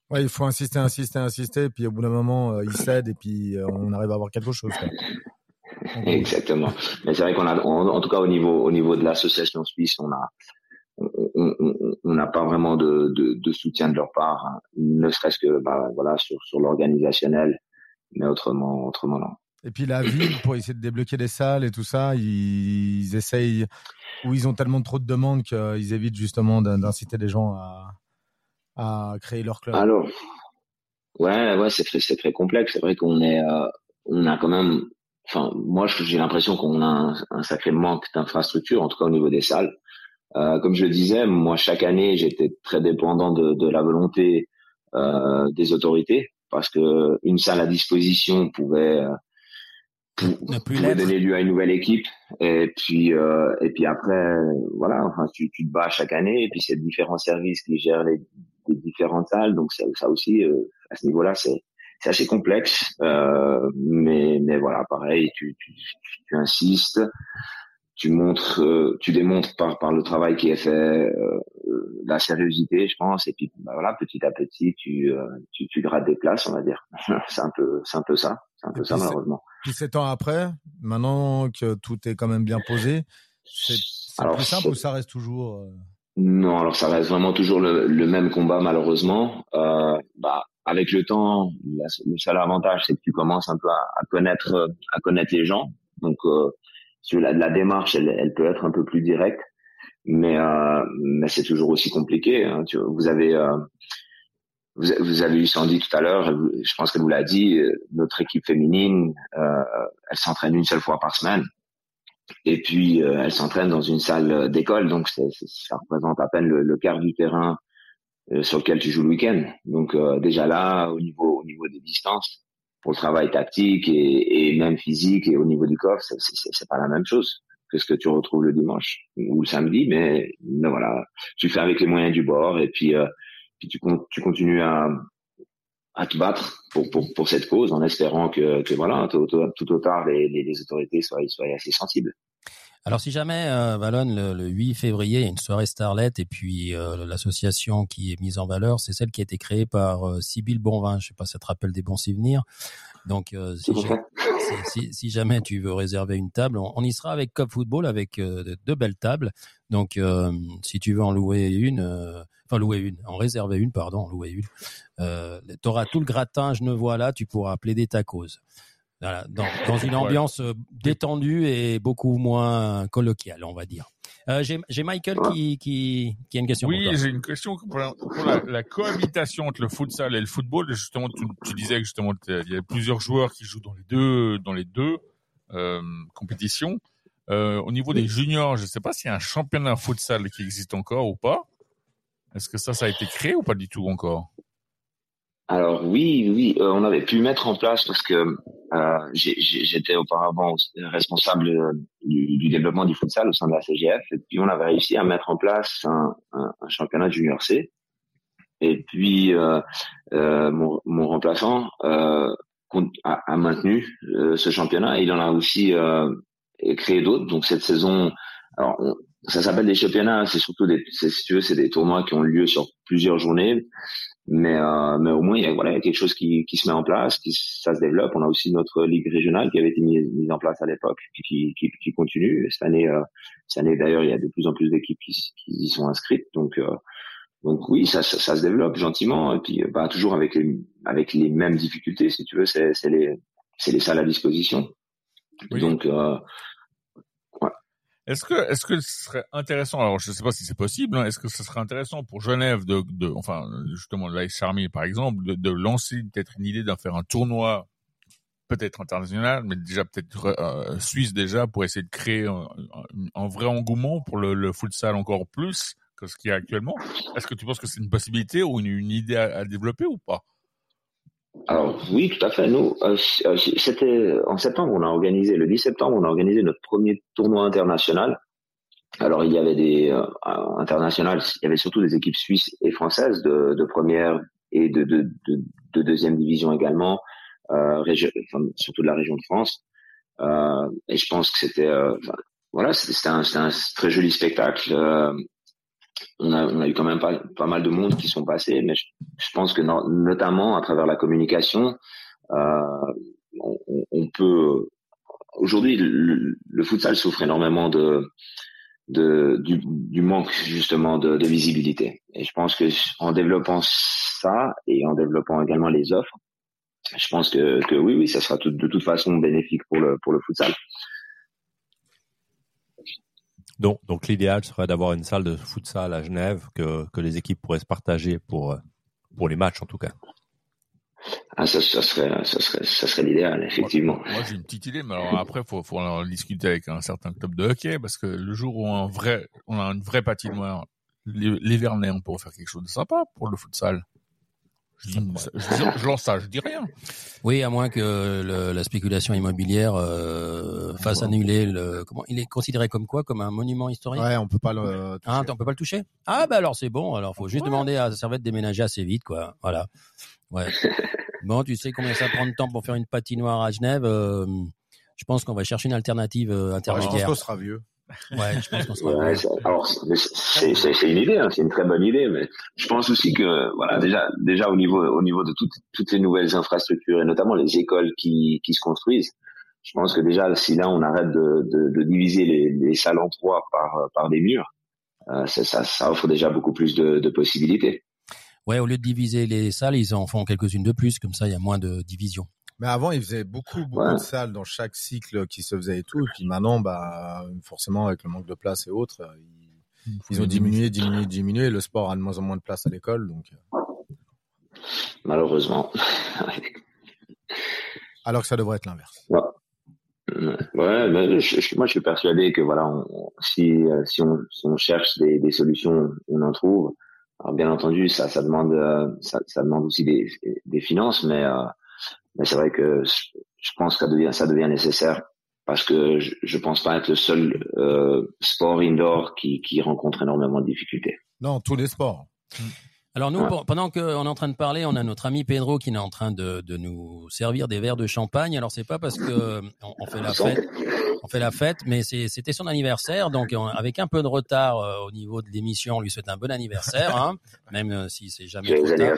Ouais, il faut insister, insister, insister, et puis au bout d'un moment, euh, il cède et puis euh, on arrive à avoir quelque chose. Exactement. Mais c'est vrai qu'on a, en, en tout cas au niveau, au niveau de l'association suisse, on a, on n'a pas vraiment de, de, de soutien de leur part, hein. ne serait-ce que, bah, voilà, sur, sur l'organisationnel, mais autrement, autrement non. Et puis la ville, pour essayer de débloquer des salles et tout ça, ils, ils essayent, ou ils ont tellement trop de demandes qu'ils évitent justement d'in- d'inciter des gens à, à créer leur club. Alors, ouais, ouais, c'est très, c'est très complexe. C'est vrai qu'on est, euh, on a quand même, enfin, moi, j'ai l'impression qu'on a un, un sacré manque d'infrastructure, en tout cas au niveau des salles. Euh, comme je le disais, moi, chaque année, j'étais très dépendant de, de la volonté euh, des autorités, parce que une salle à disposition pouvait, euh, pouvait donner lieu à une nouvelle équipe. Et puis, euh, et puis après, voilà, enfin, tu, tu te bats chaque année, et puis c'est différents services qui gèrent les, les différentes salles, donc ça, ça aussi, euh, à ce niveau-là, c'est c'est assez complexe, euh, mais mais voilà, pareil, tu tu, tu insistes, tu montres, euh, tu démontres par par le travail qui est fait euh, la sérieuxité, je pense, et puis bah, voilà, petit à petit, tu euh, tu tu grattes des places, on va dire. c'est un peu c'est un peu ça, c'est un peu Et ça puis malheureusement. Puis sept ans après, maintenant que tout est quand même bien posé, c'est plus simple ou ça reste toujours euh, Non, alors ça reste vraiment toujours le, le même combat malheureusement. Euh, bah, avec le temps, le seul avantage c'est que tu commences un peu à, connaître euh, à connaître les gens. Donc euh, sur la, démarche, elle, peut être un peu plus directe, mais euh, mais c'est toujours aussi compliqué. hein. Tu, vous avez euh, vous, vous avez eu Sandy tout à l'heure, je pense qu'elle vous l'a dit. euh, Notre équipe féminine, euh, elle s'entraîne une seule fois par semaine. Et puis, elle s'entraîne dans une salle d'école, donc ça représente à peine le, le quart du terrain sur lequel tu joues le week-end. Donc euh, déjà là, au niveau, au niveau des distances, pour le travail tactique et, et même physique et au niveau du coffre, c'est- c'est pas la même chose que ce que tu retrouves le dimanche ou le samedi, mais, mais voilà, tu fais avec les moyens du bord et puis, euh, puis tu, tu continues à, à te battre pour, pour, pour cette cause en espérant que, que voilà, tout, tout au tard, les, les, les autorités soient, soient assez sensibles. Alors si jamais euh, Valonne le, le 8 février, il y a une soirée Starlet et puis euh, l'association qui est mise en valeur, c'est celle qui a été créée par euh, Sybille Bonvin. Je sais pas si ça te rappelle des bons souvenirs. Donc euh, si, jamais tu veux réserver une table, on, on y sera avec Cop Football avec euh, de- deux belles tables. Donc si tu veux en louer une, enfin louer une, en réserver une, pardon, en louer une, tu auras tout le gratin genevois là, tu pourras plaider ta cause. Voilà, dans, dans une ambiance euh, détendue et beaucoup moins colloquiale, on va dire. Euh, J'ai Michael qui, qui, qui a une question. Oui, pour toi. j'ai une question pour, la, pour la, la cohabitation entre le futsal et le football. Justement, tu, tu disais que justement il y a plusieurs joueurs qui jouent dans les deux dans les deux euh, compétitions. Euh, au niveau des juniors, je ne sais pas s'il y a un championnat futsal qui existe encore ou pas. Est-ce que ça, ça a été créé ou pas du tout encore? Alors oui, oui, euh, on avait pu mettre en place parce que euh, j'étais auparavant responsable euh, du, du développement du futsal au sein de la CGF et puis on avait réussi à mettre en place un, un, un championnat junior C. Et puis euh, euh, mon, mon remplaçant euh, a, a maintenu ce championnat et il en a aussi créé d'autres. Donc cette saison, alors ça s'appelle des championnats, c'est surtout des, si tu veux, c'est des tournois qui ont lieu sur plusieurs journées mais euh, mais au moins il y a voilà il y a quelque chose qui qui se met en place qui ça se développe. On a aussi notre ligue régionale qui avait été mise, mise en place à l'époque qui, qui qui continue. Et cette année euh, cette année d'ailleurs il y a de plus en plus d'équipes qui, qui y sont inscrites. Donc euh, donc oui ça, ça ça se développe gentiment. Et puis euh, bah toujours avec les avec les mêmes difficultés si tu veux c'est c'est les c'est les salles à disposition. Donc euh, Est-ce que, est-ce que ce serait intéressant, alors je ne sais pas si c'est possible, hein, est-ce que ce serait intéressant pour Genève de, enfin, justement, l'AS Charmy par exemple, de, de lancer peut-être une idée d'en faire un tournoi, peut-être international, mais déjà peut-être euh, suisse déjà, pour essayer de créer un, vrai engouement pour le, futsal encore plus que ce qu'il y a actuellement? Est-ce que tu penses que c'est une possibilité ou une, idée à développer ou pas? Alors oui, tout à fait. Nous, euh, euh, c'était en septembre, on a organisé le 10 septembre, on a organisé notre premier tournoi international. Alors il y avait des euh, il y avait surtout des équipes suisses et françaises de, de première et de, de, de, de deuxième division également, euh, régi- enfin, surtout de la région de France. Euh, et je pense que c'était euh, voilà, c'était un, c'était un très joli spectacle. On a, on a eu quand même pas, pas mal de monde qui sont passés, mais je, je pense que no- notamment à travers la communication, euh, on, on- on peut. Aujourd'hui, le, le futsal souffre énormément de, de du, du manque justement de, de visibilité. Et je pense que en développant ça et en développant également les offres, je pense que, que oui, oui, ça sera tout- de toute façon bénéfique pour le pour le futsal. Donc, donc l'idéal serait d'avoir une salle de futsal à Genève que, que les équipes pourraient se partager pour, euh, pour les matchs en tout cas. Ah, ça, ça serait, ça serait, ça serait l'idéal, effectivement. Moi, j'ai une petite idée, mais alors après, faut, faut en discuter avec un certain club de hockey, parce que le jour où un vrai, on a une vraie patinoire, Vernets, on pourrait faire quelque chose de sympa pour le futsal. Je, dis- je, je- je lance ça, je dis rien. Oui, à moins que le- la spéculation immobilière euh, fasse annuler le. Comment il est considéré comme quoi Comme un monument historique? Ouais, on peut pas le. Ah, on peut pas le toucher? Ah, bah alors c'est bon. Alors, faut juste demander à Servette de déménager assez vite, quoi. Voilà. Ouais. bon, tu sais combien ça prend de temps pour faire une patinoire à Genève euh, Je pense qu'on va chercher une alternative euh, Ouais, je pense intermédiaire. qu'on sera vieux. Ouais, je pense qu'on sera. Ouais, alors c'est- une idée, hein, c'est une très bonne idée, mais je pense aussi que voilà déjà déjà au niveau au niveau de toutes toutes les nouvelles infrastructures et notamment les écoles qui qui se construisent, je pense que déjà si là on arrête de de, de diviser les, les salles en trois par par des murs, euh, ça, ça ça offre déjà beaucoup plus de, de possibilités. Ouais, au lieu de diviser les salles, ils en font quelques-unes de plus, comme ça il y a moins de division. Mais avant, ils faisaient beaucoup, beaucoup Ouais. de salles dans chaque cycle qui se faisait et tout. Et puis maintenant, bah, forcément, avec le manque de place et autres, euh, ils, ils ont diminué, diminué, diminué. Le sport a de moins en moins de place à l'école, donc. euh, Malheureusement. Alors que ça devrait être l'inverse. Ouais, Ouais, mais je- je- moi je suis persuadé que voilà, on- si euh, si on si on cherche des, des solutions, on en trouve. Alors bien entendu, ça ça demande ça, ça demande aussi des des finances, mais euh, mais c'est vrai que je pense que ça devient ça devient nécessaire parce que je, je pense pas être le seul euh, sport indoor qui qui rencontre énormément de difficultés. Non, tous les sports. Alors nous, pen- pendant qu'on est en train de parler, on a notre ami Pedro qui est en train de, de nous servir des verres de champagne. Alors c'est pas parce que euh, on, on fait la fête, on fait la fête, mais c'était son anniversaire, donc on- avec un peu de retard euh, au niveau de l'émission, on lui souhaite un bon anniversaire, hein, même si c'est jamais trop tard.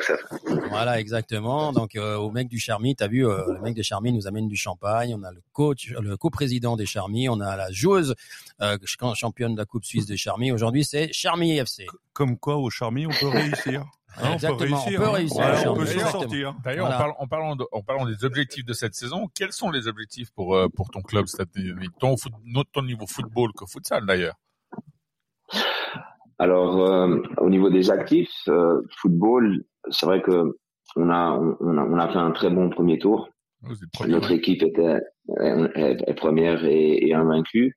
Voilà, exactement. Donc euh, au mec du Charmy, t'as vu, euh, le mec de Charmy nous amène du champagne. On a le coach, le coprésident des Charmy, on a la joueuse euh, championne de la Coupe suisse des Charmy. Aujourd'hui, c'est Charmy FC. Comme quoi, au Charmy, on peut réussir. Hein, Exactement, on peut hein. réussir, on peut s'en Exactement. sortir. D'ailleurs, Voilà. en, parlant, en, parlant de- en parlant des objectifs de cette saison, quels sont les objectifs pour, euh, pour ton club cette année ton, foot, non, ton niveau football que futsal d'ailleurs? Alors, euh, au niveau des actifs, euh, football, c'est vrai que on a, on, a, on a fait un très bon premier tour. Notre équipe était est, première et, et invaincue.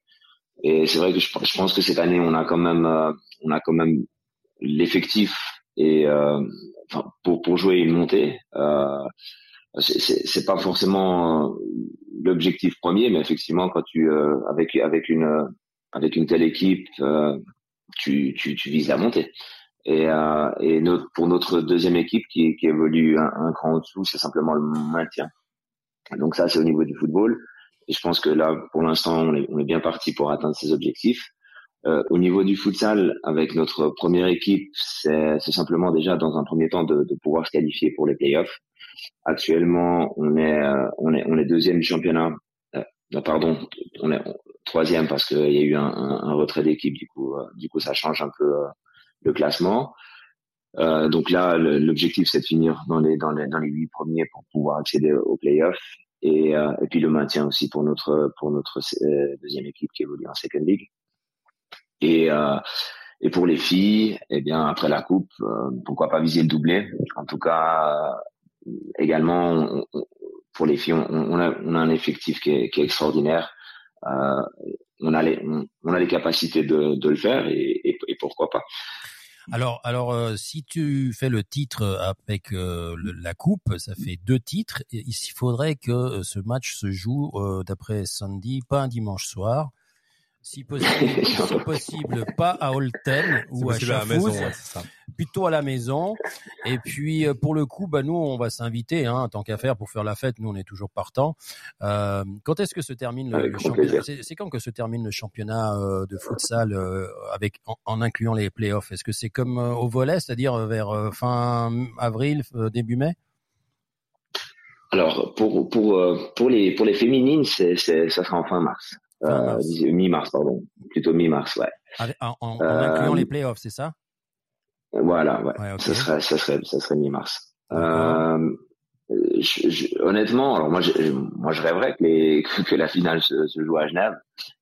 Et c'est vrai que je, je pense que cette année, on a quand même, euh, on a quand même l'effectif et euh, enfin, pour pour jouer une montée. Euh, c'est- pas forcément euh, l'objectif premier, mais effectivement, quand tu euh, avec avec une avec une telle équipe, euh, tu, tu tu vises la montée. Et, euh, et notre, pour notre deuxième équipe qui, qui évolue un, un cran au-dessous, c'est simplement le maintien. Donc ça, c'est au niveau du football. Et je pense que là, pour l'instant, on est, on est bien parti pour atteindre ces objectifs. Euh, au niveau du futsal, avec notre première équipe, c'est simplement déjà dans un premier temps de, de pouvoir se qualifier pour les playoffs. Actuellement, on est euh, on est on est deuxième du championnat. Non, pardon, on est troisième parce qu'il y a eu un, un, un retrait d'équipe. Du coup, euh, du coup, ça change un peu euh, le classement. Euh, donc là, l'objectif c'est de finir dans les dans les dans les huit premiers pour pouvoir accéder aux playoffs et euh, et puis le maintien aussi pour notre pour notre euh, deuxième équipe qui évolue en second league. Et euh, et pour les filles, eh bien après la coupe, pourquoi pas viser le doublé. En tout cas, également pour les filles, on, a on a un effectif qui est, qui est extraordinaire. Euh, on a les on, a les capacités de de le faire et, et, pourquoi pas. Alors, alors, euh, si tu fais le titre avec euh, le- la coupe, ça fait deux titres. Il faudrait que euh, ce match se joue, euh, d'après Sandy, pas un dimanche soir. Si possible, si possible, pas à Holten ou à Chafouz, ouais, plutôt à la maison. Et puis euh, pour le coup, bah nous, on va s'inviter, hein, tant qu'à faire pour faire la fête. Nous, on est toujours partant. Euh, quand est-ce que se termine le, championnat. C'est quand que se termine le championnat euh, de futsal euh, avec en, en incluant les playoffs? Est-ce que c'est comme euh, au volet, c'est-à-dire euh, vers euh, fin avril, euh, début mai? Alors pour pour euh, pour les pour les féminines, c'est c'est ça sera en fin mars, Euh, mi-mars pardon, plutôt mi-mars, ouais. En, en- en Euh, incluant les playoffs, c'est ça? Voilà, ouais. Ça serait ça serait ça serait mi-mars. Euh, je- je- honnêtement, alors moi je moi je rêverais que les que, la finale se, se joue à Genève,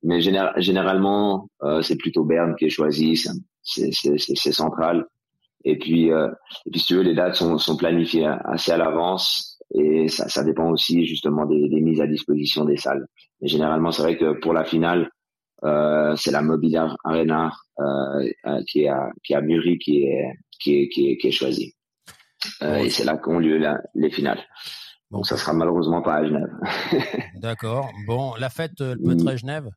mais général, généralement euh, c'est plutôt Berne qui est choisi, c'est central. Et puis euh, et puis si tu veux les dates sont sont planifiées assez à l'avance et ça ça dépend aussi justement des, des mises à disposition des salles. Mais généralement c'est vrai que pour la finale euh, c'est la Mobile Arena euh, euh, qui est à, qui est à Muri qui est qui est qui est, qui est choisie. Euh, et c'est là qu'ont lieu la- les finales. Bon, Donc ça sera malheureusement pas à Genève. D'accord. Bon, la fête euh, peut être à Genève?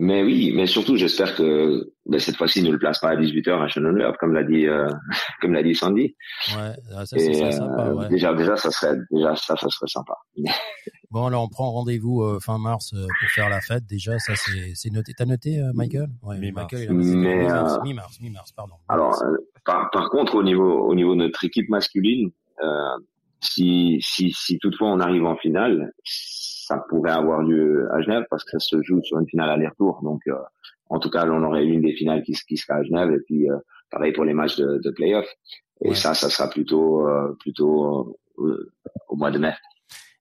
Mais oui, mais surtout j'espère que ben, cette fois-ci ne le place pas à 18h à Chenoneur, comme l'a dit euh, comme l'a dit Sandy. Ouais, ah, ça, Et c'est euh, sympa. Ouais. déjà déjà ça serait déjà ça ça serait sympa. Bon, alors on prend rendez-vous euh, fin mars euh, pour faire la fête. Déjà, ça c'est c'est noté. T'as noté, euh, Michael? Ouais, Mi-mars. Michael, il a. Mais, mi-mars, euh, mi-mars, mi-mars, pardon. Alors euh, par, par contre au niveau au niveau de notre équipe masculine, euh, si si si toutefois on arrive en finale, ça pourrait avoir lieu à Genève parce que ça se joue sur une finale aller-retour. Donc euh, en tout cas, on aurait une des finales qui, qui sera à Genève et puis euh, pareil pour les matchs de, de play-off. Et Ouais. ça, ça sera plutôt euh, plutôt au mois de mai.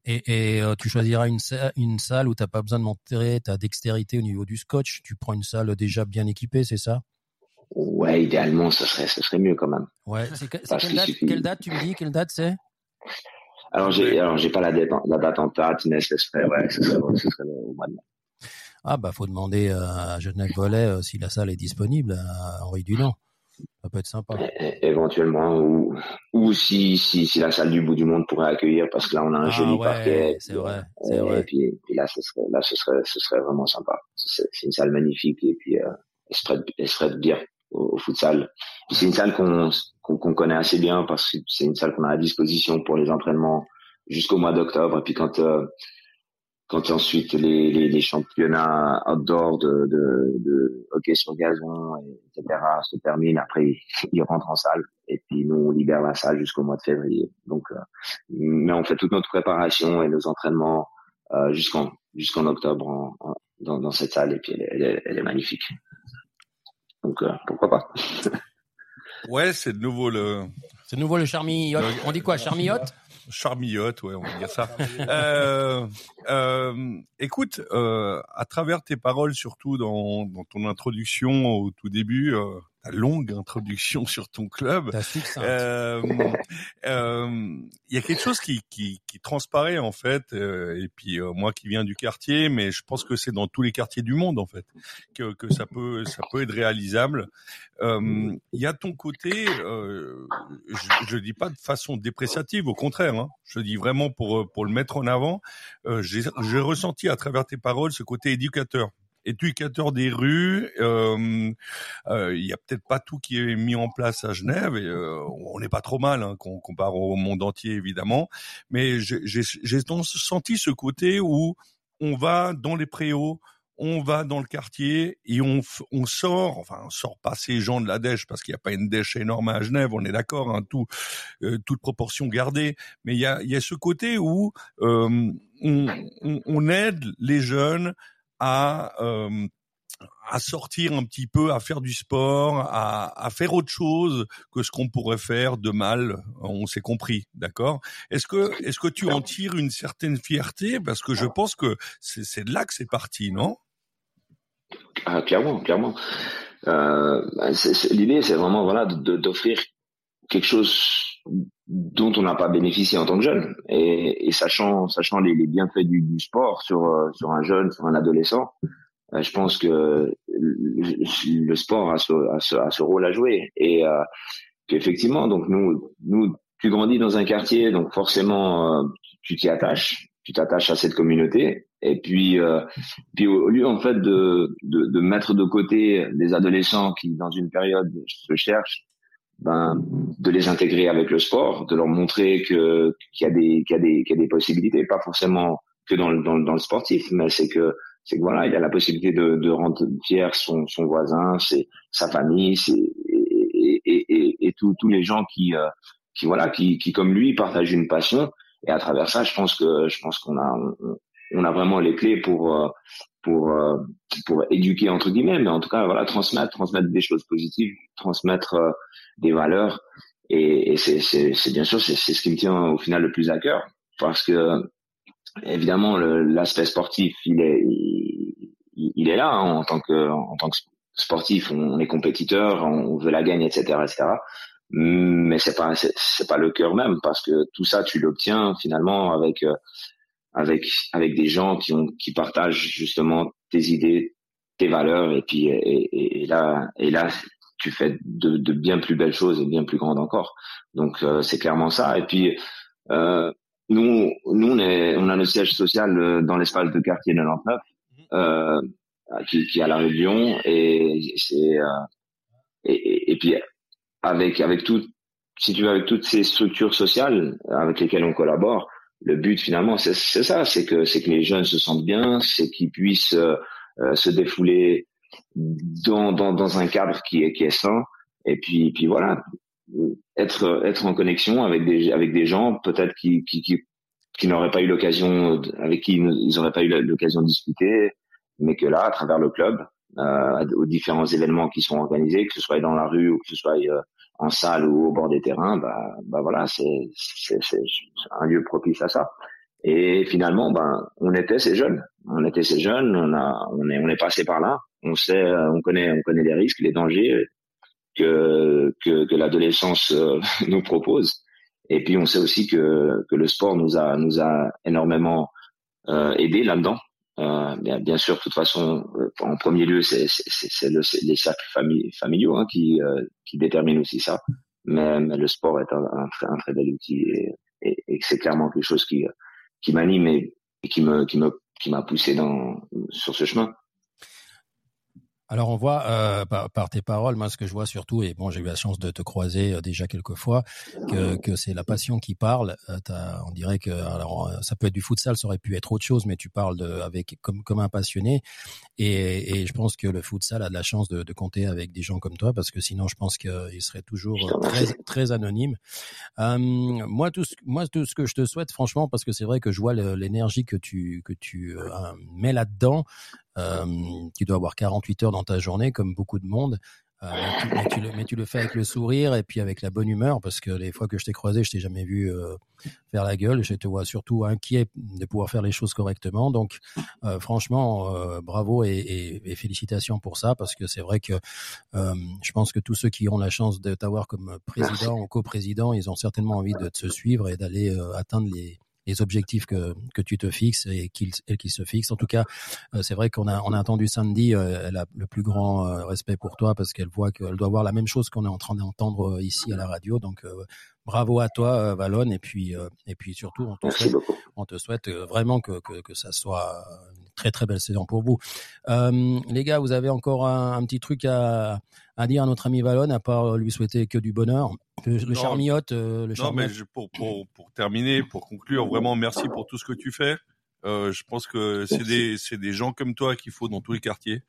Et, et tu choisiras une, sa- une salle où t'as pas besoin de montrer ta dextérité au niveau du scotch. Tu prends une salle déjà bien équipée, c'est ça? Ouais, idéalement, ce serait ce serait mieux quand même. Ouais. C'est c'est quelle date suffit- Quelle date tu me dis Quelle date c'est? Alors j'ai alors j'ai pas la date la date en tête, mais ce serait ouais, ce serait, ce serait au mois de mai. Ah bah faut demander à Genève Volet euh, si la salle est disponible à Henri Dunant. Ça peut être sympa. É- éventuellement ou ou si si si la salle du bout du monde pourrait accueillir parce que là on a un Ah joli ouais, parquet c'est vrai, euh, c'est et, vrai. puis, puis là ce serait là ce serait ce serait vraiment sympa c'est une salle magnifique et puis euh, elle se prête elle se prête bien au, au futsal Puis c'est une salle qu'on qu'on qu'on connaît assez bien parce que c'est une salle qu'on a à disposition pour les entraînements jusqu'au mois d'octobre et puis quand euh, quand ensuite les, les, les championnats outdoor de, de, de hockey sur gazon, et etc. se terminent, après ils, rentrent en salle et puis nous on libère la salle jusqu'au mois de février. Donc, euh, mais on fait toute notre préparation et nos entraînements euh, jusqu'en jusqu'en octobre en, dans, dans cette salle et puis elle, elle, elle est magnifique. Donc euh, pourquoi pas Ouais, c'est de nouveau le. C'est de nouveau le charmillote. On dit quoi, charmillote Charmillote, ouais, on va dire ça. euh, euh, écoute, euh, à travers tes paroles, surtout dans, dans ton introduction au tout début, euh, longue introduction sur ton club, euh, euh, il y a quelque chose qui, qui, qui transparaît en fait. euh, et puis euh, moi qui viens du quartier, mais je pense que c'est dans tous les quartiers du monde en fait que, que ça peut ça peut être réalisable. Euh, Il y a ton côté, euh, je, le dis pas de façon dépréciative, au contraire. Hein, je dis vraiment pour pour le mettre en avant. Euh, j'ai ressenti à travers tes paroles ce côté éducateur éducateur des rues. Euh, euh, Il y a peut-être pas tout qui est mis en place à Genève. Et, euh, on n'est pas trop mal, hein, qu'on compare au monde entier évidemment. Mais j'ai senti ce côté où on va dans les préaux, on va dans le quartier et on, on sort, enfin on sort pas ces gens de la dèche parce qu'il n'y a pas une dèche énorme à Genève, on est d'accord, hein, tout, euh, toute proportion gardée, mais il y a, y a ce côté où euh, on, on aide les jeunes à euh, à sortir un petit peu, à faire du sport, à, à faire autre chose que ce qu'on pourrait faire de mal. On s'est compris, d'accord? Est-ce que est-ce que tu en tires une certaine fierté? Parce que je pense que c'est c'est de là que c'est parti, non? Ah, clairement, clairement. Euh, L'idée, c'est vraiment voilà d'offrir quelque chose dont on n'a pas bénéficié en tant que jeune. Et, et sachant, sachant les, les bienfaits du, du sport sur, euh, sur un jeune, sur un adolescent, euh, je pense que le, sport a ce, a, ce, a ce rôle à jouer. Et euh, qu'effectivement, donc nous, nous, tu grandis dans un quartier, donc forcément, euh, tu t'y attaches, tu t'attaches à cette communauté. Et puis, euh, puis au lieu en fait de, de, de mettre de côté des adolescents qui, dans une période, se cherchent, ben, de les intégrer avec le sport, de leur montrer que qu'il y a des qu'il y a des qu'il y a des possibilités, pas forcément que dans le dans, dans le sportif, mais c'est que c'est que voilà, il y a la possibilité de, de rendre fier son son voisin, c'est sa famille, c'est et, et, et, et tous tous les gens qui euh, qui voilà qui qui comme lui partagent une passion. Et à travers ça, je pense que je pense qu'on a on a vraiment les clés pour euh, pour euh, pour éduquer entre guillemets, mais en tout cas voilà transmettre transmettre des choses positives, transmettre euh, des valeurs. Et, et c'est c'est bien sûr c'est c'est ce qui me tient au final le plus à cœur parce que évidemment l'aspect sportif il est il, est là hein, en tant que en tant que sportif on est compétiteur on veut la gagne etc etc mais c'est pas c'est pas le cœur même parce que tout ça tu l'obtiens finalement avec euh, avec avec des gens qui ont qui partagent justement tes idées tes valeurs et puis et, là et là tu fais de, de bien plus belles choses et bien plus grandes encore. Donc euh, c'est clairement ça. Et puis euh, nous nous on est on a notre siège social euh, dans l'espace de quartier 99 euh, qui, qui est à la Lyon et c'est euh, et, et puis avec avec tout si tu veux avec toutes ces structures sociales avec lesquelles on collabore le but finalement c'est ça c'est que c'est que les jeunes se sentent bien c'est qu'ils puissent euh, euh, se défouler dans, dans dans un cadre qui est qui est sain. Et puis puis voilà être être en connexion avec des avec des gens peut-être qui qui qui, qui n'auraient pas eu l'occasion avec qui ils n'auraient pas eu l'occasion de discuter mais que là à travers le club euh, aux différents événements qui sont organisés que ce soit dans la rue ou que ce soit euh, en salle ou au bord des terrains, bah, bah voilà, c'est un lieu propice à ça. Et finalement, ben, on était ces jeunes, on était ces jeunes, on a, on est, on est passé par là, on sait, on connaît, on connaît les risques, les dangers que que, que l'adolescence euh, nous propose. Et puis on sait aussi que que le sport nous a nous a énormément euh, aidé là-dedans. Euh, bien, bien sûr, de toute façon, euh, en premier lieu, c'est le, les cercles famili familiaux hein, qui euh, qui déterminent aussi ça. Mais, mais le sport est un, un, très, un très bel outil et, et, et c'est clairement quelque chose qui qui m'anime et, et qui me qui me qui m'a poussé dans sur ce chemin. Alors on voit euh, par, par, tes paroles, moi ce que je vois surtout, et bon j'ai eu la chance de te croiser euh, déjà quelques fois, que, que c'est la passion qui parle. Euh, on dirait que alors ça peut être du futsal, ça aurait pu être autre chose, mais tu parles de, avec comme comme un passionné. Et, et je pense que le futsal a de la chance de, de compter avec des gens comme toi, parce que sinon je pense qu'il serait toujours très très anonyme. Euh, moi tout ce, moi tout ce que je te souhaite, franchement, parce que c'est vrai que je vois l'énergie que tu que tu mets là-dedans. Euh, tu dois avoir 48 heures dans ta journée, comme beaucoup de monde. Euh, mais, tu, mais, tu le, mais, tu, le, fais avec le sourire et puis avec la bonne humeur parce que les fois que je t'ai croisé, je t'ai jamais vu euh, faire la gueule. Je te vois surtout inquiet de pouvoir faire les choses correctement. Donc, euh, franchement, bravo et, et, et, félicitations pour ça parce que c'est vrai que je pense que tous ceux qui ont la chance de t'avoir comme président ou coprésident, ils ont certainement envie de te suivre et d'aller atteindre les les objectifs que, que tu te fixes et qu'ils qu se fixent. En tout cas, euh, c'est vrai qu'on a, on a entendu Sandy, euh, elle a le plus grand euh, respect pour toi parce qu'elle voit qu'elle doit voir la même chose qu'on est en train d'entendre ici à la radio. Donc, bravo à toi, Valon, et puis, et puis surtout, on te souhaite, on te souhaite vraiment que, que, que ça soit une très très belle saison pour vous. Euh, les gars, vous avez encore un, un petit truc à, à dire à notre ami Valon, à part lui souhaiter que du bonheur le, le charmiote, euh, le Non, mais je, pour, pour, pour terminer, pour conclure, vraiment merci pour tout ce que tu fais. Euh, je pense que c'est des, c'est des gens comme toi qu'il faut dans tous les quartiers.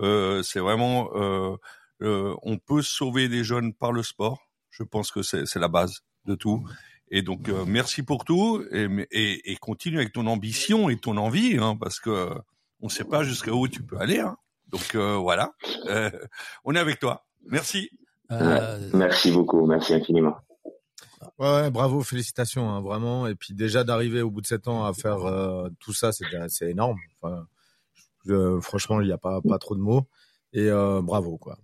Euh, c'est vraiment, euh, euh, on peut sauver des jeunes par le sport. Je pense que c'est, c'est la base de tout. Et donc, euh, merci pour tout et, et, et, continue avec ton ambition et ton envie, hein, parce que on ne sait pas jusqu'à où tu peux aller. Hein. Donc voilà, on est avec toi. Merci. Euh... Merci beaucoup, merci infiniment. Ouais, ouais bravo, félicitations, hein, vraiment. Et puis déjà d'arriver au bout de sept ans à faire euh, tout ça, c'est c'est énorme. Enfin, je, franchement, il n'y a pas pas trop de mots. Et euh, bravo, quoi.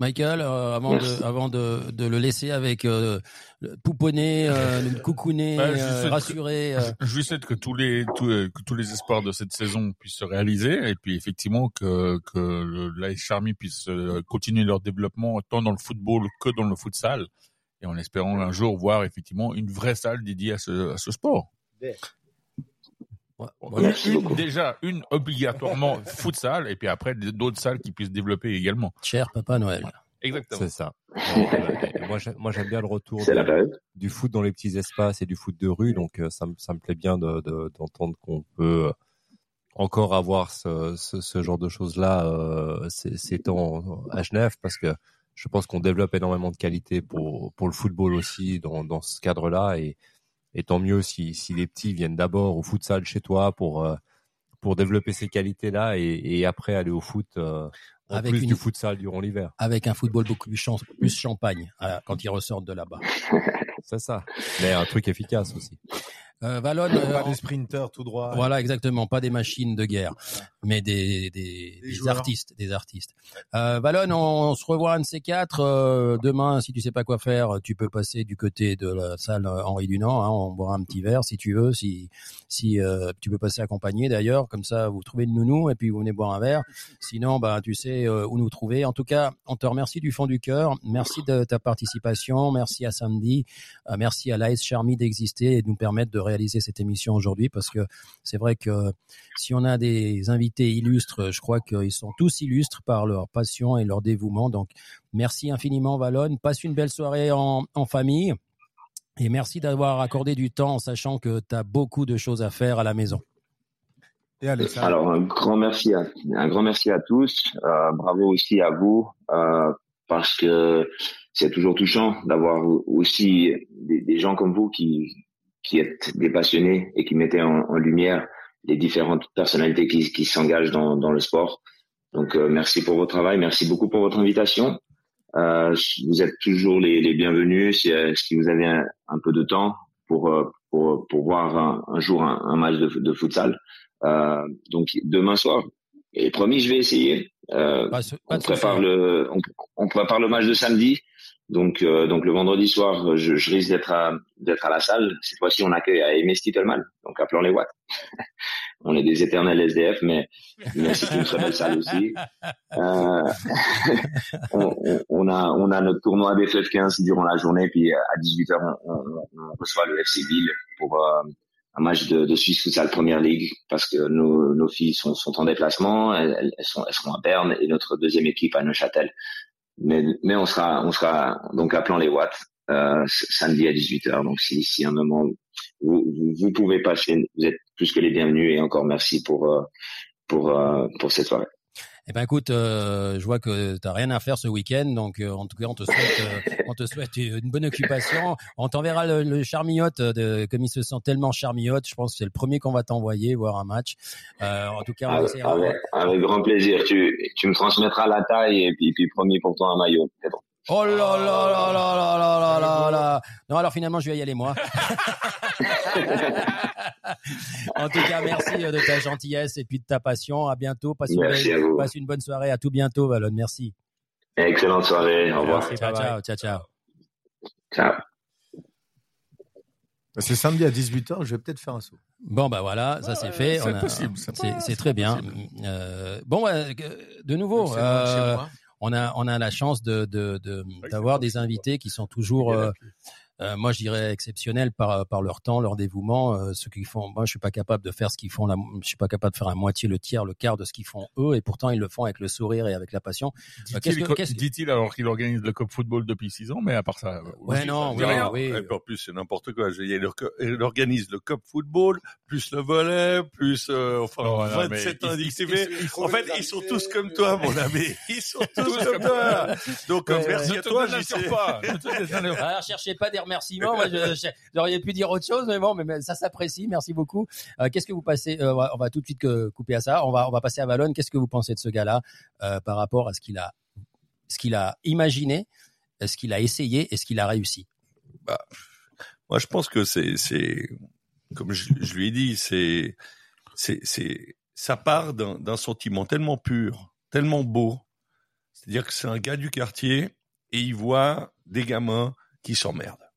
Michael, euh, avant de avant de, de le laisser avec euh, le pouponner, euh, le coucouner, bah, euh, rassurer. Que, je lui souhaite que tous les tous, que tous les espoirs de cette saison puissent se réaliser et puis effectivement que que l'AS Charmy puisse continuer leur développement tant dans le football que dans le futsal et en espérant un jour voir effectivement une vraie salle dédiée à ce à ce sport. Ouais, une, déjà une obligatoirement futsal et puis après d'autres salles qui puissent développer également. Cher Papa Noël. Exactement. C'est ça. moi, moi j'aime bien le retour de, du foot dans les petits espaces et du foot de rue, donc ça, ça me plaît bien d'entendre de, qu'on peut encore avoir ce, ce, ce genre de choses-là euh, ces temps à Genève, parce que je pense qu'on développe énormément de qualité pour, pour le football aussi dans, dans ce cadre-là et et tant mieux si, si les petits viennent d'abord au futsal chez toi pour euh, pour développer ces qualités-là et, et après aller au foot euh, en avec plus une, du futsal durant l'hiver. Avec un football beaucoup plus champagne euh, quand ils ressortent de là-bas. C'est ça. Mais un truc efficace aussi. Euh, Valon, pas des sprinters tout droit. Voilà, exactement, pas des machines de guerre, mais des des, des, des artistes, des artistes. Euh, Valon, on, on, se revoit un de ces quatre euh, demain. Si tu sais pas quoi faire, tu peux passer du côté de la salle Henri Dunant. Hein, on boira un petit verre si tu veux. Si si euh, tu peux passer accompagné d'ailleurs, comme ça vous trouvez le nounou et puis vous venez boire un verre. Sinon, bah tu sais euh, où nous trouver. En tout cas, on te remercie du fond du cœur. Merci de ta participation. Merci à Sandy. Euh, merci à l'AS Charmy d'exister et de nous permettre de réaliser cette émission aujourd'hui parce que c'est vrai que si on a des invités illustres, je crois qu'ils sont tous illustres par leur passion et leur dévouement. Donc, merci infiniment, Valon. Passe une belle soirée en, en famille. Et merci d'avoir accordé du temps en sachant que tu as beaucoup de choses à faire à la maison. Et Alors, un grand merci à, un grand merci à tous. Euh, bravo aussi à vous euh, parce que c'est toujours touchant d'avoir aussi des, des, gens comme vous qui, qui êtes des passionnés et qui mettez en, en lumière les différentes personnalités qui, qui s'engagent dans, dans, le sport. Donc euh, merci pour votre travail, merci beaucoup pour votre invitation. Euh, vous êtes toujours les, les bienvenus si, si, vous avez un, un, peu de temps pour euh, pour, pour voir un, un jour un, un, match de, de futsal. Euh, donc demain soir. Et promis, je vais essayer. Euh, pas, pas on prépare le on, on prépare le match de samedi. Donc, euh, donc le vendredi soir, je, je risque d'être à, d'être à la salle. Cette fois-ci, on accueille à Aimé Stittelman, donc appelons les Watts. on est des éternels SDF, mais, mais c'est une très belle salle aussi. Euh, on, on, a, on a notre tournoi des FF15 durant la journée, puis à 18h, on, on, on reçoit le FC Ville pour euh, un match de, de Suisse Futsal Première League, parce que nos, nos filles sont, sont en déplacement, elles, elles, sont, elles seront à Berne, et notre deuxième équipe à Neuchâtel mais, on sera, on sera donc appelant les watts euh, samedi à 18h. Donc si, si un moment vous, vous, vous, pouvez passer, vous êtes plus que les bienvenus et encore merci pour euh, pour euh, pour cette soirée. Eh ben écoute, euh, je vois que t'as rien à faire ce week-end, donc euh, en tout cas on te souhaite, euh, on te souhaite une bonne occupation. On t'enverra le, le charmillote de, comme il se sent tellement charmillote. Je pense que c'est le premier qu'on va t'envoyer voir un match. Euh, en tout cas, on Avec, essaiera- avec, avec grand plaisir. Tu, tu me transmettras la taille et puis, puis promis pour toi un maillot. Pedro. Oh là là là là là là là là là. Non, alors finalement, je vais y aller moi. en tout cas, merci euh, de ta gentillesse et puis de ta passion. À bientôt. Passe une, Merci belle- à vous. passe une bonne soirée. À tout bientôt, Valon. Merci. Excellente soirée. Au revoir. ciao, ciao, ciao, ciao. Ciao. C'est samedi à 18h, je vais peut-être faire un saut. Bon, bah voilà, ça c'est fait. c'est possible, c'est très bien. Euh, bon, que- de nouveau, euh, moi. On a on a la chance de de de- d'avoir des invités qui sont toujours euh, euh, moi je dirais exceptionnels par par leur temps leur dévouement euh, ce qu'ils font moi je suis pas capable de faire ce qu'ils font la, je suis pas capable de faire la moitié le tiers le quart de ce qu'ils font eux et pourtant ils le font avec le sourire et avec la passion Euh, qu'est-ce Dit-il qu'est-ce que- dit-il alors qu'il organise le Cup Football depuis six ans, mais à part ça. euh, ouais oui, non oui, dit rien. oui. Et en plus, c'est n'importe quoi. Il, organise le Cup Football, plus le volet, plus euh, enfin Oh, mais 27 il- indices il- TV. il- il- En fait, ils sont tous comme toi, mon ami. Ils sont tous comme toi. Donc, euh, merci Ne à toi. Ne te pas. Alors, cherchez pas des remerciements. Moi, j'aurais pu dire autre chose, mais bon, mais, ça s'apprécie. Merci beaucoup. Euh, Qu'est-ce que vous passez euh, on va- tout de suite couper à ça. On va, on va passer à Valone. Qu'est-ce que vous pensez de ce gars-là euh, par rapport à ce qu'il a, ce qu'il a imaginé, ce qu'il a essayé et ce qu'il a réussi? Bah, moi, je pense que c'est, c'est, comme je, lui ai dit, c'est, c'est, c'est, ça part d'un sentiment tellement pur, tellement beau. C'est-à-dire que c'est un gars du quartier et il voit des gamins qui s'emmerdent,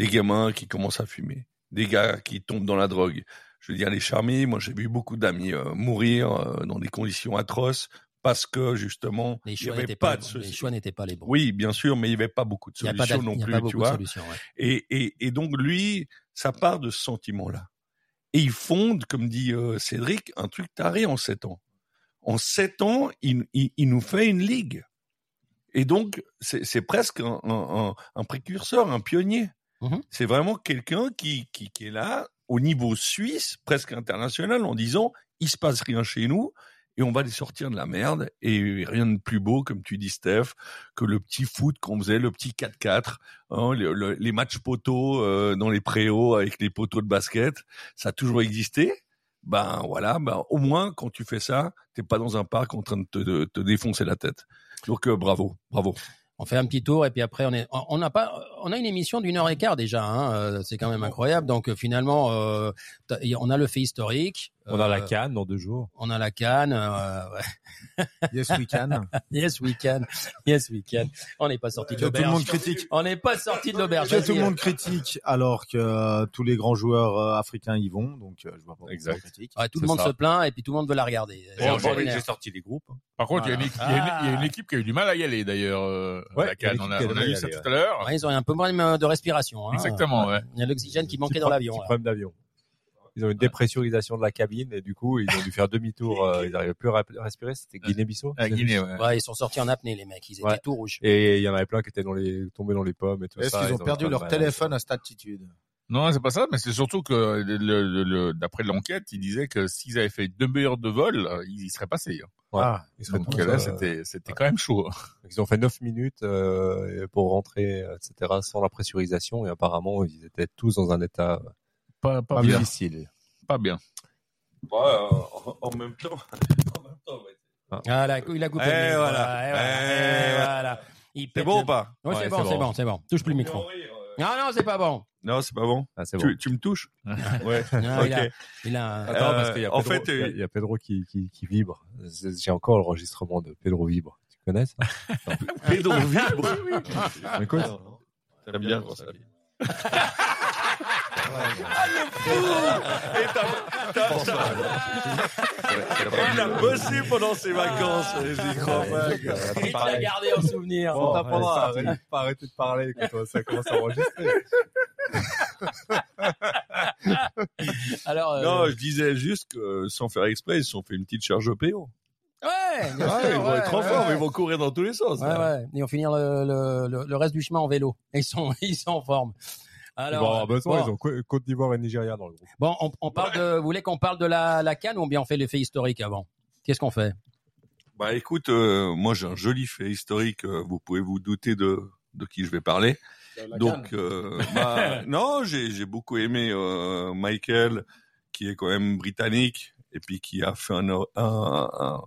des gamins qui commencent à fumer, des gars qui tombent dans la drogue. Je veux dire, les charmés, moi, j'ai vu beaucoup d'amis euh, mourir euh, dans des conditions atroces parce que justement, Les il n'y choix avait n'étaient pas pas, de les bons. les solution. choix n'étaient pas les bons. Oui, bien sûr, mais il n'y avait pas beaucoup de il n'y a pas, solutions non plus, tu beaucoup vois. ouais. Et, et, et donc lui, ça part de ce sentiment-là. Et il fonde, comme dit euh, Cédric, un truc taré en sept ans. En sept ans, il, il, il nous fait une ligue. Et donc, c'est c'est presque un, un, un, un précurseur, un pionnier. Mhm. C'est vraiment quelqu'un qui, qui, qui est là au niveau suisse, presque international, en disant, il se passe rien chez nous, et on va les sortir de la merde. Et rien de plus beau, comme tu dis, Steph, que le petit foot qu'on faisait, le petit 4-4, hein, le- le- les matchs poteaux euh, dans les préaux avec les poteaux de basket, ça a toujours existé. Ben voilà, ben au moins quand tu fais ça, t'es pas dans un parc en train de te, de te défoncer la tête. Donc euh, bravo, bravo. On fait un petit tour et puis après on est, on n'a pas, on a une émission d'une heure et quart déjà. Hein, euh, c'est quand même incroyable. Donc euh, finalement, euh, on a le fait historique. On a la euh, canne dans deux jours. On a la canne. euh, ouais. Yes, we can. Yes, we can. Yes, we can. On n'est pas sorti de Que tout le monde l'auberge. critique. On n'est pas sorti de l'auberge. Tout le euh, monde critique alors que euh, tous les grands joueurs euh, africains y vont, donc euh, je vois pas Exact. critique. ouais, tout le monde ça. se plaint et puis tout le monde veut la regarder. Bon. J'ai sorti les groupes. Par contre, il y a une équipe- il y, a une- il y a une équipe qui a eu du mal à y aller d'ailleurs. Euh, Ouais, la canne. On a, on a vu ça tout à l'heure. Ouais, ils ont un peu moins de respiration. Hein. Exactement, ouais. Il y a l'oxygène qui manquait dans l'avion. problème d'avion. Ils ont une dépressurisation de la cabine et du coup ils ont dû faire demi-tour. euh, ils n'arrivaient plus à respirer. C'était Guinée-Bissau. À Guinée, ouais. Ouais, ils sont sortis en apnée les mecs. Ils étaient Ouais. tout rouges. Et il y en avait plein qui étaient dans les tombés dans les pommes et tout Est-ce ça. qu'ils ont Ils perdu eu leur téléphone à cette altitude? Non, c'est pas ça, mais c'est surtout que le, le- le- d'après l'enquête, il disait que s'ils avaient fait deux heures de vol, euh, ils y seraient passés. hein. Ouais. Ah, Ils seraient Donc tous, là, euh, c'était c'était quand même chaud. hein. Ils ont fait 9 minutes euh, pour rentrer, etc. sans la pressurisation et apparemment ils étaient tous dans un état Pas, pas bien. difficile. Pas bien. Ouais, euh, en, en même temps, en même temps, ouais. Ah, là, il a coupé. Eh, le micro. voilà. Ouais, voilà. Eh, Eh, voilà. Il C'est bon le- ou pas? Ouais, c'est bon, c'est c'est bon. bon, c'est bon. Touche plus le micro. Non, non, c'est pas bon. Non, c'est pas bon. Ah, c'est bon. Tu, tu me touches? Ouais. Non, il, a, Ok. il a un- Attends, parce Euh, qu'il y a en Pedro, fait, il y a- euh, il y a Pedro qui, qui, qui vibre. J'ai encore l'enregistrement de Pedro vibre. Tu connais ça? Pedro vibre. Écoute, J'aime bien quand ça vibre. Et t'as- Il a bossé pendant ses vacances, crois pas. il l'a gardé en souvenir. on t'apprendra pas arrêter de parler quand ça commence à enregistrer. Alors, euh, Non, je disais juste que sans faire exprès, ils se sont fait une petite charge au PO. ouais, bien sûr, ils vont être en ouais, forme, ouais. ils vont courir dans tous les sens. Ils vont finir le, le, le, le reste du chemin en vélo. Ils sont, ils sont en forme. Alors, ils vont avoir besoin, bon, ils ont Cô- Côte d'Ivoire et Nigeria dans le groupe. bon, on, on parle de, vous voulez qu'on parle de la, la canne ou bien on fait l'effet historique avant? Qu'est-ce qu'on fait? Bah écoute, euh, moi j'ai un joli fait historique. euh, vous pouvez vous douter de de qui je vais parler. Donc euh, bah, non, j'ai j'ai beaucoup aimé euh, Michael, qui est quand même britannique et puis qui a fait un un, un,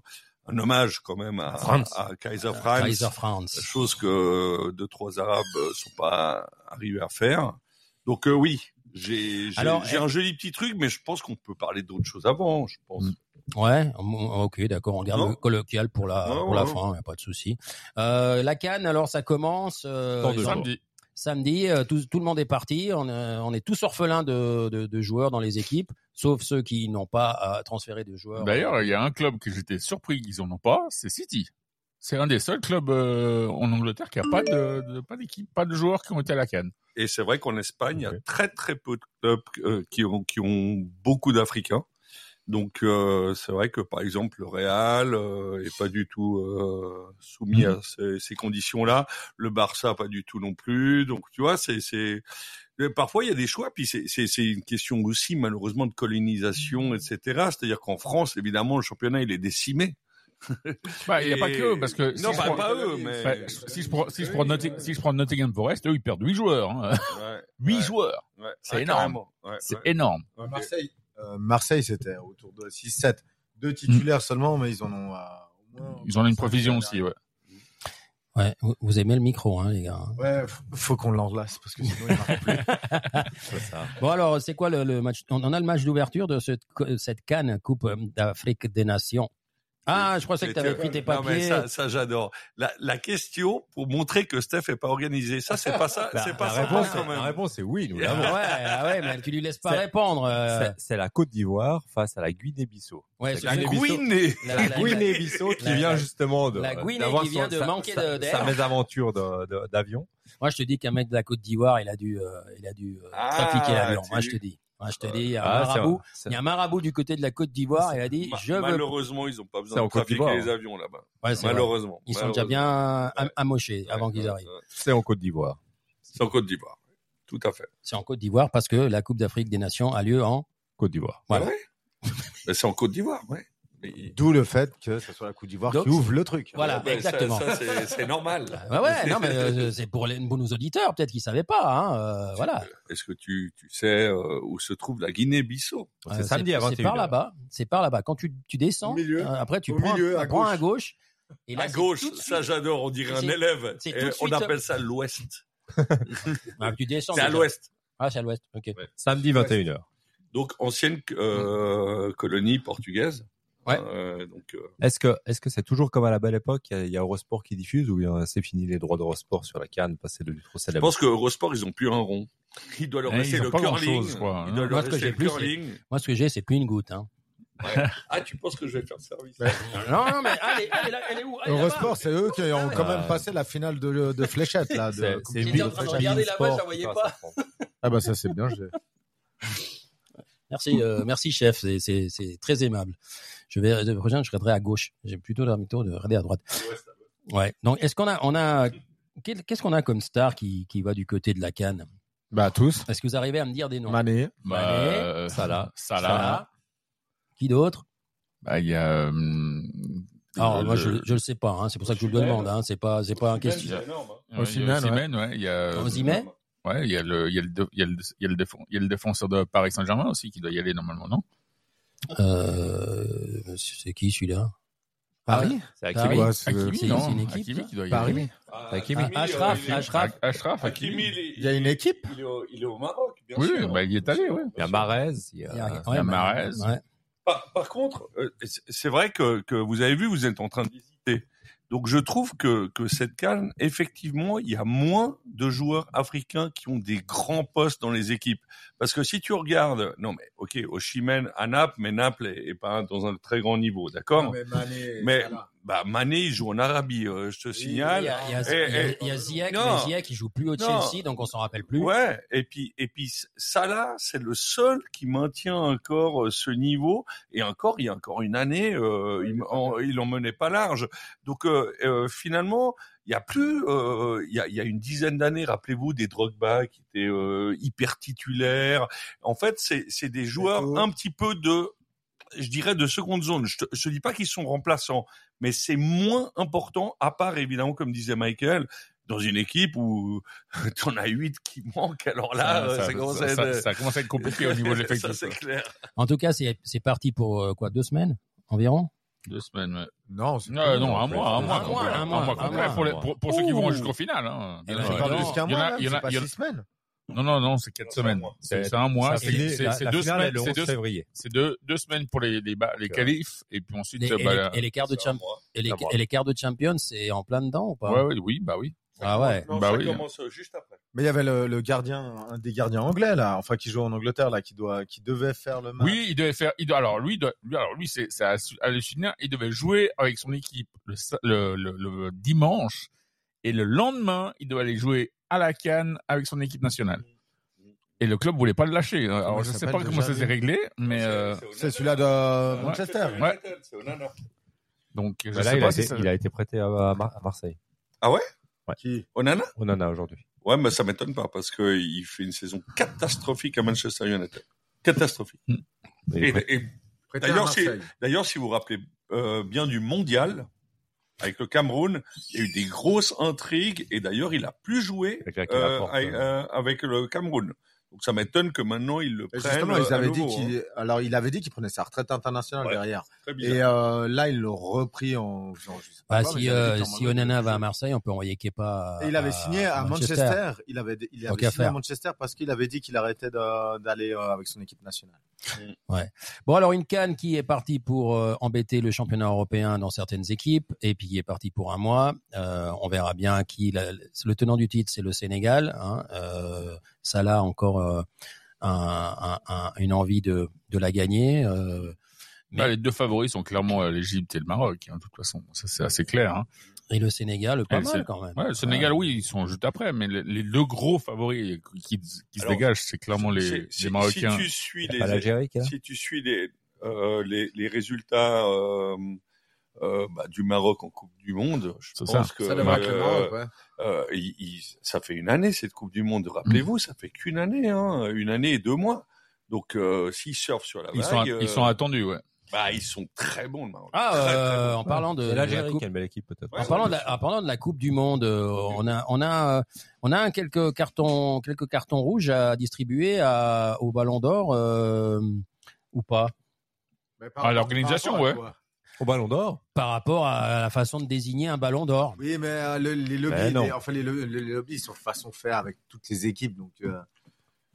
un hommage quand même à, à Kaiser Franz. Kaiser Franz. chose que deux trois Arabes sont pas arrivés à faire. Donc euh, oui, j'ai un joli petit truc, mais je pense qu'on peut parler d'autres choses avant. Je pense. Ouais, mm, ok, d'accord. On garde Non. le colloquial pour la Ouais, pour la fin, y a pas de souci. Euh, la Cannes, alors ça commence euh, Samedi. samedi. euh, tout, tout le monde est parti. On, euh, on est tous orphelins de, de, de joueurs dans les équipes, sauf ceux qui n'ont pas à transférer de joueurs. D'ailleurs, il y a un club que j'étais surpris qu'ils en ont pas, c'est City. C'est un des seuls clubs euh, en Angleterre qui a pas de, de- pas d'équipe, pas de joueurs qui ont été à la canne. Et c'est vrai qu'en Espagne, il y a très très peu de clubs euh, qui ont qui ont beaucoup d'Africains. Donc euh, c'est vrai que par exemple le Real euh, est pas du tout euh, soumis à ces, ces conditions-là. Le Barça pas du tout non plus. Donc tu vois, c'est c'est parfois il y a des choix. Puis c'est c'est c'est une question aussi malheureusement de colonisation, etc. C'est-à-dire qu'en France évidemment le championnat il est décimé. Bah, il y a pas que eux, parce que si non je pas, prends- pas eux, mais bah, si je prends, si je prends Notting- si je prends Nottingham Forest, eux, ils perdent 8 joueurs, hein. Ouais, 8 ouais, joueurs. ouais. C'est énorme. Ouais, C'est ouais. énorme. Euh, Marseille, euh, Marseille, c'était autour de 6-7. Deux titulaires seulement, mais ils en ont. euh, au moins- Ils en ont une provision aussi, ouais. Ouais, vous, aimez le micro, hein, les gars. Ouais, f- faut qu'on l'enlace parce que sinon il marche plus. C'est ça. Bon alors, c'est quoi le, le match? On a le match d'ouverture de cette, cette Cannes Coupe d'Afrique des Nations. Ah, je pensais que tu avais pris tes Non, mais papiers. ça, ça j'adore. La, la question pour montrer que Steph est pas organisé, ça c'est pas ça, La, c'est pas la ça réponse, quand même. la réponse est oui, nous Ah l'avons. ouais, ah ouais, mais tu lui laisses pas répondre. euh. C'est- la Côte d'Ivoire face à la Guinée-Bissau. Ouais, La Guinée-Bissau. Guinée. La- Guinée-Bissau qui la- vient justement de la Guinée qui vient de sa- manquer de- d'air. sa mésaventure d'avion. Moi, je te dis qu'un mec de la Côte d'Ivoire, il a dû, euh, il a dû euh, Ah, trafiquer l'avion. Moi, je te dis. Moi, je te dis, il y a un Ah, marabout. Il y a un marabout du côté de la Côte d'Ivoire. Il a dit, Ma- je veux. Malheureusement, ils ont pas besoin de trafiquer les avions là-bas. Ouais. Malheureusement. Ils sont déjà bien am- amochés avant qu'ils arrivent. C'est en Côte d'Ivoire. C'est en Côte d'Ivoire. Tout à fait. C'est en Côte d'Ivoire parce que la Coupe d'Afrique des Nations a lieu en. Côte d'Ivoire. Voilà. Ouais. Mais c'est en Côte d'Ivoire, ouais. D'où le fait que ce soit la Côte d'Ivoire qui ouvre le truc. Voilà, Ouais, exactement. Ça, c'est- c'est normal. Ouais, ouais, non, mais euh, c'est pour, les, pour nos auditeurs, peut-être qu'ils savaient pas, hein, euh, voilà. Est-ce que tu, tu sais euh, où se trouve la Guinée-Bissau? C'est Euh, samedi à C'est 21 par là-bas, c'est par là-bas. Quand tu, tu descends, milieu. euh, après tu Au prends, milieu, à prends gauche. à gauche. Et là, À gauche, ça j'adore, on dirait un élève. Et on appelle ça l'ouest. Ah, tu descends. C'est à l'ouest. Ah, c'est à l'ouest, ok. Samedi 21h. Donc ancienne colonie portugaise. Ouais. Euh, donc euh, Est-ce que est-ce que c'est toujours comme à la belle époque Il y a, il y a Eurosport qui diffuse ou bien c'est fini les droits d'Eurosport sur la canne passé de trop je célèbre pense que Eurosport ils ont plus un rond. Il doit leur rester ils le curling. grand-chose, je crois, Il hein. doit Moi, leur ce que rester j'ai le plus, curling. Moi, ce que j'ai, c'est plus une goutte. Hein. Ah, tu penses que je vais faire service? Non, non, mais allez, elle est là, elle est où. Eurosport, c'est eux qui ont quand même passé la finale de, de fléchette là. De, C'est- Coupe c'est du J'étais Monde en train de regarder là-bas, je la Sport, voyais pas. Ah bah ça c'est bien. je- Merci, euh, merci chef, c'est, c'est, c'est très aimable. Je vais, le prochain, je regarderai à gauche. J'ai plutôt l'habitude de regarder à droite. Ouais. Donc, est-ce qu'on a, on a, qu'est-ce qu'on a comme star qui, qui va du côté de la canne Bah tous. Est-ce que vous arrivez à me dire des noms? Mané. Bah, Mané, euh, Salah. Salah. Salah. Qui d'autre? Bah, il y a, hum, Alors, le- moi, je, je le sais pas. Hein, c'est pour ça que je vous le demande. Hein, c'est pas, c'est pas un question. Ouais, Osimhen, ouais. Il y a, Osimhen ouais, il y a le, il y a le, il y a le, il y a le défenseur, il y a le défenseur de Paris Saint-Germain aussi qui doit y aller normalement, non? Euh, c'est qui celui-là? Paris? C'est. Hakimi. Hakimi, non? une équipe, Hakimi qui doit y Paris. aller. Ah, Hakimi. Ashraf, euh, il- Ashraf. Ashraf, Hakimi, il y a une équipe. Il est au, il est au Maroc, bien Oui, sûr. bah, il y est allé, ouais. Il y a Marez. Il y a, ouais. Par, contre, euh, c'est- vrai que, que vous avez vu, vous êtes en train d'hésiter. Donc je trouve que, que cette canne, effectivement, il y a moins de joueurs africains qui ont des grands postes dans les équipes. Parce que si tu regardes, non mais ok, Oshimen à Naples, mais Naples est, est pas dans un très grand niveau, d'accord? Mais Mané. Mais bah Mané il joue en Arabie, euh, je te signale. a, il y a, a- y a Ziyech, non. mais Ziyech, il joue plus au Non. Chelsea, donc on s'en rappelle plus. Ouais, et puis et puis Salah, c'est le seul qui maintient encore euh, ce niveau et encore il y a encore une année, euh, il, en, il en menait pas large. Donc euh, euh, finalement, il y a plus, euh, il y a il y a une dizaine d'années, rappelez-vous des Drogba qui étaient euh, hyper titulaires. En fait, c'est c'est des joueurs un petit peu de je dirais de seconde zone. Je te dis pas qu'ils sont remplaçants, mais c'est moins important, à part évidemment, comme disait Michael, dans une équipe où tu en as huit qui manquent. Alors là, ça, ça, ça, commence ça, à être... ça- ça commence à être compliqué au niveau de l'effectif. Ça, c'est clair. En tout cas, c'est parti pour euh, quoi deux semaines environ? Deux semaines, ouais. Non, c'est Non, non, un mois, un mois, Un mois, un complet pour, les- pour, pour ceux qui vont jusqu'au final. Hein. Il y en a- mois, il y en a- il y en a- six semaines. Non, non, non, c'est quatre semaines. C'est un mois. C'est deux semaines. le C'est 11 deux, février. c'est deux, deux semaines pour les, les, ba- les qualifs. Et puis ensuite, Les- euh, et, bah, les, et les quarts de C'est un champ mois. et les, et quarts de champion, c'est en plein dedans ou pas ouais, ouais, oui, bah oui. Ah ouais. Non, Bah ça oui. commence juste après. Mais il y avait le, le gardien, un des gardiens anglais là, enfin qui joue en Angleterre là, qui doit, qui devait faire le match. Oui, il devait faire. Il doit, alors lui, doit- lui, alors lui, c'est c'est hallu- hallucinant. Il devait jouer avec son équipe le, le, le dimanche et le lendemain, il doit aller jouer à la Cannes avec son équipe nationale. Et le club voulait pas le lâcher. Alors je sais pas comment ça s'est réglé, mais euh, C'est celui-là de Manchester. Ouais. C'est Onana. donc je Bah là, sais il pas a, si été, ça- il a été prêté à, à Mar- à Marseille. Qui? Onana On en a aujourd'hui. Ouais, mais ça m'étonne pas parce que il fait une saison catastrophique à Manchester United. Catastrophique. Et, et D'ailleurs, si, Marseille. d'ailleurs, si vous vous rappelez euh, bien du mondial avec le Cameroun, il y a eu des grosses intrigues et d'ailleurs, il a plus joué Avec la euh, avec, euh, euh, avec le Cameroun. Donc ça m'étonne que maintenant il le prenne. Justement, ils à avaient dit hein. qu'il, alors il avait dit qu'il prenait sa retraite internationale Ouais. derrière. Et euh, là, ils l'ont repris en. faisant, je sais pas Bah, quoi, si euh, si Onana il va à. Marseille, on peut envoyer Kepa. Et il avait signé à Manchester. Il avait, il signé à. Manchester parce qu'il avait dit qu'il arrêtait d'aller euh, avec son équipe nationale. Bon alors une canne qui est partie pour euh, embêter le championnat européen dans certaines équipes et puis qui est partie pour un mois. Euh, on verra bien qui le tenant du titre c'est le Sénégal. Hein. Euh, encore euh, un- un- un- une envie de, la gagner. Bah, les deux favoris sont clairement euh, l'Égypte et le Maroc, hein, de toute façon. Ça, c'est assez clair. Hein. et le Sénégal pas Et mal quand même. Ouais, le Sénégal, oui, ils sont juste après, mais les, les deux gros favoris qui, qui se dégagent, c'est clairement les, Marocains. Si tu suis les, là si tu suis les, euh, les, les résultats euh, euh, bah, du Maroc en Coupe du Monde, je pense ça. que Ça le euh, Maroc, ouais. euh, il- il- ça fait une année cette Coupe du Monde. Rappelez-vous, ça fait qu'une année, hein, une année et deux mois. Donc euh, s'ils surfent sur la Ils vague, sont, euh, ils sont attendus, ouais. Bah ils sont très bons le Maroc. Ah, Très, très euh, bons. en parlant de, la l'Algérie coupe, qui a une belle équipe peut-être. Ouais, en parlant de la, en parlant de la Coupe du Monde, euh, on a on a euh, on a un quelques cartons quelques cartons rouges à distribuer à, au Ballon d'Or euh, ou pas Mais par- À l'organisation, par rapport à ouais. Au Ballon d'Or? Par rapport à la façon de désigner un Ballon d'Or. Oui, mais euh, le- les lobbies, Ben les- enfin les, les lobbies sont de façon faire avec toutes les équipes, donc.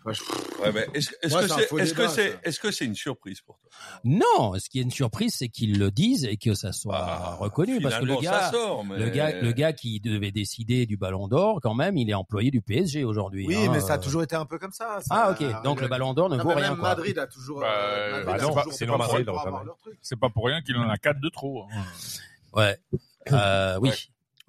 Enfin, je- Ouais, mais est-ce que c'est un c'est faux est-ce que débat, c'est ça. est-ce que c'est une surprise pour toi? Non, ce qui est une surprise, c'est qu'ils le disent et que ça soit Bah, reconnu parce que le gars ça sort, mais... le gars le gars qui devait décider du Ballon d'Or quand même, il est employé du PSG aujourd'hui. Oui, hein, mais ça a euh. toujours été un peu comme ça. ça- Ah OK, donc le Ballon d'Or ne Non, vaut rien même quoi. Madrid a toujours. Bah, euh, Madrid bah a non, toujours c'est pas pas pour rien qu'il en a quatre de trop. hein. Ouais. Euh, oui. Ouais,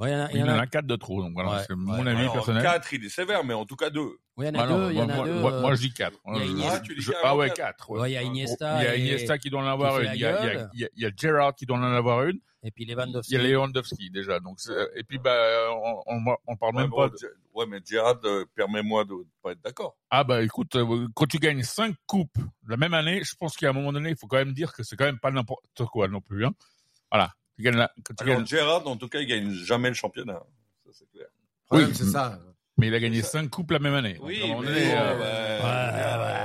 il y en a, il y Il en en a, a quatre de trop, donc voilà, Ouais, c'est ouais. mon avis Alors, personnel. 4, il est sévère, mais en tout cas 2. oui, il y en a Ah non, deux, il y en moi, a moi- deux. moi- euh, moi, je dis quatre. il y a Je- Iniesta- Ah, tu dis je- quatre, ah ouais, quatre. quatre. ouais, il y a Il Iniesta y a et- Iniesta qui doit en avoir une. Il y, a, il, y a, gueule. il y a- il y a Gerrard qui doit en avoir une. et puis Il Lewandowski. y a Lewandowski déjà. Donc et puis bah on, on, on parle Ouais, même bon, pas. de- ouais, mais Gérard, euh, permets-moi de ne pas être d'accord. Ah bah écoute, euh, quand tu gagnes cinq coupes la même année, je pense qu'à un moment donné, il faut quand même dire que c'est quand même pas n'importe quoi non plus. Hein. Voilà. Tu gagnes la- quand tu Alors, gagnes- Gérard, en tout cas, il gagne jamais le championnat. Ça, c'est clair. Problème, Oui. c'est ça. mais il a gagné cinq coupes la même année. Donc, à un moment donné, euh,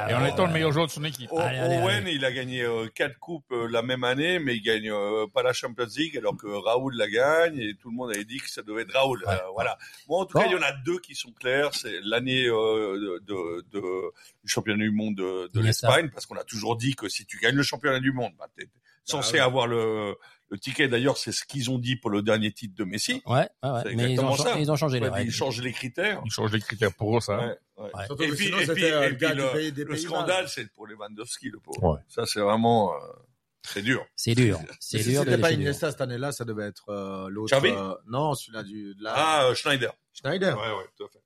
ouais, et en étant le meilleur joueur de son équipe. O- Allez, allez, Owen, allez. il a gagné euh, quatre coupes euh, la même année, mais il gagne euh, pas la Champions League, alors que Raoul la gagne et tout le monde avait dit que ça devait être Raoul. Ouais. Euh, voilà. Bon, en tout Bon. cas, il y en a deux qui sont clairs. C'est l'année euh, de, de, de- du championnat du monde de, de Iniesta. l'Espagne, parce qu'on a toujours dit que si tu gagnes le championnat du monde, bah, t'es censé ouais. avoir le, le ticket. D'ailleurs, c'est ce qu'ils ont dit pour le dernier titre de Messi. Ouais, ouais, Mais ils ont, ça. ils ont changé les Ouais, règles. ils changent les critères. Il change les critères pour eux, ça. Ouais, ouais. Ouais. Surtout Et que puis, sinon, et c'était puis- et le puis gars le- pays des Le scandale, c'est pour Lewandowski, le pauvre. Ouais. Ça, c'est vraiment, euh, c'est dur. C'est dur. C'est si dur de C'était pas. Iniesta cette année-là, ça devait être euh, l'autre. Euh, non, celui-là du. de la- Ah, euh, Schneider. Schneider. Ouais, ouais, tout à fait.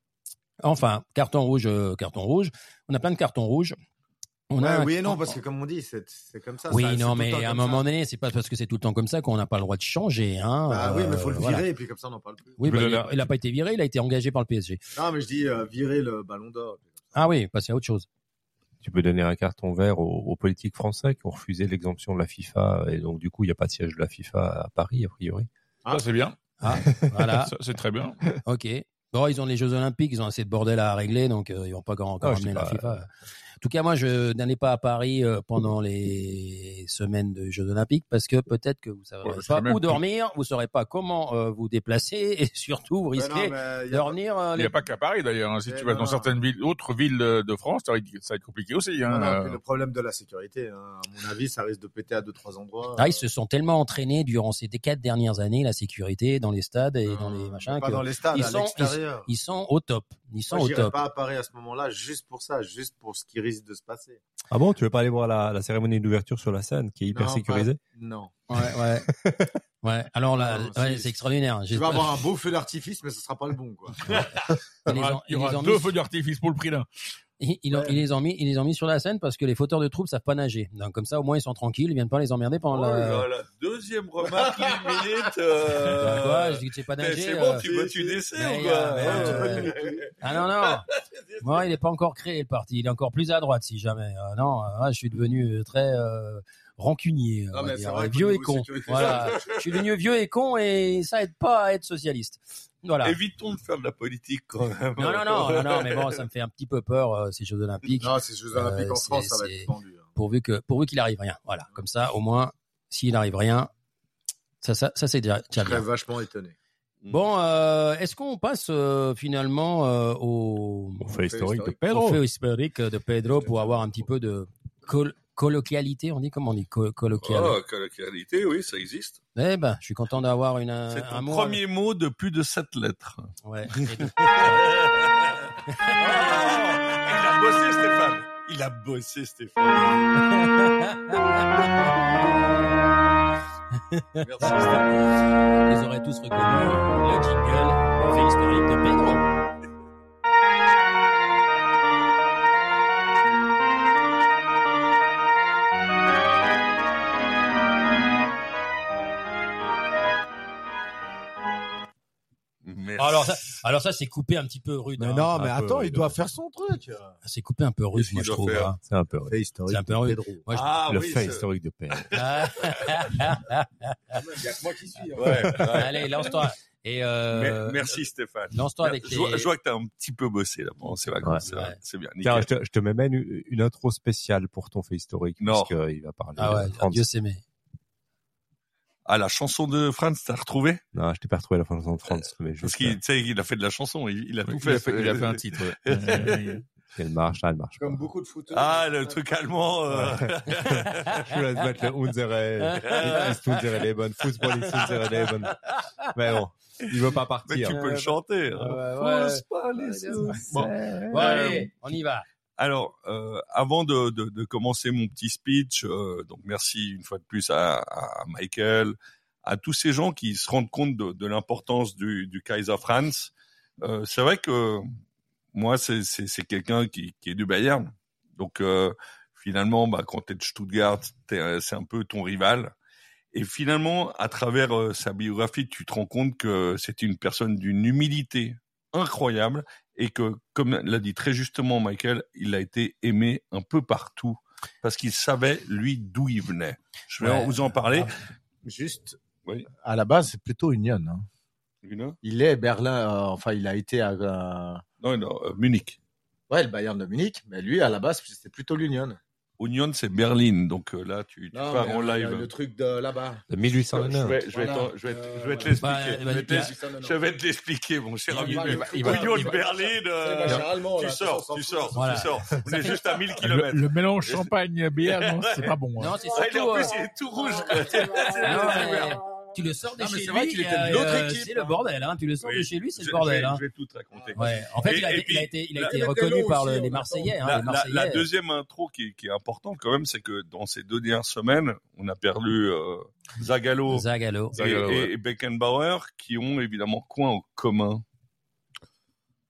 Enfin, carton rouge, euh, carton rouge. On a plein de cartons rouges. On Ouais, a un- oui et non, parce que comme on dit, c'est comme ça. Oui, ça- non, mais à un moment ça. donné, c'est pas parce que c'est tout le temps comme ça qu'on n'a pas le droit de changer. Hein. Bah oui, mais il faut le Euh, virer voilà. et puis comme ça on n'en parle plus. Oui, bah, Mais il, là- a, il a pas été viré, il a été engagé par le PSG. Non, mais je dis euh, virer le ballon d'or. Ah oui, passer à autre chose. tu peux donner un carton vert aux, aux politiques français qui ont refusé l'exemption de la FIFA et donc du coup il n'y a pas de siège de la FIFA à Paris a priori. Ça, c'est bien. Ah, voilà. C'est très bien. Ok. Bon, ils ont les Jeux Olympiques, ils ont assez de bordel à régler, donc euh, ils vont pas encore, Ah, ramener la. FIFA. En tout cas, moi, je n'allais pas à Paris euh, pendant les semaines de Jeux Olympiques parce que peut-être que vous savez Ouais, je pas où dormir, vous saurez pas comment euh, vous déplacer et surtout vous risquez de revenir. euh, Il n'y les- a pas qu'à Paris d'ailleurs. hein. Si Eh tu vas non. dans certaines villes, autres villes de, de France, ça va être compliqué aussi. Hein. Non, non, Euh, puis le problème de la sécurité, hein, à mon avis, ça risque de péter à deux trois endroits. Ah, ils se sont tellement entraînés durant ces quatre dernières années, la sécurité dans les stades et dans les machins, Pas que dans les stades, ils à sont, l'extérieur. ils, ils sont au top. Ils sont Moi, au top. pas à Paris à ce moment-là, juste pour ça, juste pour ce qui risque de se passer. Ah bon, tu veux pas aller voir la, la cérémonie d'ouverture sur la scène qui est hyper Non, sécurisée pas- Non. Ouais, ouais. ouais. Alors là, ouais, c'est extraordinaire. Tu vas avoir un beau feu d'artifice, mais ce sera pas le bon, quoi. Il y aura, ont- il y ils aura les ont deux mis- feux d'artifice pour le prix d'un. Ils, ils les ont mis, ils les ont mis sur la scène parce que les fauteurs de troupes savent pas nager. Donc comme ça, au moins, ils sont tranquilles, ils viennent pas les emmerder pendant Oh la. là, deuxième remarque limite. Euh... Bah, quoi, je dis que tu sais pas Mais nager. C'est bon, euh, tu veux tu décès ou quoi mais, Ouais. euh, Ah non non. Moi, il est pas encore créé le parti. Il est encore plus à droite, si jamais. Euh, non, euh, je suis devenu très euh, rancunier, on Non, va mais c'est dire. vrai qu'au vieux et con. Voilà, je suis devenu vieux et con et ça aide pas à être socialiste. Voilà. Évitons de faire de la politique quand même. Non, non, non, non, non, mais bon, ça me fait un petit peu peur, euh, ces Jeux Olympiques. Non, ces Jeux Olympiques Euh, en France, c'est- ça va être tendu. hein. Pourvu que, pourvu qu'il arrive rien. Voilà. Comme ça, au moins, s'il arrive rien, ça, ça, ça c'est déjà, déjà Je serais vachement étonné. Bon, euh, est-ce qu'on passe euh, finalement euh, au, On fait historique de au Pedro. fait historique de Pedro pour avoir un petit peu de col- colloquialité, on dit comment on dit co- colloquial. Oh, colloquialité, oui, ça existe. Eh ben, je suis content d'avoir une un, C'est un ton mot. premier mot de plus de sept lettres. Ouais. Et de- il a bossé, Stéphane. Il a bossé, Stéphane. Merci, Stéphane. Vous aurez tous reconnu le jingle fait historique de Pedro. Alors ça, alors ça c'est coupé un petit peu rude. Mais hein. non, mais peu, attends, il doit faire son truc. C'est coupé un peu rude, moi qu'il je trouve. hein. C'est un peu historique. C'est un peu de rude. Moi, je- Ah, le oui, fait c'est- historique de Pedro. Ah. Il y a que moi qui suis. hein. Ouais, ouais. Allez, lance-toi. Et euh, Merci, Stéphane. Lance-toi avec je, je vois que t'as un petit peu bossé là pendant ces vacances. Ouais. c'est- Ouais. C'est bien. Tiens, je te, je te mets une, une intro spéciale pour ton fait historique. Non. Puisqu'il va parler. Ah ouais. Dieu s'aimait. Ah, la chanson de Franz, t'as retrouvé? Non, je t'ai pas retrouvé la chanson de France. Mais Parce qu'il tu sais, il a fait de la chanson, il, il a tout Il fait. a fait, il a fait un titre. ouais. euh, elle marche, ah, elle marche. Comme pas. beaucoup de footeux. Ah, le truc allemand. euh. Je laisse mettre le Unsere, ist unsere Leben, Fußball ist unsere Leben. Mais bon, il veut pas Mais tu partir. peux le chanter. hein. ouais. Fußball ist unsere Bon, allez, on y va. Alors, euh, avant de, de, de commencer mon petit speech, euh, donc merci une fois de plus à, à Michael, à tous ces gens qui se rendent compte de, de l'importance du, du Kaiser Franz. Euh, c'est vrai que moi, c'est c'est- c'est quelqu'un qui, qui est du Bayern. Donc, euh, finalement, bah, quand tu es de Stuttgart, t'es- c'est un peu ton rival. Et finalement, à travers euh, sa biographie, tu te rends compte que c'était une personne d'une humilité incroyable et que, comme l'a dit très justement Michael, il a été aimé un peu partout parce qu'il savait, lui, d'où il venait. Je vais Ouais. vous en parler. Juste, Oui. à la base, c'est plutôt Union. hein. Une- Il est Berlin, euh, enfin, il a été à, euh, Non, non, euh, Munich. ouais, le Bayern de Munich, mais lui, à la base, c'était plutôt l'Union. Union, c'est Berlin. Donc euh, là, tu, tu Non, pars en live. Le truc de là-bas. De Je 1809. vais, je vais, te- Euh, je vais te Bah, l'expliquer. bah, je vais te l'expliquer, mon cher ami. Union, Berlin, euh, tu sors, tu sors, tu sors. On est juste à 1000 Le, kilomètres. le mélange champagne-bière, non, c'est pas bon. hein. Non, c'est Ah, il est surtout. en plus, il est tout rouge. tu le sors de Non, chez c'est vrai lui, qu'il était de euh, l'autre équipe, c'est le hein. bordel. Hein. Tu le sors Oui, de chez lui, c'est le bordel. je vais- Hein. Je vais tout te raconter. Ouais. En fait, Et- il a, et il a puis, été, il a la- été la reconnu par aussi, les Marseillais. Hein, La, les la- Marseillais. la deuxième intro qui, est- qui est importante quand même, c'est que dans ces deux dernières semaines, on a perdu euh, Zagallo Zagallo. et, Zagallo, et- ouais. et Beckenbauer, qui ont évidemment quoi en commun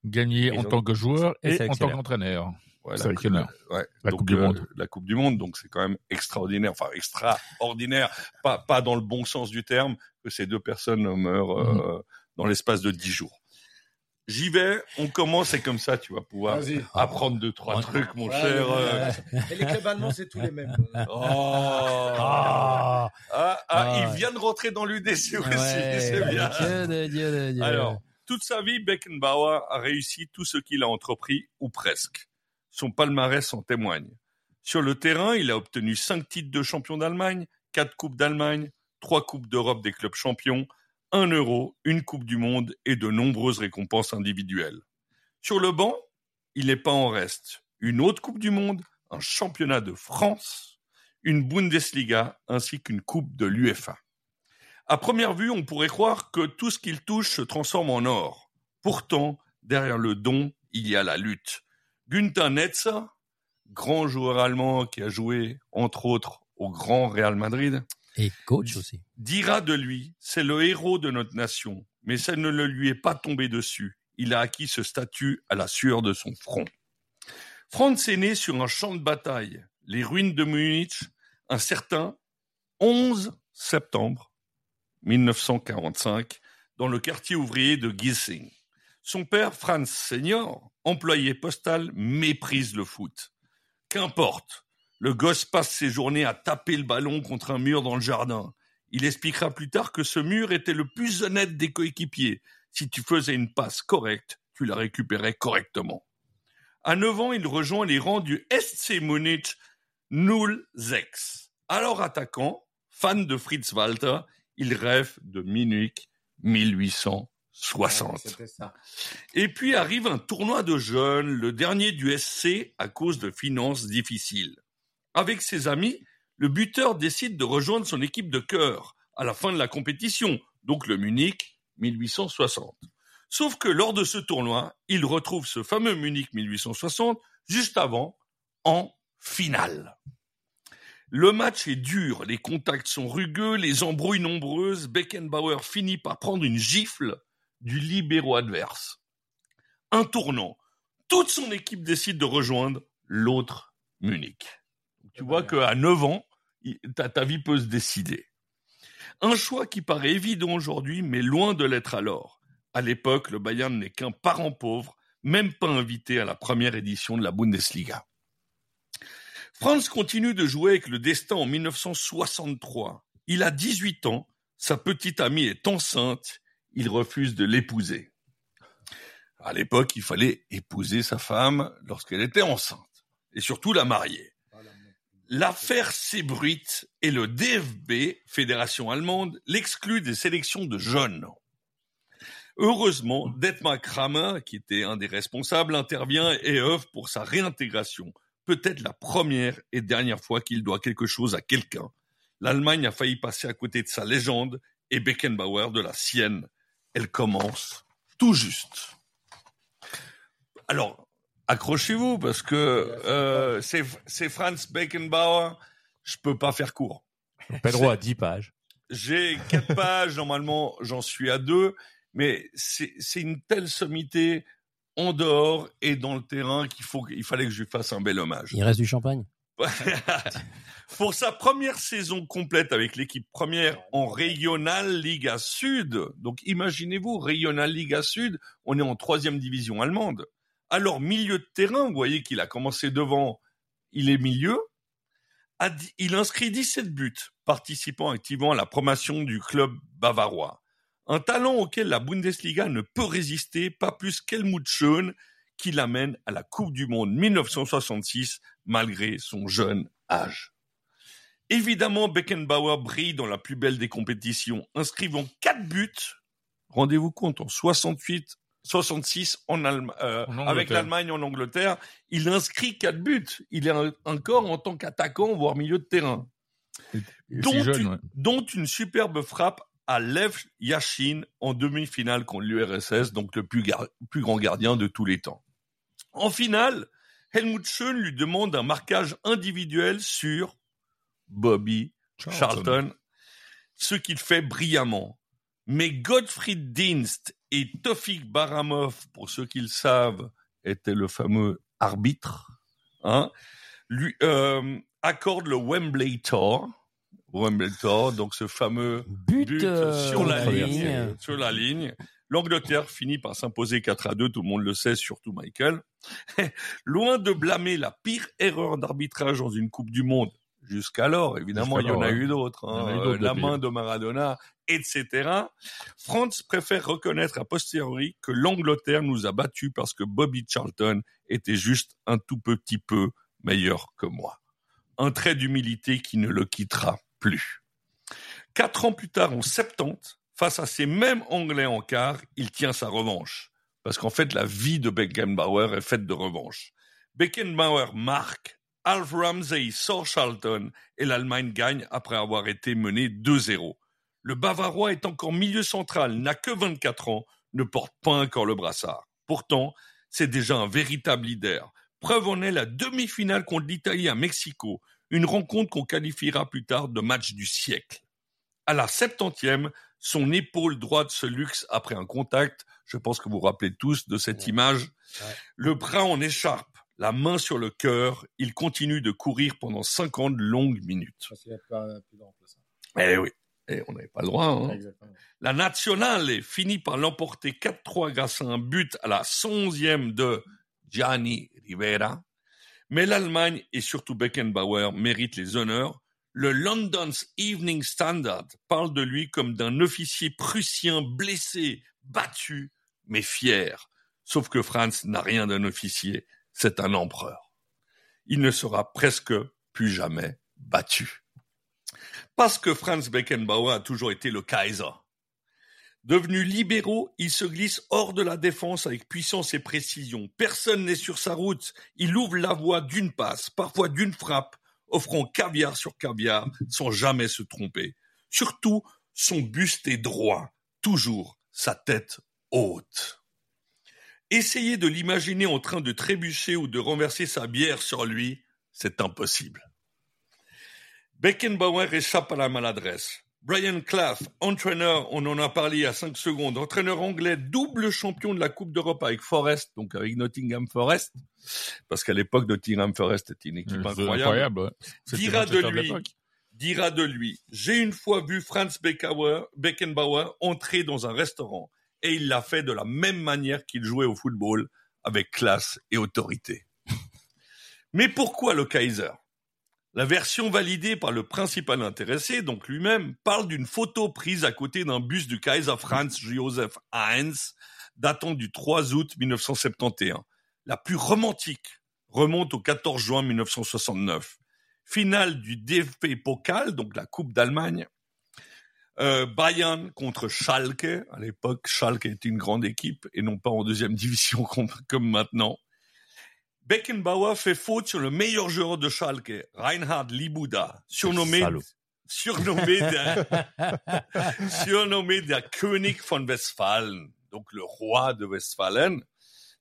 Gagné en ont- tant que joueur Et en tant qu'entraîneur. Ouais, C'est la, avec honneur. ouais, La donc, Coupe du euh, Monde. La Coupe du Monde, donc c'est quand même extraordinaire, enfin extraordinaire, pas, pas dans le bon sens du terme, que ces deux personnes meurent euh, dans l'espace de dix jours. J'y vais, on commence et comme ça tu vas pouvoir apprendre deux trois trucs mon Ouais, cher. ouais, euh. ouais. Et les clubs allemands, c'est tous les mêmes. Oh. Ah, Ah, ah, Ah, il vient de rentrer dans l'UDC aussi, ouais, c'est bien. Dieu de Dieu de Dieu. Alors, toute sa vie, Beckenbauer a réussi tout ce qu'il a entrepris, ou presque. Son palmarès en témoigne. Sur le terrain, il a obtenu cinq titres de champion d'Allemagne, quatre coupes d'Allemagne, trois coupes d'Europe des clubs champions, un euro, une coupe du monde et de nombreuses récompenses individuelles. Sur le banc, il n'est pas en reste. Une autre coupe du monde, un championnat de France, une Bundesliga ainsi qu'une coupe de l'UEFA. À première vue, on pourrait croire que tout ce qu'il touche se transforme en or. Pourtant, derrière le don, il y a la lutte. Günther Netzer, grand joueur allemand qui a joué, entre autres, au grand Real Madrid, Et coach aussi. dira de lui, c'est le héros de notre nation, mais ça ne le lui est pas tombé dessus. Il a acquis ce statut à la sueur de son front. Franz est né sur un champ de bataille, les ruines de Munich, un certain 11 septembre 1945, dans le quartier ouvrier de Gissing. Son père, Franz Senior, employé postal, méprise le foot. Qu'importe, le gosse passe ses journées à taper le ballon contre un mur dans le jardin. Il expliquera plus tard que ce mur était le plus honnête des coéquipiers. Si tu faisais une passe correcte, tu la récupérais correctement. À 9 ans, il rejoint les rangs du SC Munich 06. Alors attaquant, fan de Fritz Walter, il rêve de Munich 1860. C'était ça. Et puis arrive un tournoi de jeunes, le dernier du SC à cause de finances difficiles. Avec ses amis, le buteur décide de rejoindre son équipe de cœur à la fin de la compétition, donc le Munich 1860. Sauf que lors de ce tournoi, il retrouve ce fameux Munich 1860 juste avant, en finale. Le match est dur, les contacts sont rugueux, les embrouilles nombreuses. Beckenbauer finit par prendre une gifle du libéraux adverse. Un tournant. Toute son équipe décide de rejoindre l'autre Munich. Tu vois qu'à 9 ans, ta vie peut se décider. Un choix qui paraît évident aujourd'hui, mais loin de l'être alors. À l'époque, le Bayern n'est qu'un parent pauvre, même pas invité à la première édition de la Bundesliga. Franz continue de jouer avec le destin en 1963. Il a 18 ans, sa petite amie est enceinte, il refuse de l'épouser. À l'époque, il fallait épouser sa femme lorsqu'elle était enceinte, et surtout la marier. L'affaire s'ébruite et le DFB, fédération allemande, l'exclut des sélections de jeunes. Heureusement, Detmar Kramer, qui était un des responsables, intervient et œuvre pour sa réintégration. Peut-être la première et dernière fois qu'il doit quelque chose à quelqu'un. L'Allemagne a failli passer à côté de sa légende et Beckenbauer de la sienne. Elle commence tout juste. Alors, accrochez-vous parce que euh, c'est Franz Beckenbauer. Je peux pas faire court. Pas le droit à 10 pages. J'ai quatre pages, normalement j'en suis à deux, mais c'est c'est une telle sommité en dehors et dans le terrain qu'il faut il fallait que je lui fasse un bel hommage. Il reste du champagne? Pour sa première saison complète avec l'équipe première en Regional Liga Sud, donc imaginez-vous, Regional Liga Sud, on est en troisième division allemande. Alors milieu de terrain, vous voyez qu'il a commencé devant, il est milieu, il inscrit 17 buts, participant activement à la promotion du club bavarois. Un talent auquel la Bundesliga ne peut résister, pas plus qu'Helmut Schön, qui l'amène à la Coupe du Monde 1966, malgré son jeune âge. Évidemment, Beckenbauer brille dans la plus belle des compétitions, inscrivant quatre buts, rendez-vous compte, en 68, 66 en Allem- euh, En avec l'Allemagne en Angleterre, il inscrit quatre buts. Il est un- encore en tant qu'attaquant, voire milieu de terrain. Et Dont, jeune, une, ouais. dont une superbe frappe à Lev Yashin en demi-finale contre l'URSS, donc le plus grand gardien de tous les temps. En finale, Helmut Schön lui demande un marquage individuel sur Bobby Charlton, ce qu'il fait brillamment. Mais Gottfried Dienst et Tofik Baramov, pour ceux qui le savent, étaient le fameux arbitre, hein, lui euh, accorde le Wembley Tour. Wembley Tour, donc ce fameux But, but euh, sur la contre ligne, ligne. sur la ligne, L'Angleterre finit par s'imposer 4 à 2, tout le monde le sait, surtout Michael. Loin de blâmer la pire erreur d'arbitrage dans une Coupe du Monde, jusqu'alors, évidemment, il y en a eu d'autres, hein, eu d'autres euh, la main de Maradona, etc. France préfère reconnaître a posteriori que l'Angleterre nous a battus parce que Bobby Charlton était juste un tout petit peu meilleur que moi. Un trait d'humilité qui ne le quittera plus. Quatre ans plus tard, en 70, face à ces mêmes Anglais en quart, il tient sa revanche. Parce qu'en fait, la vie de Beckenbauer est faite de revanche. Beckenbauer marque, Alf Ramsey sort Charlton et l'Allemagne gagne après avoir été menée 2-0. Le Bavarois est encore milieu central, n'a que 24 ans, ne porte pas encore le brassard. Pourtant, c'est déjà un véritable leader. Preuve en est la demi-finale contre l'Italie à Mexico, une rencontre qu'on qualifiera plus tard de match du siècle. À la 70e, son épaule droite se luxe après un contact. Je pense que vous vous rappelez tous de cette image. Le bras en écharpe, la main sur le cœur, il continue de courir pendant 50 longues minutes. Eh oui, Eh, on n'avait pas le droit. Hein. La Nationale finit par l'emporter 4-3 grâce à un but à la 11e de Gianni Rivera. Mais l'Allemagne et surtout Beckenbauer méritent les honneurs. Le London's Evening Standard parle de lui comme d'un officier prussien blessé, battu, mais fier. Sauf que Franz n'a rien d'un officier, c'est un empereur. Il ne sera presque plus jamais battu. Parce que Franz Beckenbauer a toujours été le Kaiser. Devenu libéraux, il se glisse hors de la défense avec puissance et précision. Personne n'est sur sa route. Il ouvre la voie d'une passe, parfois d'une frappe, offrant caviar sur caviar sans jamais se tromper. Surtout, son buste est droit, toujours sa tête haute. Essayez de l'imaginer en train de trébucher ou de renverser sa bière sur lui, c'est impossible. Beckenbauer échappe à la maladresse. Brian Clough, entraîneur, on en a parlé à 5 secondes, entraîneur anglais, double champion de la Coupe d'Europe avec Forest, donc avec Nottingham Forest, parce qu'à l'époque, Nottingham Forest était une équipe incroyable, incroyable, ouais. Dira de lui, dira de lui, j'ai une fois vu Franz Beckenbauer, Beckenbauer entrer dans un restaurant, et il l'a fait de la même manière qu'il jouait au football, avec classe et autorité. Mais pourquoi le Kaiser? La version validée par le principal intéressé, donc lui-même, parle d'une photo prise à côté d'un bus du Kaiser Franz Joseph Heinz, datant du 3 août 1971. La plus romantique remonte au 14 juin 1969. Finale du DFB Pokal, donc la Coupe d'Allemagne. Euh, Bayern contre Schalke. À l'époque, Schalke était une grande équipe et non pas en deuxième division comme, comme maintenant. Beckenbauer fait faute sur le meilleur joueur de Schalke, Reinhard Libuda, surnommé, Salaud. surnommé, surnommé der König von Westfalen, donc le roi de Westphalen,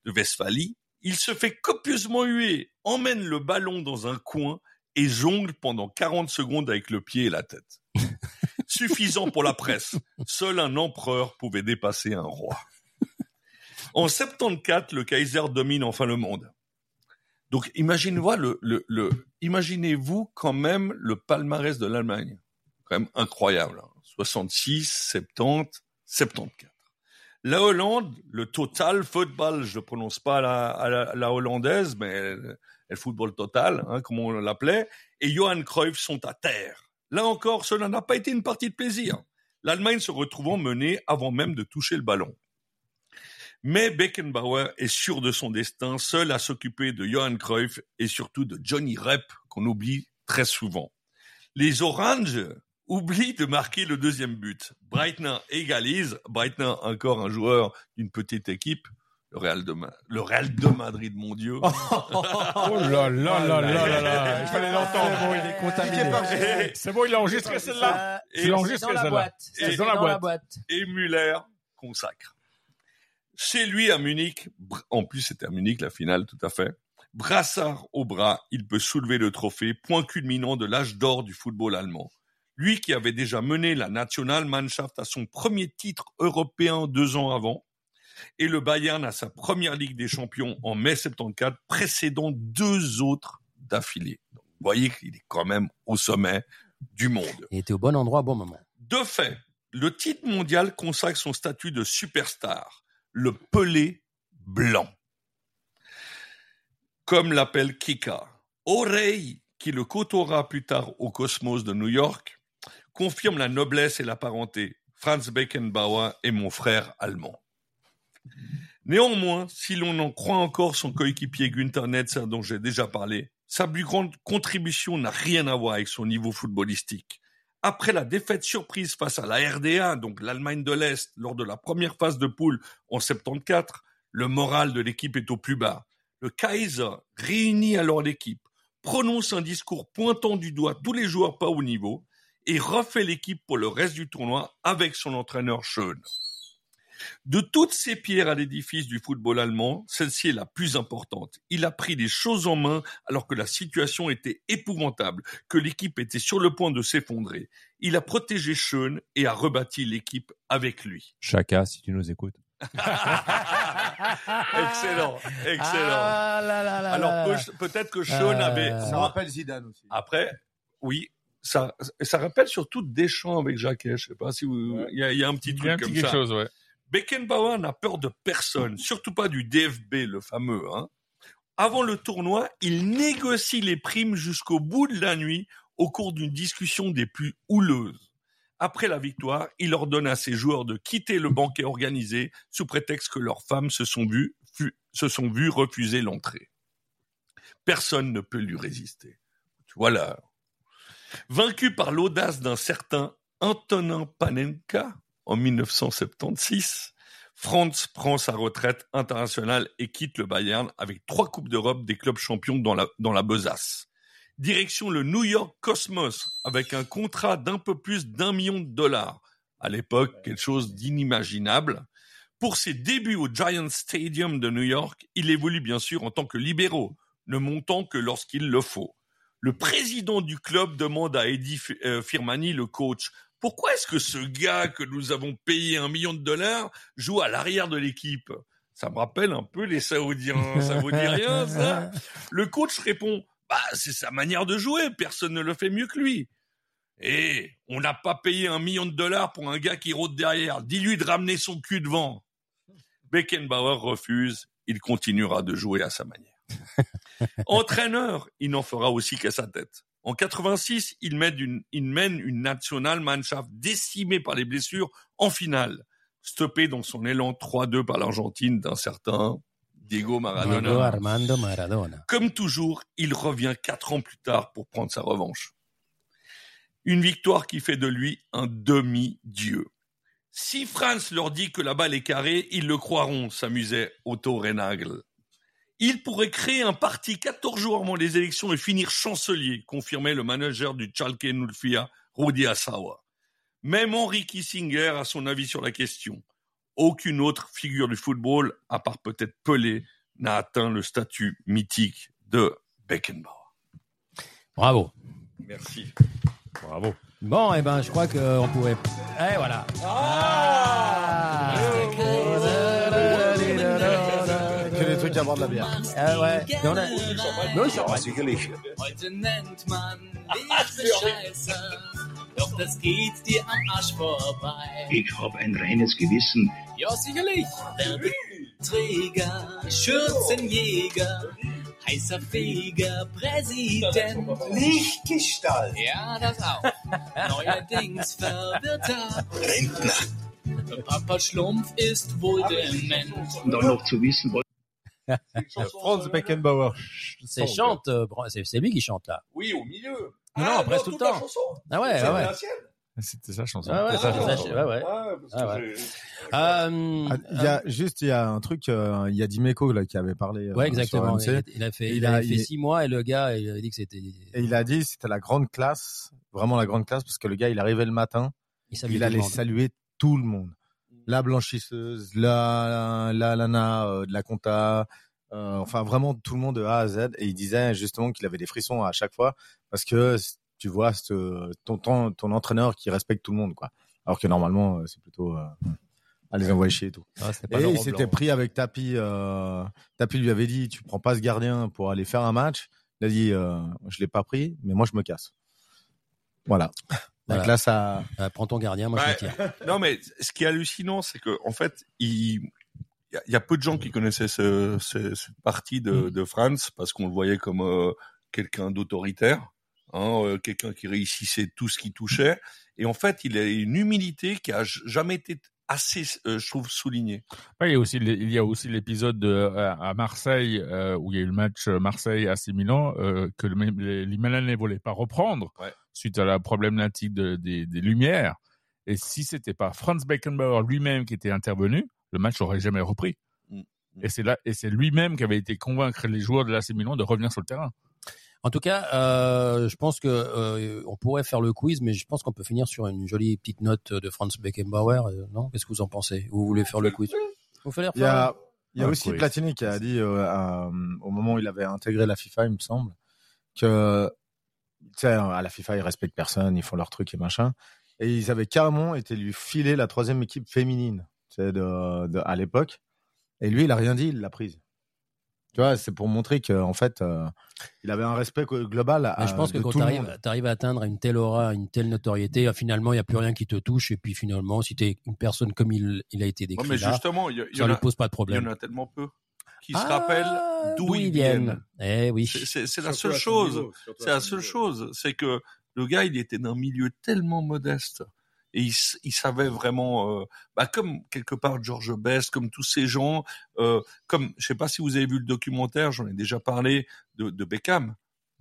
de Westphalie. Il se fait copieusement huer, emmène le ballon dans un coin et jongle pendant 40 secondes avec le pied et la tête. Suffisant pour la presse. Seul un empereur pouvait dépasser un roi. En 74, le Kaiser domine enfin le monde. Donc imaginez-vous quand même le palmarès de l'Allemagne. Quand même incroyable. hein. 66, 70, 74. La Hollande, le total football, je ne prononce pas la, hollandaise, mais le, le football total, hein, comme on l'appelait, et Johan Cruyff sont à terre. Là encore, cela n'a pas été une partie de plaisir. L'Allemagne se retrouvant menée avant même de toucher le ballon. Mais Beckenbauer est sûr de son destin, seul à s'occuper de Johan Cruyff et surtout de Johnny Rep, qu'on oublie très souvent. Les Oranges oublient de marquer le deuxième but. Breitner égalise. Breitner, encore un joueur d'une petite équipe. Le Real de, Ma- le Real de Madrid, mon Dieu. Oh là là là là là là. Il fallait l'entendre. bon, il est contaminé. C'est bon, il a enregistré celle-là. Tu l'as enregistré celle-là. C'est dans la boîte. et Müller consacre. Chez lui à Munich, en plus c'était à Munich la finale tout à fait, brassard au bras, il peut soulever le trophée, point culminant de l'âge d'or du football allemand. Lui qui avait déjà mené la Nationalmannschaft à son premier titre européen deux ans avant, et le Bayern à sa première Ligue des Champions en mai 74, précédant deux autres d'affilée. Vous voyez qu'il est quand même au sommet du monde. Il était au bon endroit au bon moment. De fait, Le titre mondial consacre son statut de superstar, le Pelé blanc. Comme l'appelle Kika. O'Reilly, qui le côtoiera plus tard au Cosmos de New York, confirme la noblesse et la parenté. Franz Beckenbauer est mon frère allemand. Néanmoins, si l'on en croit encore son coéquipier Günther Netzer dont j'ai déjà parlé, sa plus grande contribution n'a rien à voir avec son niveau footballistique. Après la défaite surprise face à la RDA, donc l'Allemagne de l'Est, lors de la première phase de poule en 74, le moral de l'équipe est au plus bas. Le Kaiser réunit alors l'équipe, prononce un discours pointant du doigt tous les joueurs pas au niveau et refait l'équipe pour le reste du tournoi avec son entraîneur Schoen. De toutes ces pierres à l'édifice du football allemand, celle-ci est la plus importante. Il a pris les choses en main alors que la situation était épouvantable, que l'équipe était sur le point de s'effondrer. Il a protégé Schoen et a rebâti l'équipe avec lui. Chaka, si tu nous écoutes. excellent, excellent. Ah là là là Alors peut-être que Schoen Euh, avait... Ça rappelle Zidane aussi. Après, oui, ça, ça rappelle surtout Deschamps avec Jacquet. Je sais pas si vous, il y a, y a un petit Il y a un truc petit comme quelque ça. chose, ouais. Beckenbauer n'a peur de personne, surtout pas du DFB, le fameux. Hein. Avant le tournoi, il négocie les primes jusqu'au bout de la nuit au cours d'une discussion des plus houleuses. Après la victoire, il ordonne à ses joueurs de quitter le banquet organisé sous prétexte que leurs femmes se sont vues, se sont vues refuser l'entrée. Personne ne peut lui résister. Tu vois là. Vaincu par l'audace d'un certain Antonin Panenka en 1976, Franz prend sa retraite internationale et quitte le Bayern avec trois coupes d'Europe des clubs champions dans la, dans la besace. Direction le New York Cosmos avec un contrat d'un peu plus d'un million de dollars. À l'époque, quelque chose d'inimaginable. Pour ses débuts au Giant Stadium de New York, il évolue bien sûr en tant que libéraux, ne montant que lorsqu'il le faut. Le président du club demande à Eddie euh, Firmani, le coach, pourquoi est-ce que ce gars que nous avons payé un million de dollars joue à l'arrière de l'équipe? Ça me rappelle un peu les Saoudiens. Ça vous dit rien, ça? Le coach répond, bah, c'est sa manière de jouer. Personne ne le fait mieux que lui. Et on n'a pas payé un million de dollars pour un gars qui rôde derrière. Dis-lui de ramener son cul devant. Beckenbauer refuse. Il continuera de jouer à sa manière. Entraîneur, il n'en fera aussi qu'à sa tête. En 86, il mène une, il mène une Nationalmannschaft décimée par les blessures en finale, stoppé dans son élan 3-2 par l'Argentine d'un certain Diego Maradona. Diego Armando Maradona. Comme toujours, il revient quatre ans plus tard pour prendre sa revanche. Une victoire qui fait de lui un demi-dieu. Si Franz leur dit que la balle est carrée, ils le croiront, s'amusait Otto Rehagel. Il pourrait créer un parti 14 jours avant les élections et finir chancelier, confirmait le manager du Schalke 04, Rudi Assawa. Même Henry Kissinger a son avis sur la question. Aucune autre figure du football, à part peut-être Pelé, n'a atteint le statut mythique de Beckenbauer. Bravo. Merci. Bravo. Bon, eh ben, je crois qu'on pourrait. Eh, voilà. Ah. Ouais. Et on a... Non, ça va. sicherlich. Heute nennt man dich Bescheißer, doch das geht dir am Arsch vorbei. Ich habe ein reines Gewissen. Ja, sicherlich. Werbeträger, Schürzenjäger, heißer Feger, Präsident. Lichtgestalt. Ja, das auch. Neuerdings verwirrter Rentner. Papa Schlumpf ist wohl dement. Und dann noch zu wissen, Franz Beckenbauer. C'est chante, euh, c'est lui qui chante là. Oui, au milieu. Non, non, presque tout le temps. Ah ouais, ah ouais. C'était sa chanson. Ah ouais, ça. Ah. Euh, Ah, Il y a juste il y a un truc, euh, il y a Dimeco là qui avait parlé. euh, ouais, sur exactement. Il, il a fait, il il a- fait il- six mois et le gars, il a dit que c'était. Et il a dit c'était la grande classe, vraiment la grande classe, parce que le gars il arrivait le matin, Il allait saluer tout le monde, la blanchisseuse, la la lana euh, de la compta, euh, enfin vraiment tout le monde de A à Z. Et il disait justement qu'il avait des frissons à chaque fois parce que tu vois ce- ton ton, ton entraîneur qui respecte tout le monde quoi. Alors que normalement euh, c'est plutôt euh, à les envoyer chier et tout. Ah, Et il s'était pris avec Tapi. Euh, Tapi lui avait dit, tu prends pas ce gardien pour aller faire un match. Il a dit, euh, je l'ai pas pris, mais moi je me casse. Voilà. La Voilà. classe à. Euh, prends ton gardien, moi je tire. Non, mais ce qui est hallucinant, c'est que en fait, il y, a- il y a peu de gens qui connaissaient ce, ce- cette partie de, de Franz parce qu'on le voyait comme euh, quelqu'un d'autoritaire, hein, euh, quelqu'un qui réussissait tout ce qui touchait. Et en fait, il a une humilité qui a jamais été assez, euh, je trouve, soulignée. Ouais, il y a aussi il y a aussi l'épisode de- à à Marseille euh, où il y a eu le match Marseille AC Milan euh, que le, les, les Milanais ne voulaient pas reprendre Ouais. Suite à la problématique de- des, des lumières. Et si c'était pas Franz Beckenbauer lui-même qui était intervenu, le match aurait jamais repris. Mm. Et c'est là et c'est lui-même qui avait été convaincre les joueurs de l'AC Milan de revenir sur le terrain. En tout cas, euh, je pense que euh, on pourrait faire le quiz, mais je pense qu'on peut finir sur une jolie petite note de Franz Beckenbauer. euh, non? Qu'est-ce que vous en pensez? Ou Vous voulez faire le quiz? Vous fallait Il y a, il y a Ah, aussi. Platini qui a dit euh, à- au moment où il avait intégré la FIFA, il me semble, que sais, à la FIFA ils respectent personne, ils font leur truc et machin, et ils avaient carrément été lui filer la troisième équipe féminine, tu sais, de, de- à l'époque, et lui il a rien dit, il l'a prise. Tu vois, c'est pour montrer que en fait, euh, il avait un respect global. À, je pense que de quand tu arrives, monde. à atteindre une telle aura, une telle notoriété, euh, finalement, il n'y a plus rien qui te touche. Et puis finalement, si tu es une personne comme il, il a été Ouais, décrit mais là, justement, il y, a- il y ça ne pose pas de il y problème. en a tellement peu qui se Ah, rappellent d'où ils viennent. Eh oui. C'est- la seule chose. C'est la seule chose. C'est que le gars, il était d'un milieu tellement modeste. Et il, savait vraiment, euh, bah comme quelque part George Best, comme tous ces gens, euh, comme je sais pas si vous avez vu le documentaire, j'en ai déjà parlé de, de Beckham.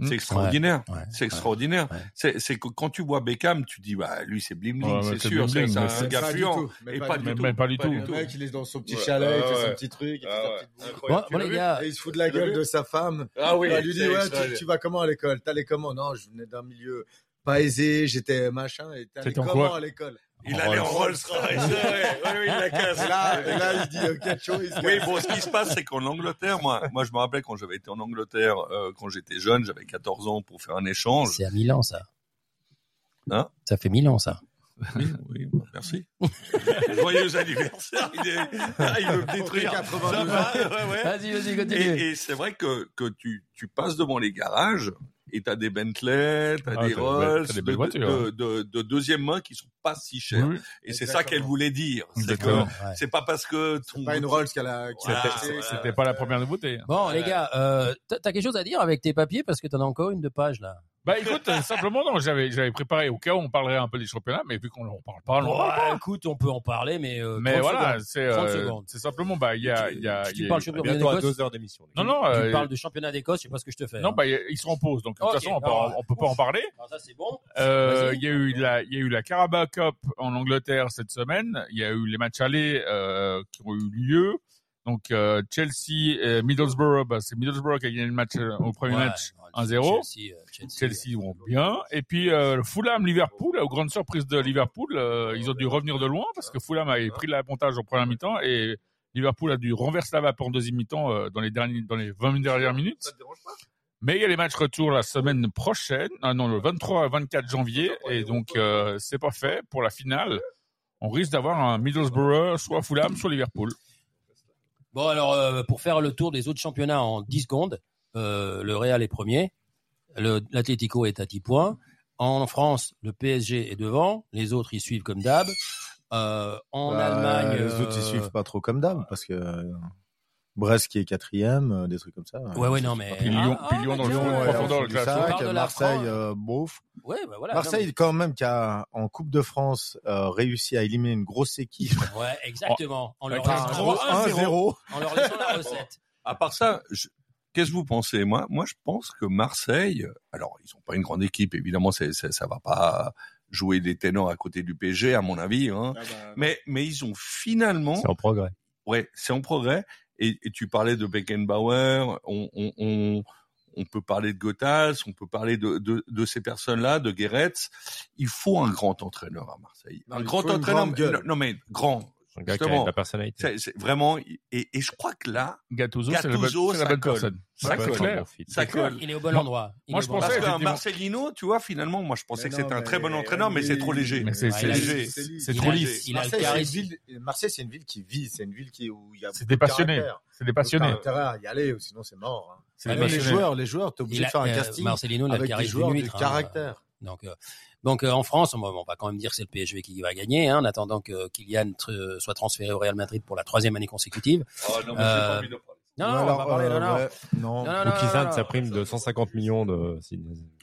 C'est extraordinaire. Ouais, ouais, c'est extraordinaire. ouais. C'est que quand tu vois Beckham, tu dis bah lui c'est bling bling, c'est sûr, c'est un gars pas du fluent. Et pas pas du tout. Mais pas du tout. Le mec, il est dans son petit Ouais, chalet, il fait ouais. son petit truc, il fait Ah sa ouais. petite bouffe. Bon, Tu bon, l'as les vu gars, Et il se fout de la gueule de sa femme. Ah oui, Elle lui dit, ouais, tu, extraordinaire. tu vas comment à l'école? T'as les comment? Non, je venais d'un milieu pas aisé, j'étais machin. Et en comment quoi? à l'école? Il allait en Rolls Royce. Ouais, ouais, ouais, il la casse. et là, et là, il dit, quelque chose, il se Oui, bon, ce qui se passe, c'est qu'en Angleterre, moi, moi, je me rappelle quand j'avais été en Angleterre, euh, quand j'étais jeune, j'avais 14 ans pour faire un échange. c'est à Milan, ça. Hein? Ça fait Milan, ça. Oui, merci. Joyeux anniversaire. Il, est, ah, il veut me détruire. 92. Ça va, ouais, ouais. Vas-y, vas-y, continue. Et, et c'est vrai que, que tu, tu passes devant les garages et t'as des Bentley, t'as Ah, des t'as des belles- Rolls, de, belles voitures. de, de, de deuxième main qui sont pas si chères. Oui. Et c'est ça qu'elle voulait dire. C'est Exactement. que Ouais. c'est pas parce que ton Pas une Rolls qu'elle a. Voilà, c'est- C'était pas la première nouveauté. Bon, les gars, euh, t'as t'as quelque chose à dire avec tes papiers? Parce que t'en as encore une de page là. Bah écoute, euh, simplement non, j'avais j'avais préparé au cas où on parlerait un peu des championnats, mais vu qu'on en parle pas, on en parle pas. Écoute, on peut en parler, mais euh, Mais 30 voilà, c'est 30 euh, c'est simplement bah il y a il y a, Tu il y a- parles championnat d'Écosse. deux heures d'émission. Non non, Tu euh, parles de championnat d'Écosse, je sais pas ce que je te fais. non hein. bah ils sont en pause, donc de toute façon on peut, on peut pas en parler. Alors ça c'est bon. Euh, il y a eu la, il y a eu la Carabao Cup en Angleterre cette semaine. Il y a eu les matchs allés euh, qui ont eu lieu. Donc euh, Chelsea, et Middlesbrough, bah, c'est Middlesbrough qui a gagné le match euh, au premier Ouais, match ouais, 1-0. Chelsea, euh, Chelsea, Chelsea vont bien. Et puis euh, Fulham, Liverpool, aux grande surprise de Liverpool, euh, ils ont dû revenir de loin parce que Fulham avait pris l'avantage en première mi-temps et Liverpool a dû renverser la vape en deuxième mi-temps euh, dans les derniers, dans les 20 dernières minutes. Mais il y a les matchs retour la semaine prochaine, ah non, le 23 à 24 janvier, et donc euh, c'est pas fait pour la finale. On risque d'avoir un Middlesbrough, soit Fulham, soit Liverpool. Bon alors euh, pour faire le tour des autres championnats en 10 secondes, euh, le Real est premier, l'Atlético est à 10 points. En France, le PSG est devant, les autres ils suivent comme d'hab. Euh, en Bah, Allemagne, les autres, ils suivent pas trop comme d'hab parce que Brest qui est quatrième, euh, des trucs comme ça. Ouais, ouais, non, mais- Puis Lyon, Ah, puis ah, Lyon dans le fond, on le classement. ça, Marseille, euh, beauf. Ouais, bah voilà. Marseille, quand même, qui a en Coupe de France euh, réussi à éliminer une grosse équipe. Ouais, exactement. En leur laissant la gros recette. 1-0. En leur laissant la recette. À part ça, je- qu'est-ce que vous pensez? Moi, moi, je pense que Marseille, alors ils sont pas une grande équipe, évidemment, c'est, c'est- ça va pas jouer des ténors à côté du PSG, à mon avis. Hein. Mais, mais ils ont finalement, C'est en progrès. ouais, c'est en progrès. Et, et tu parlais de Beckenbauer, on, on, on, on peut parler de Gothas, on peut parler de, de, de ces personnes-là, de Guéret. Il faut un grand entraîneur à Marseille. Non, un grand entraîneur, non mais grand. Un gars qui a Justement. de la personnalité. C'est, c'est vraiment, et, et je crois que là, Gattuso, c'est la bonne, Gattuso, c'est la bonne colle. personne. Ça colle. c'est clair. ça Il colle. Il est au bon endroit. Il moi, est je au bon pensais qu'un. Marcelino, tu vois, finalement, moi, je pensais Mais que c'était non, un très bon entraîneur, mais c'est trop léger. Mais c'est c'est il a- léger. c'est- C'est il trop lisse. Il Marseille, c'est une ville, Marseille, c'est une ville qui vit, c'est une ville qui, où il y a C'est beaucoup des de passionnés. C'est des passionnés. intérêt à y aller, sinon c'est mort. hein. C'est Ah, les joueurs, les joueurs, t'es obligé Il de faire un a, euh, casting Marcelino, il a le avec des joueurs de hein. caractère. Donc, euh, Donc euh, en France, on va, on va quand même dire que c'est le PSG qui va gagner, hein, en attendant que Kylian tr- soit transféré au Real Madrid pour la troisième année consécutive. Oh, non, mais Euh. Non, Ou non, on alors, va parler, euh, non, non. ouais, non. Non, non. sa prime de 150 millions de.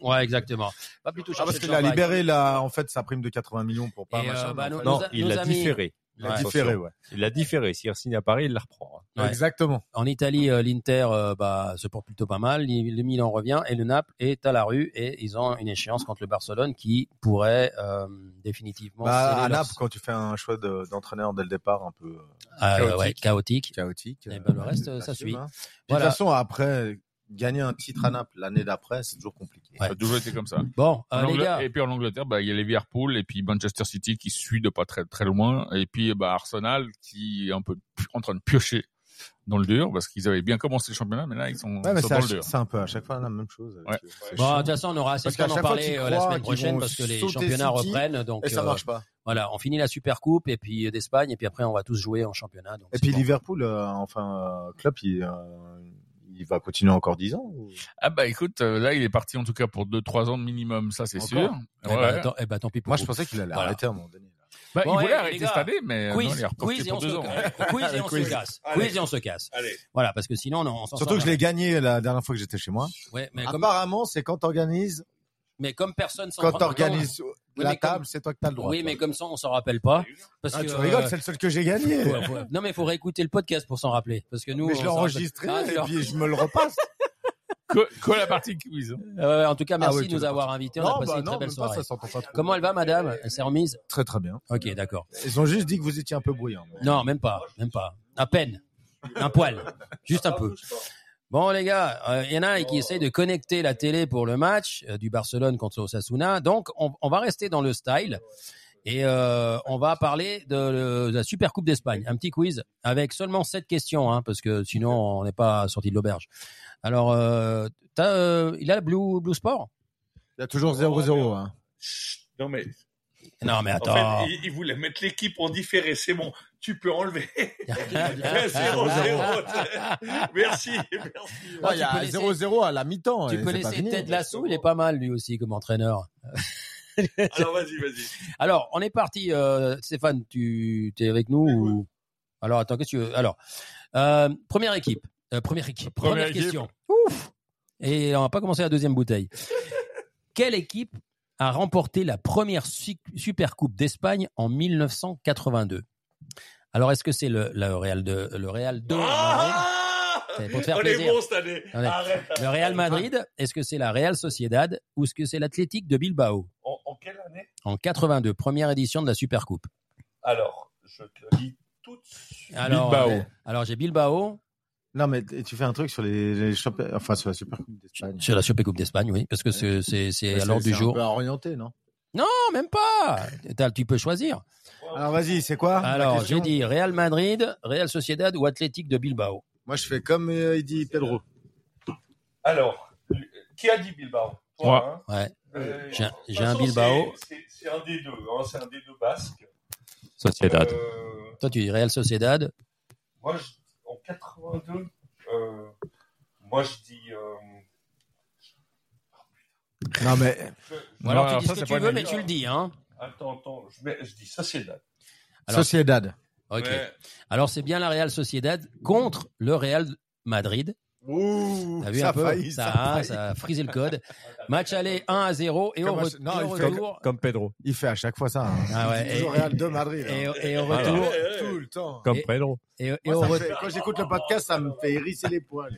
Ouais, exactement. Pas plutôt Ah, chercher parce qu'il a libéré la, en fait, sa prime de 80 millions pour pas Et, machin. euh, bah, Non, nos- il l'a différé. Il a Ouais. différé, ouais. Il l'a différé. S'il re-signe à Paris, il la reprend. hein. Ouais. Exactement. En Italie, euh, l'Inter euh, bah, se porte plutôt pas mal. Le Milan revient et le Naples est à la rue et ils ont une échéance contre le Barcelone qui pourrait euh, définitivement Bah, à leur- Naples, quand tu fais un choix de- d'entraîneur dès le départ un peu euh, Ah, chaotique. ouais, chaotique. chaotique. Et ben, le reste, ça suit. hein. De toute façon, après, gagner un titre à Naples l'année d'après, c'est toujours compliqué. Ouais. Ça a toujours été comme ça. Bon, euh, les gars, Et puis en Angleterre, bah, il y a Liverpool et puis Manchester City qui suit de pas très très loin. Et puis bah, Arsenal qui est un peu en train de piocher dans le dur parce qu'ils avaient bien commencé le championnat, mais là ils sont, Ouais, mais sont dans le dur. c'est un peu à chaque fois la même chose. Ouais. Bon, chiant. de toute façon, on aura assez de temps d'en chaque fois, parler euh, la semaine prochaine parce que les championnats City reprennent. Donc, et ça euh, marche pas. voilà, on finit la Super Coupe et puis euh, d'Espagne et puis après on va tous jouer en championnat. Donc Et puis bon. Liverpool, euh, enfin, euh, Klopp, il, euh, il va continuer encore 10 ans ou- Ah bah écoute, euh, là il est parti en tout cas pour 2-3 ans de minimum, ça c'est sûr. Eh Ouais. ben, tant, eh ben, tant pis pour Moi, vous. je pensais qu'il allait Voilà. arrêter à un moment donné. Bah, Bon, il voulait ouais, arrêter cette année, mais euh, non, il quiz, est quiz et pour on se deux ans. quiz et on se Quiz. casse. Allez. Quiz et on se casse. Allez. Voilà, parce que sinon on, on s'en Surtout que je l'ai gagné la dernière fois que j'étais chez moi. Ouais, mais comme, Apparemment, c'est quand t'organises, mais comme personne s'en quand t'organises Oui, la table, c'est toi que t'as le droit. Oui, toi. mais comme ça on s'en rappelle pas. Parce Ah, que, tu rigoles, euh, c'est le seul que j'ai gagné. Non, mais il faut réécouter le podcast pour s'en rappeler. Parce que nous, mais je l'ai enregistré rappelle- Ah, et puis je me le repasse. Que la partie quiz. Euh, en tout cas, merci Ah oui, de nous avoir invités. On Non, a passé bah une très non, belle même pas, soirée. ça s'entend pas trop. Comment elle va, madame? Elle s'est remise? Très très bien. Ok, d'accord. Ils ont juste dit que vous étiez un peu bruyant. Non, même pas, même pas. À peine. Un poil. Juste un peu. Bon, les gars, euh, il y en a qui essaie de connecter la télé pour le match euh, du Barcelone contre Osasuna. Donc, on, on va rester dans le style. Et euh, on va parler de, de la Super Coupe d'Espagne. Un petit quiz avec seulement sept questions, hein, parce que sinon on n'est pas sorti de l'auberge. Alors, euh, euh, il a le Blue, Blue Sport? Il y a toujours 0-0. Hein. Non mais, Non, mais en attends. fait, il, il voulait mettre l'équipe en différé. C'est bon, tu peux enlever. 0-0. merci, merci. Ah, Ouais, il y tu peux a laisser- 0-0 à la mi-temps. Tu et peux laisser. Ted Lasso, il est pas mal lui aussi comme entraîneur. Alors vas-y, vas-y. Alors, on est parti. euh, Stéphane, tu es avec nous ou... Alors, attends, qu'est-ce que tu veux? Alors, euh, première équipe. Euh, première équipe. Première, Première équipe. question. Ouf Et on va pas commencer la deuxième bouteille. Quelle équipe a remporté la première su- Super Coupe d'Espagne en 1982 Alors, est-ce que c'est le, le Real de le Real de Madrid Ah C'est pour te faire On plaisir. est bon cette année. Arrête. Le Real Madrid Est-ce que c'est la Real Sociedad ou est-ce que c'est l'Athletic de Bilbao En, en quelle année? En 82, première édition de la Super Coupe. Alors, je te dis tout de suite. Alors, Bilbao. euh, alors j'ai Bilbao Non, mais tu fais un truc sur les, les enfin sur la Super Coupe d'Espagne. sur la Super Coupe d'Espagne, oui, parce que c'est c'est c'est à l'ordre du c'est jour. un peu orienté, non? Non, même pas. Tu peux choisir. Alors vas-y, c'est quoi Alors j'ai dit Real Madrid, Real Sociedad ou Athletic de Bilbao. Moi, je fais comme euh, il dit Pedro. Alors, qui a dit Bilbao Toi, hein Ouais. Euh, J'ai un- j'ai Bilbao. c'est- C'est c'est un des deux, hein, c'est un des deux basques. Sociedad. Euh, Toi tu dis Real Sociedad. moi, je, en 82, euh, moi je dis. Euh, Non, mais Ou alors Non, tu dis ce que tu veux, mais tu le dis, hein. Attends, attends, je, mets, je dis Sociedad. Alors- Sociedad. Ok. Ouais. Alors c'est bien la Real Sociedad contre le Real Madrid. Ouh, T'as vu ça un peu ça, ça a, faillit. ça a frisé le code. Match aller 1 à 0 et Comme à re- chaque- non, et au retour. Comme Pedro. Il fait à chaque fois ça. hein. Ah ouais, et- Real de Madrid. Et, hein. et au retour. Tout le temps. Comme Pedro. Et, et Moi, au fait- quand j'écoute le podcast, ça me fait hérisser les poils.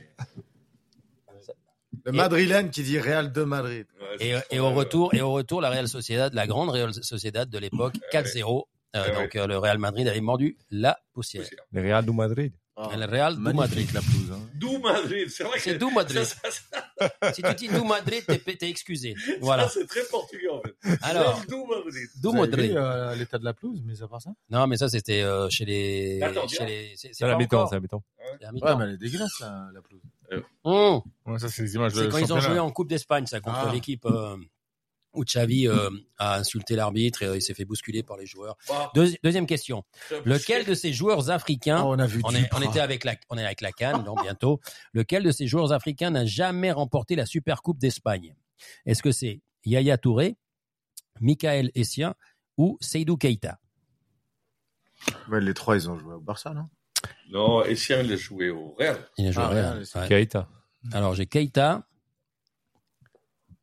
Le madrilène qui dit Real de Madrid. Ouais, Et, et au retour, et au retour, la Real Sociedad, la grande Real Sociedad de l'époque, 4-0. Euh, Ouais, ouais. donc euh, le Real Madrid avait mordu la poussière. Poussière. Le Real du Madrid. Le Real du Madrid. la pelouse. hein. D'où Madrid, c'est vrai que C'est d'où Madrid. ça, ça, ça, Si tu dis du Madrid, t'es t'es excusé. Voilà. ça, c'est très portugais en fait. Alors, d'où Madrid. avez Madrid. vu, euh, l'état de la pelouse, mais à part ça? Non, mais ça c'était euh, chez les. Attends, chez les. C'est c'est C'est la mi-temps, c'est la mi-temps. Ouais, mi-temps. mais elle est dégueulasse, la, la pelouse. Ouais, ça, c'est les images C'est de quand ils ont joué en Coupe d'Espagne, ça, contre Ah. l'équipe euh, où Xavi euh, a insulté l'arbitre et euh, il s'est fait bousculer par les joueurs. Bah, Deuxi- deuxième question. Lequel de ces joueurs africains Ah, on a vu on, est, on était avec la, on est avec la Cannes, donc bientôt. Lequel de ces joueurs africains n'a jamais remporté la Super Coupe d'Espagne? Est-ce que c'est Yaya Touré, Michael Essien ou Seydou Keita Ouais, les trois, ils ont joué au Barça, non? Non, Essien, il a joué au Real. Il a joué Ah, au Real, Real, c'est ouais. Keita. Alors j'ai Keita.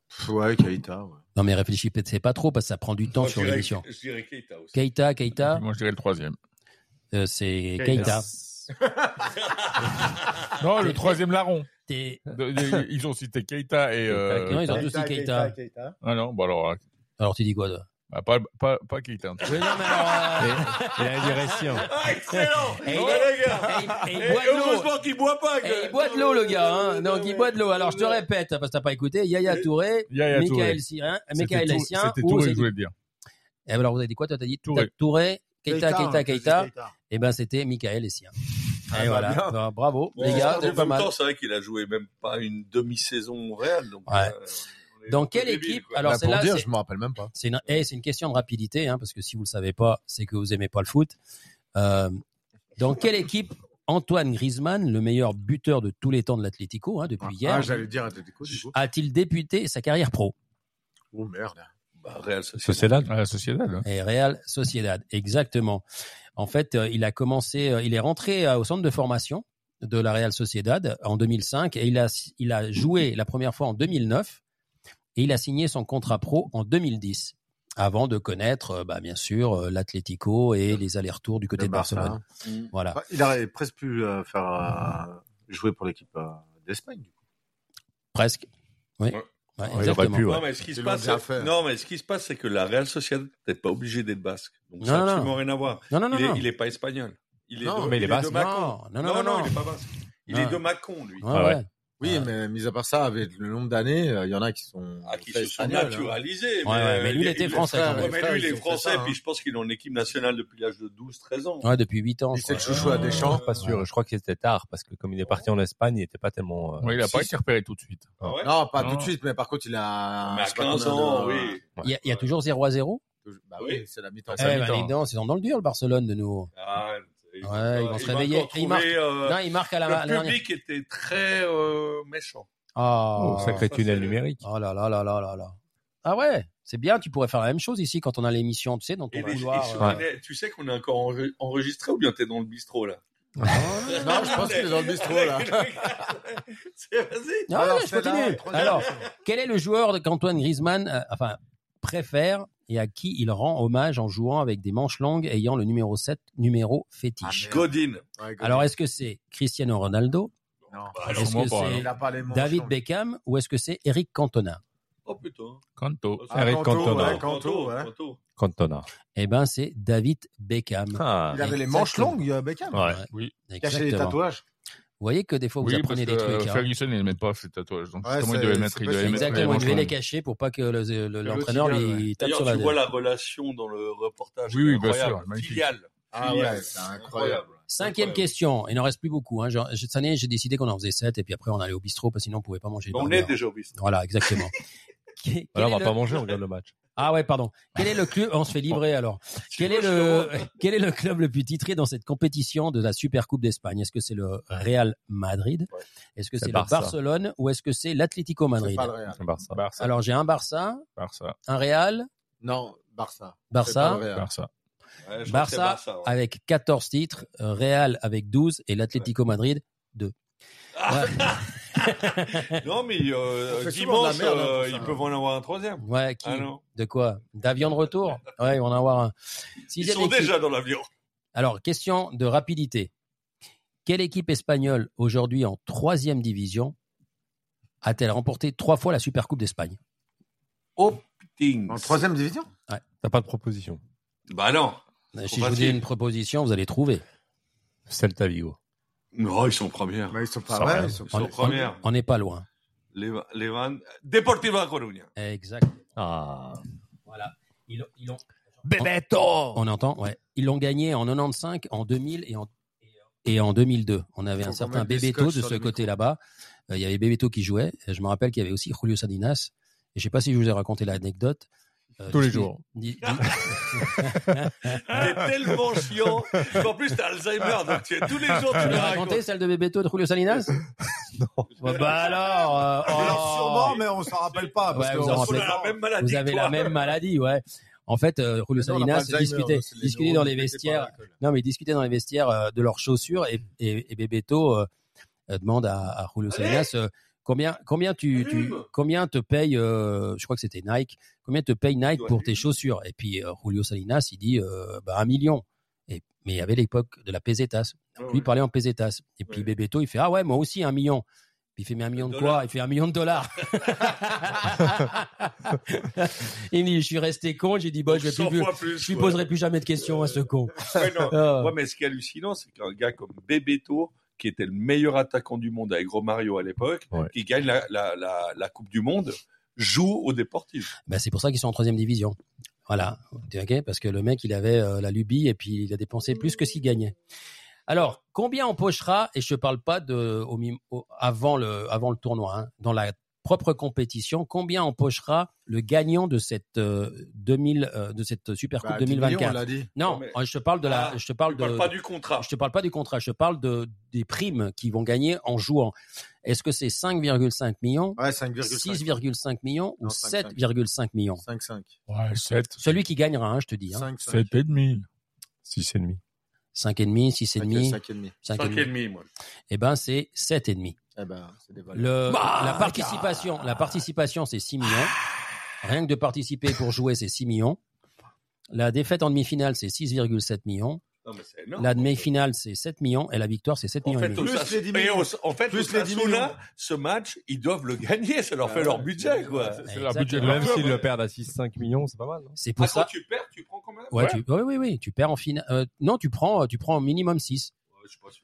Pff, Ouais, Keita, ouais. Non mais réfléchissez pas trop parce que ça prend du temps Moi, sur dirais- l'émission. Je dirais Keita aussi. Keita, Keita, Moi, je dirais le troisième. euh, c'est Keita. Keita. Non, le troisième larron. T'es- De- de- Ils ont cité Keita et. Euh... Non, ils ont tous dit Keita. Ah non, bon alors. euh, Alors tu dis quoi toi? Bah, pas, pas, pas Keita. Oui, non, mais alors, euh, Il a dit Essien. Ah, excellent Et les gars et et Et boit. Heureusement qu'il boit pas. Et il boit de l'eau, le gars. Hein. Donc, il boit de l'eau. Alors, je te répète, parce que t'as pas écouté, Yaya Touré, Yaya. Michael Syrien, Michael C'était Touré- Essien, C'était ou Touré je voulais dire. Et alors, vous avez dit quoi, toi, t'as dit Touré. Touré, Keita, Keita, Keita. Et ben, c'était Michael Essien. Ah, Et bah, voilà. Bah, bravo, Bon, les gars, en c'est même pas mal. temps, c'est vrai qu'il a joué même pas une demi-saison au Real. Donc, Ouais. euh, Dans quelle équipe. Alors, Bah, c'est là, dire, je me rappelle même pas. c'est une, eh, c'est une question de rapidité, hein, parce que si vous le savez pas, c'est que vous aimez pas le foot. Euh, dans quelle équipe Antoine Griezmann, le meilleur buteur de tous les temps de l'Atlético, hein, depuis hier, Ah, j'allais dire Atletico, du coup. a-t-il débuté sa carrière pro? Oh merde. Bah, Real Sociedad. Sociedad. Sociedad. hein. Et Real Sociedad, exactement. En fait, euh, il a commencé, euh, il est rentré euh, au centre de formation de la Real Sociedad en 2005 et il a, il a joué la première fois en 2009 et il a signé son contrat pro en 2010 avant de connaître, euh, bah, bien sûr, euh, l'Atlético et les allers-retours du côté de. Barcelone. Mm. Voilà. Bah, il aurait presque pu euh, faire euh, jouer pour l'équipe euh, d'Espagne. Presque. Oui. Ouais. Ouais, il aurait exactement. pu, ouais. Non, mais ce qui se passe, non, mais ce qui se passe, c'est que la Real Sociedad n'est pas obligé d'être basque. Donc, Non, ça n'a absolument rien à voir. Non, non, non, il, est, non. il est pas espagnol. Il est Non, de, mais il est basque. Non, non, non, non, il est pas basque. Il Non. est de Mâcon, lui. Ouais, Ah ouais. Ouais. Oui, Ouais. mais mis à part ça, avec le nombre d'années, euh, il y en a qui sont. Ah, qui se sont hein. naturalisés. Ouais, ouais, mais lui, il était français, même. mais lui, il ils est français, ça, hein. puis je pense qu'il est en équipe nationale depuis l'âge de 12, 13 ans. Ouais, depuis 8 ans. C'est le chouchou à Deschamps. Pas sûr. Je crois qu'il était tard parce que comme il est parti en Espagne, il n'était pas tellement. euh, Ouais, il a pas été repéré tout de suite. Ah ouais? Non, pas Non. tout de suite, mais par contre, il a. Mais à je sais pas 15 combien ans, de- oui. Il y a, il y a toujours 0 à 0 Bah oui, c'est la mi-temps. Eh ben, mi-temps. donc, c'est dans le dur, le Barcelone, de nouveau. Ah, ils Ouais, ils vont se réveiller. encore Et il marque- trouver, euh, Non, il marque à la, le dernière. public était très euh, méchant. Oh, Oh, sacré ça, tunnel c'est- numérique. oh là là là là là là. Ah ouais, c'est bien, tu pourrais faire la même chose ici quand on a l'émission, tu sais, dans ton Et les- couloir. et euh. Tu sais qu'on est encore enre- enregistré ou bien t'es dans le bistrot là? Non, je pense qu'il est dans le bistrot, là. C'est- Vas-y. Non, Alors, non, je continue. Alors, quel est le joueur qu'Antoine Griezmann euh, enfin, préfère et à qui il rend hommage en jouant avec des manches longues ayant le numéro 7, numéro fétiche Ah, Godin. Ouais, Alors, est-ce que c'est Cristiano Ronaldo? Non. Est-ce sûrement que c'est Il les manches David. Beckham ou est-ce que c'est Eric Cantona? Oh putain. Kanto. Ah, Eric Canto, Cantona. ouais, Canto, ouais. Canto. Cantona. Eh ben, c'est David Beckham. Ah. Il avait les manches longues, euh, Beckham. Ouais. Oui. Caché les Exactement. tatouages. Vous voyez que des fois, vous Oui, apprenez parce des que trucs. hein. Ferguson, il met pas ses tatouages. Donc, Ouais, justement, il devait mettre, il devait Exactement, il les devait les cacher pour pas que le- le- Le l'entraîneur filial, lui ouais. tape sur tu la vois la relation dans le reportage. Oui, oui, bien sûr. Filiale. Ah ouais, c'est incroyable. Cinquième Incroyable. question. Il n'en reste plus beaucoup. Hein. Cette année, j'ai décidé qu'on en faisait sept et puis après on allait au bistrot parce que sinon on pouvait pas manger. On est déjà au bistrot. Voilà, exactement. Quel- quel Voilà, on va le- pas manger, on regarde le match. Ah ouais, pardon. Quel est le club On se fait livrer alors. Quel est le quel est le club le plus titré dans cette compétition de la Super Coupe d'Espagne? Est-ce que c'est le Real Madrid? Est-ce que C'est le Barça. Barcelone ou est-ce que c'est l'Atlético Madrid? pas le Real. Barça. Barça. Alors j'ai un Barça, Barça. un Real, Non, Barça. Barça. Barça. Ouais, ouais. avec 14 titres, euh, Real avec 12 et l'Atlético Madrid 2. Non, mais euh, dimanche, merde, hein, euh, ça. ils peuvent en avoir un troisième. Ouais, qui Ah. De quoi? D'avion de retour? Ouais, ils vont en avoir un. Ils sont équipe. déjà dans l'avion. Alors, question de rapidité. Quelle équipe espagnole, aujourd'hui en troisième division, a-t-elle remporté trois fois la Supercoupe d'Espagne? Oh putain. En troisième division? T'as pas de proposition. Bah non. Si je vous dis une proposition, vous allez trouver. Celta Vigo. Non, ils sont premières. Mais ils sont pas ils sont Ils sont On- premières. On n'est pas loin. Levan, Levan, Deportivo La Coruña. Exact. Ah. Voilà. Ils, ils ont... Bebeto On entend, ouais. Ils l'ont gagné en 95, en 2000 et en, et en 2002. On avait un certain Bebeto de ce côté là-bas. Euh, Il y avait Bebeto qui jouait. Et Je me rappelle qu'il y avait aussi Julio Salinas. Et je sais pas si je vous ai raconté l'anecdote. Euh, Tous les jours. T'es tellement chiant. En plus, t'as Alzheimer, donc tu es tous les jours, tu l'as racontes. raconté celle de Bebeto de Julio Salinas Non. Bah, alors. euh, Alors, oh. sûrement, mais on s'en rappelle pas. Parce Ouais, que vous en on- rappelez On a la même maladie. Vous avez la même maladie, ouais. En fait, euh, Julio Salinas discutait, dans les vestiaires. Non, mais il discutait dans les vestiaires euh, de leurs chaussures et, et, et Bebeto euh, demande à, à Julio Salinas euh, combien combien tu, combien te paye euh, je crois que c'était Nike combien te paye Nike pour tes chaussures? Et puis euh, Julio Salinas il dit euh, bah un million et mais il y avait l'époque de la pesetas Ah lui il parlait en pesetas et puis Ouais. Bebeto il fait ah ouais moi aussi un million puis il fait mais un million de quoi? Dollars. Il fait un million de dollars. il me dit je suis resté con, j'ai dit bon je vais 100 plus, je lui ouais. poserai plus jamais de questions à ce con. Ouais, non. Ah. Ouais, mais ce qui est hallucinant, c'est qu'un gars comme Bebeto, qui était le meilleur attaquant du monde avec Romario à l'époque, Ouais. qui gagne la, la, la, la Coupe du Monde, joue au Deportivo. Ben, c'est pour ça qu'ils sont en troisième division. Voilà, Parce que le mec, il avait euh, la lubie et puis il a dépensé plus que ce qu'il gagnait. Alors, combien empochera Et je parle pas de au, mi- au- avant le avant le tournoi, hein, dans la propre compétition, combien empochera le gagnant de cette euh, 2000 euh, de cette Super Coupe Bah, 10 millions, 2024 on l'a dit. Non, Mais- je te parle de la, Ah, je te parle de, pas du contrat. je te parle pas du contrat, je te parle de des primes qu'ils vont gagner en jouant. Est-ce que c'est 5,5 millions, Ouais, 5,5. 6,5 millions ou Non, 5,5. 7,5 millions? 5,5. Ouais, 7. Celui qui gagnera, hein, je te dis. Hein. 5, 7 et demi. 6,5. 5,5, 6,5, 5,5. 5 et 5,5. demi, moi. Eh ben, c'est 7,5. Eh ben, c'est. Le, Bah, la participation, la participation, c'est 6 millions. Rien que de participer pour jouer, c'est 6 millions. La défaite en demi-finale, c'est 6,7 millions. Non, mais c'est énorme. La demi-finale, c'est 7 millions. Et la victoire, c'est 7 En millions et fait. Plus les 10 et millions. En fait, Plus les 10 Osasuna, millions. ce match, ils doivent le gagner. Ça leur Ah fait ouais. leur budget, quoi. C'est leur budget Même s'ils le perdent à 6-5 millions, c'est pas mal. C'est Ah, pour quand ça. tu perds, tu prends quand même Ouais, Ouais. Tu, oui, oui, oui. Tu perds en finale. euh, non, tu prends, tu prends au minimum 6. Ouais, je suis pas sûr.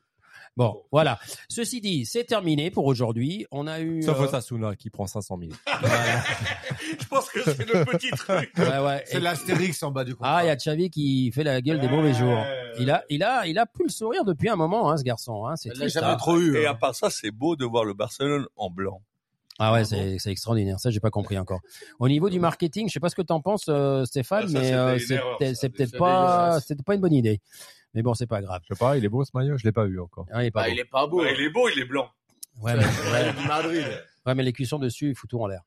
Bon, voilà. Ceci dit, c'est terminé pour aujourd'hui. On a eu. Sauf euh, Osasuna qui prend 500 000. voilà. Je pense que c'est le petit truc. Ouais, ouais. C'est Et- l'astérix en bas du contrat. Ah, il y a Xavi qui fait la gueule des mauvais jours. Il a, il a, il a plus le sourire depuis un moment, hein, ce garçon. Hein. C'est triste. jamais hein. trop eu. Et hein. à part ça, c'est beau de voir le Barcelone en blanc. Ah ouais, c'est, c'est extraordinaire. Ça, j'ai pas compris encore. Au niveau du marketing, je sais pas ce que t'en penses, euh, Stéphane, Ah, ça, mais euh, c'est, erreur, peut-être- ça. c'est peut-être C'est pas, c'était pas une bonne idée. Mais bon, c'est pas grave. Je sais pas, il est beau ce maillot, je l'ai pas vu encore. Ah, il est pas Bah, beau. il est pas beau. Ouais, il est beau, il est blanc. Ouais, mais, ouais, du Madrid. ouais, mais les cuissons dessus, il fout tout en l'air.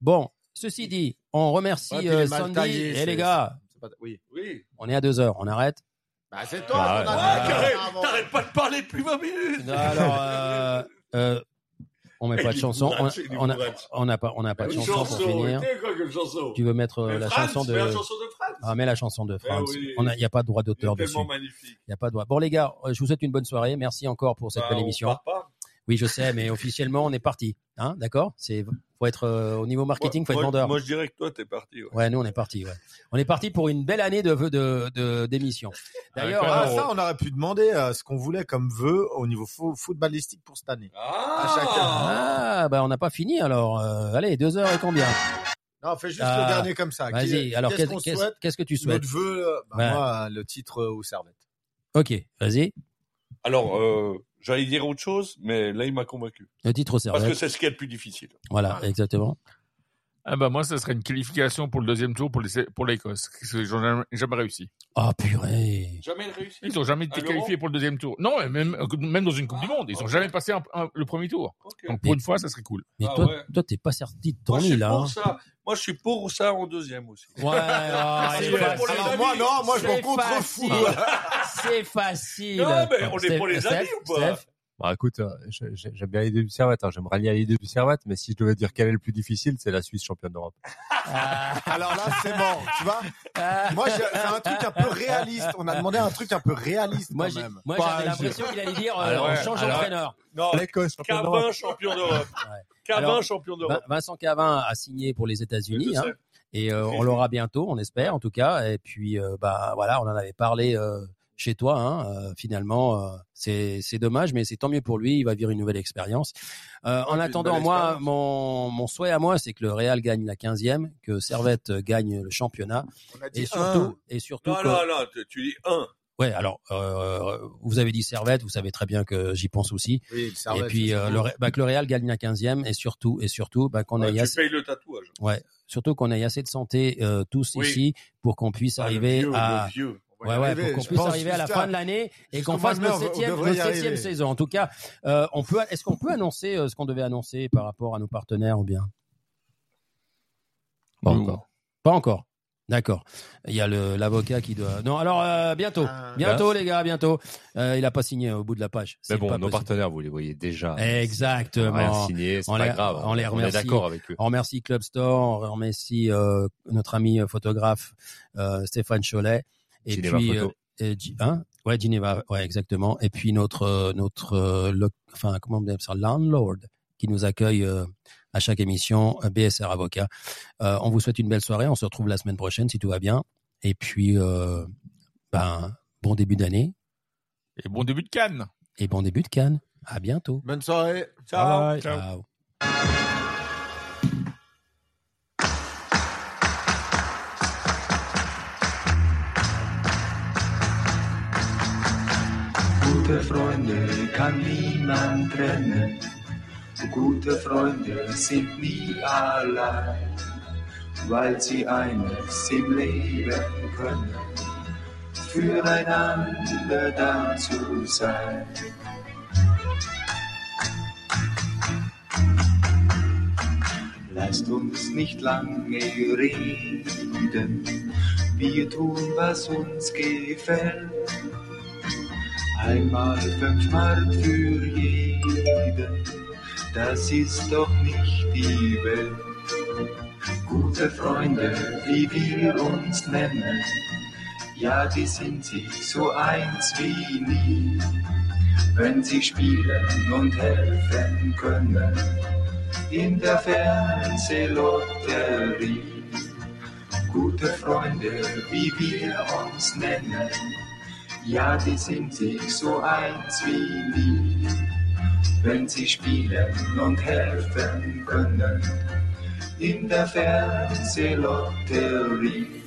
Bon, ceci dit, on remercie Ouais, puis euh, il est mal Sandy. taillé, Et c'est- les gars, c'est pas- Oui. Oui. on est à deux heures. On arrête. Bah, c'est toi, Bah, ton ouais. ami. Ah, carré, Avant. t'arrêtes pas de parler depuis 20 minutes. Non, alors, euh, euh, on met pas de chanson. On, n'a pas, on n'a pas de Une chanson pour chanson, finir. Tu veux mettre euh, la chanson de, chanson de. Ah, mets la chanson de Franz. oui. On a, il y a pas de droit d'auteur dessus. tellement magnifique. Il y a pas de droit. Bon les gars, euh, je vous souhaite une bonne soirée. Merci encore pour cette Bah, belle on émission. part pas. Oui, je sais, mais officiellement, on est parti. Hein, d'accord? C'est faut être euh, au niveau marketing, faut être moi, vendeur. Moi, je dirais que toi, t'es parti. ouais. Ouais, nous on est parti. Ouais. On est parti pour une belle année de vœux de de- d'émission. D'ailleurs, Ah, euh, ça, on aurait pu demander euh, ce qu'on voulait comme vœu au niveau fo- footballistique pour cette année. Ah, À chacun. ah, bah on n'a pas fini alors. Euh, allez, deux heures et combien? Non, fais juste Ah, le dernier comme ça. Vas-y. Alors qu'est-ce qu'on qu'est-ce- souhaite qu'est-ce que tu souhaites Notre vœu, euh, bah, Ouais. moi, le titre euh, aux servettes. Ok, vas-y. Alors, euh, j'allais dire autre chose, mais là, il m'a convaincu. Le titre au Parce que c'est ce qui est le plus difficile. Voilà, exactement. Ah bah moi, ça serait une qualification pour le deuxième tour pour les pour l'Écosse. Parce que Ils n'ont jamais, jamais réussi. Oh purée. Jamais réussi. Ils n'ont jamais été qualifiés pour le deuxième tour. Non, même même dans une Coupe du Monde, ils n'ont jamais passé un- un- le premier tour. Donc pour une fois, ça serait cool. Mais Ah toi, ouais. toi, t'es pas sorti de ton lit là. pour hein. ça. Moi, je suis pour ça en deuxième aussi. Ouais, ah, Alors moi, non, moi, je m'en contrefous. facile. C'est facile. Non, mais on est pour les Steph, amis ou pas Steph Bah écoute, euh, j'aime bien l'idée du Servette, hein. j'aime rallier à l'idée du Servette, mais si je devais dire quel est le plus difficile, c'est la Suisse championne d'Europe. Ah, Alors là, c'est mort, tu vois. ah. Moi, j'ai c'est un truc un peu réaliste. On a demandé un truc un peu réaliste Moi, quand j'ai- même. moi, j'avais l'impression qu'il allait dire euh, Alors, on change alors- d'entraîneur. Non. Cavin, champion d'Europe. Ouais. Cavin, champion d'Europe. Vincent Cavin a signé pour les États-Unis. Hein, et euh, on l'aura bientôt, on espère en tout cas. Et puis, euh, bah voilà, on en avait parlé euh, chez toi. Hein, euh, finalement, euh, c'est dommage, mais c'est tant mieux pour lui. Il va vivre une nouvelle expérience. Euh, en attendant, moi, mon mon souhait à moi, c'est que le Real gagne la 15e, que Servette gagne le championnat, On a et dit surtout, un. et surtout, Non, que- non, non, tu- tu dis un. Ouais, alors euh, vous avez dit Servette, vous savez très bien que j'y pense aussi. Oui, Servette, et puis euh, le, bah, que le Real gagne la 15e et surtout et surtout bah, qu'on Ouais, ait assez, le tatouage. ouais, surtout qu'on ait assez de santé euh, tous Oui. ici pour qu'on puisse Ah, arriver vieux, à le Ouais, ouais, pour qu'on puisse pense, arriver à la fin de l'année et qu'on fasse on septième, y septième saison. En tout cas, euh, on peut, est-ce qu'on peut annoncer euh, ce qu'on devait annoncer par rapport à nos partenaires ou bien? Pas encore. Pas encore. D'accord. Il y a le l'avocat qui doit. Non, alors euh, bientôt, bientôt Bah, les gars, bientôt. Euh, il a pas signé au bout de la page. Mais bon, pas nos possible. partenaires, vous les voyez déjà. Exactement. Rien signé, c'est On pas les- grave. On les On est remercie. d'accord avec eux. On remercie Club Store, on remercie euh, notre ami euh, photographe euh, Stéphane Cholet. Et Geneva puis, Photo. euh, et hein? Ouais, Geneva, ouais, exactement. Et puis notre euh, notre euh, enfin comment on dit ça, landlord qui nous accueille euh, à chaque émission, BSR Avocat. Euh, on vous souhaite une belle soirée. On se retrouve la semaine prochaine si tout va bien. Et puis, euh, ben, bon début d'année. Et bon début de Cannes. Et bon début de Cannes. À bientôt. Bonne soirée. Ciao. Ciao. Gute Freunde kann niemand trennen. Gute Freunde sind nie allein, weil sie eines im Leben können, füreinander da zu sein. Lasst uns nicht lange reden, wir tun, was uns gefällt. Einmal fünf Mark für jeden, das ist doch nicht die Welt. Gute Freunde, wie wir uns nennen, ja, die sind sich so eins wie nie. Wenn sie spielen und helfen können, in der Fernsehlotterie. Gute Freunde, wie wir uns nennen, ja, die sind sich so eins wie nie. Wenn sie spielen und helfen können, in der Fernsehlotterie.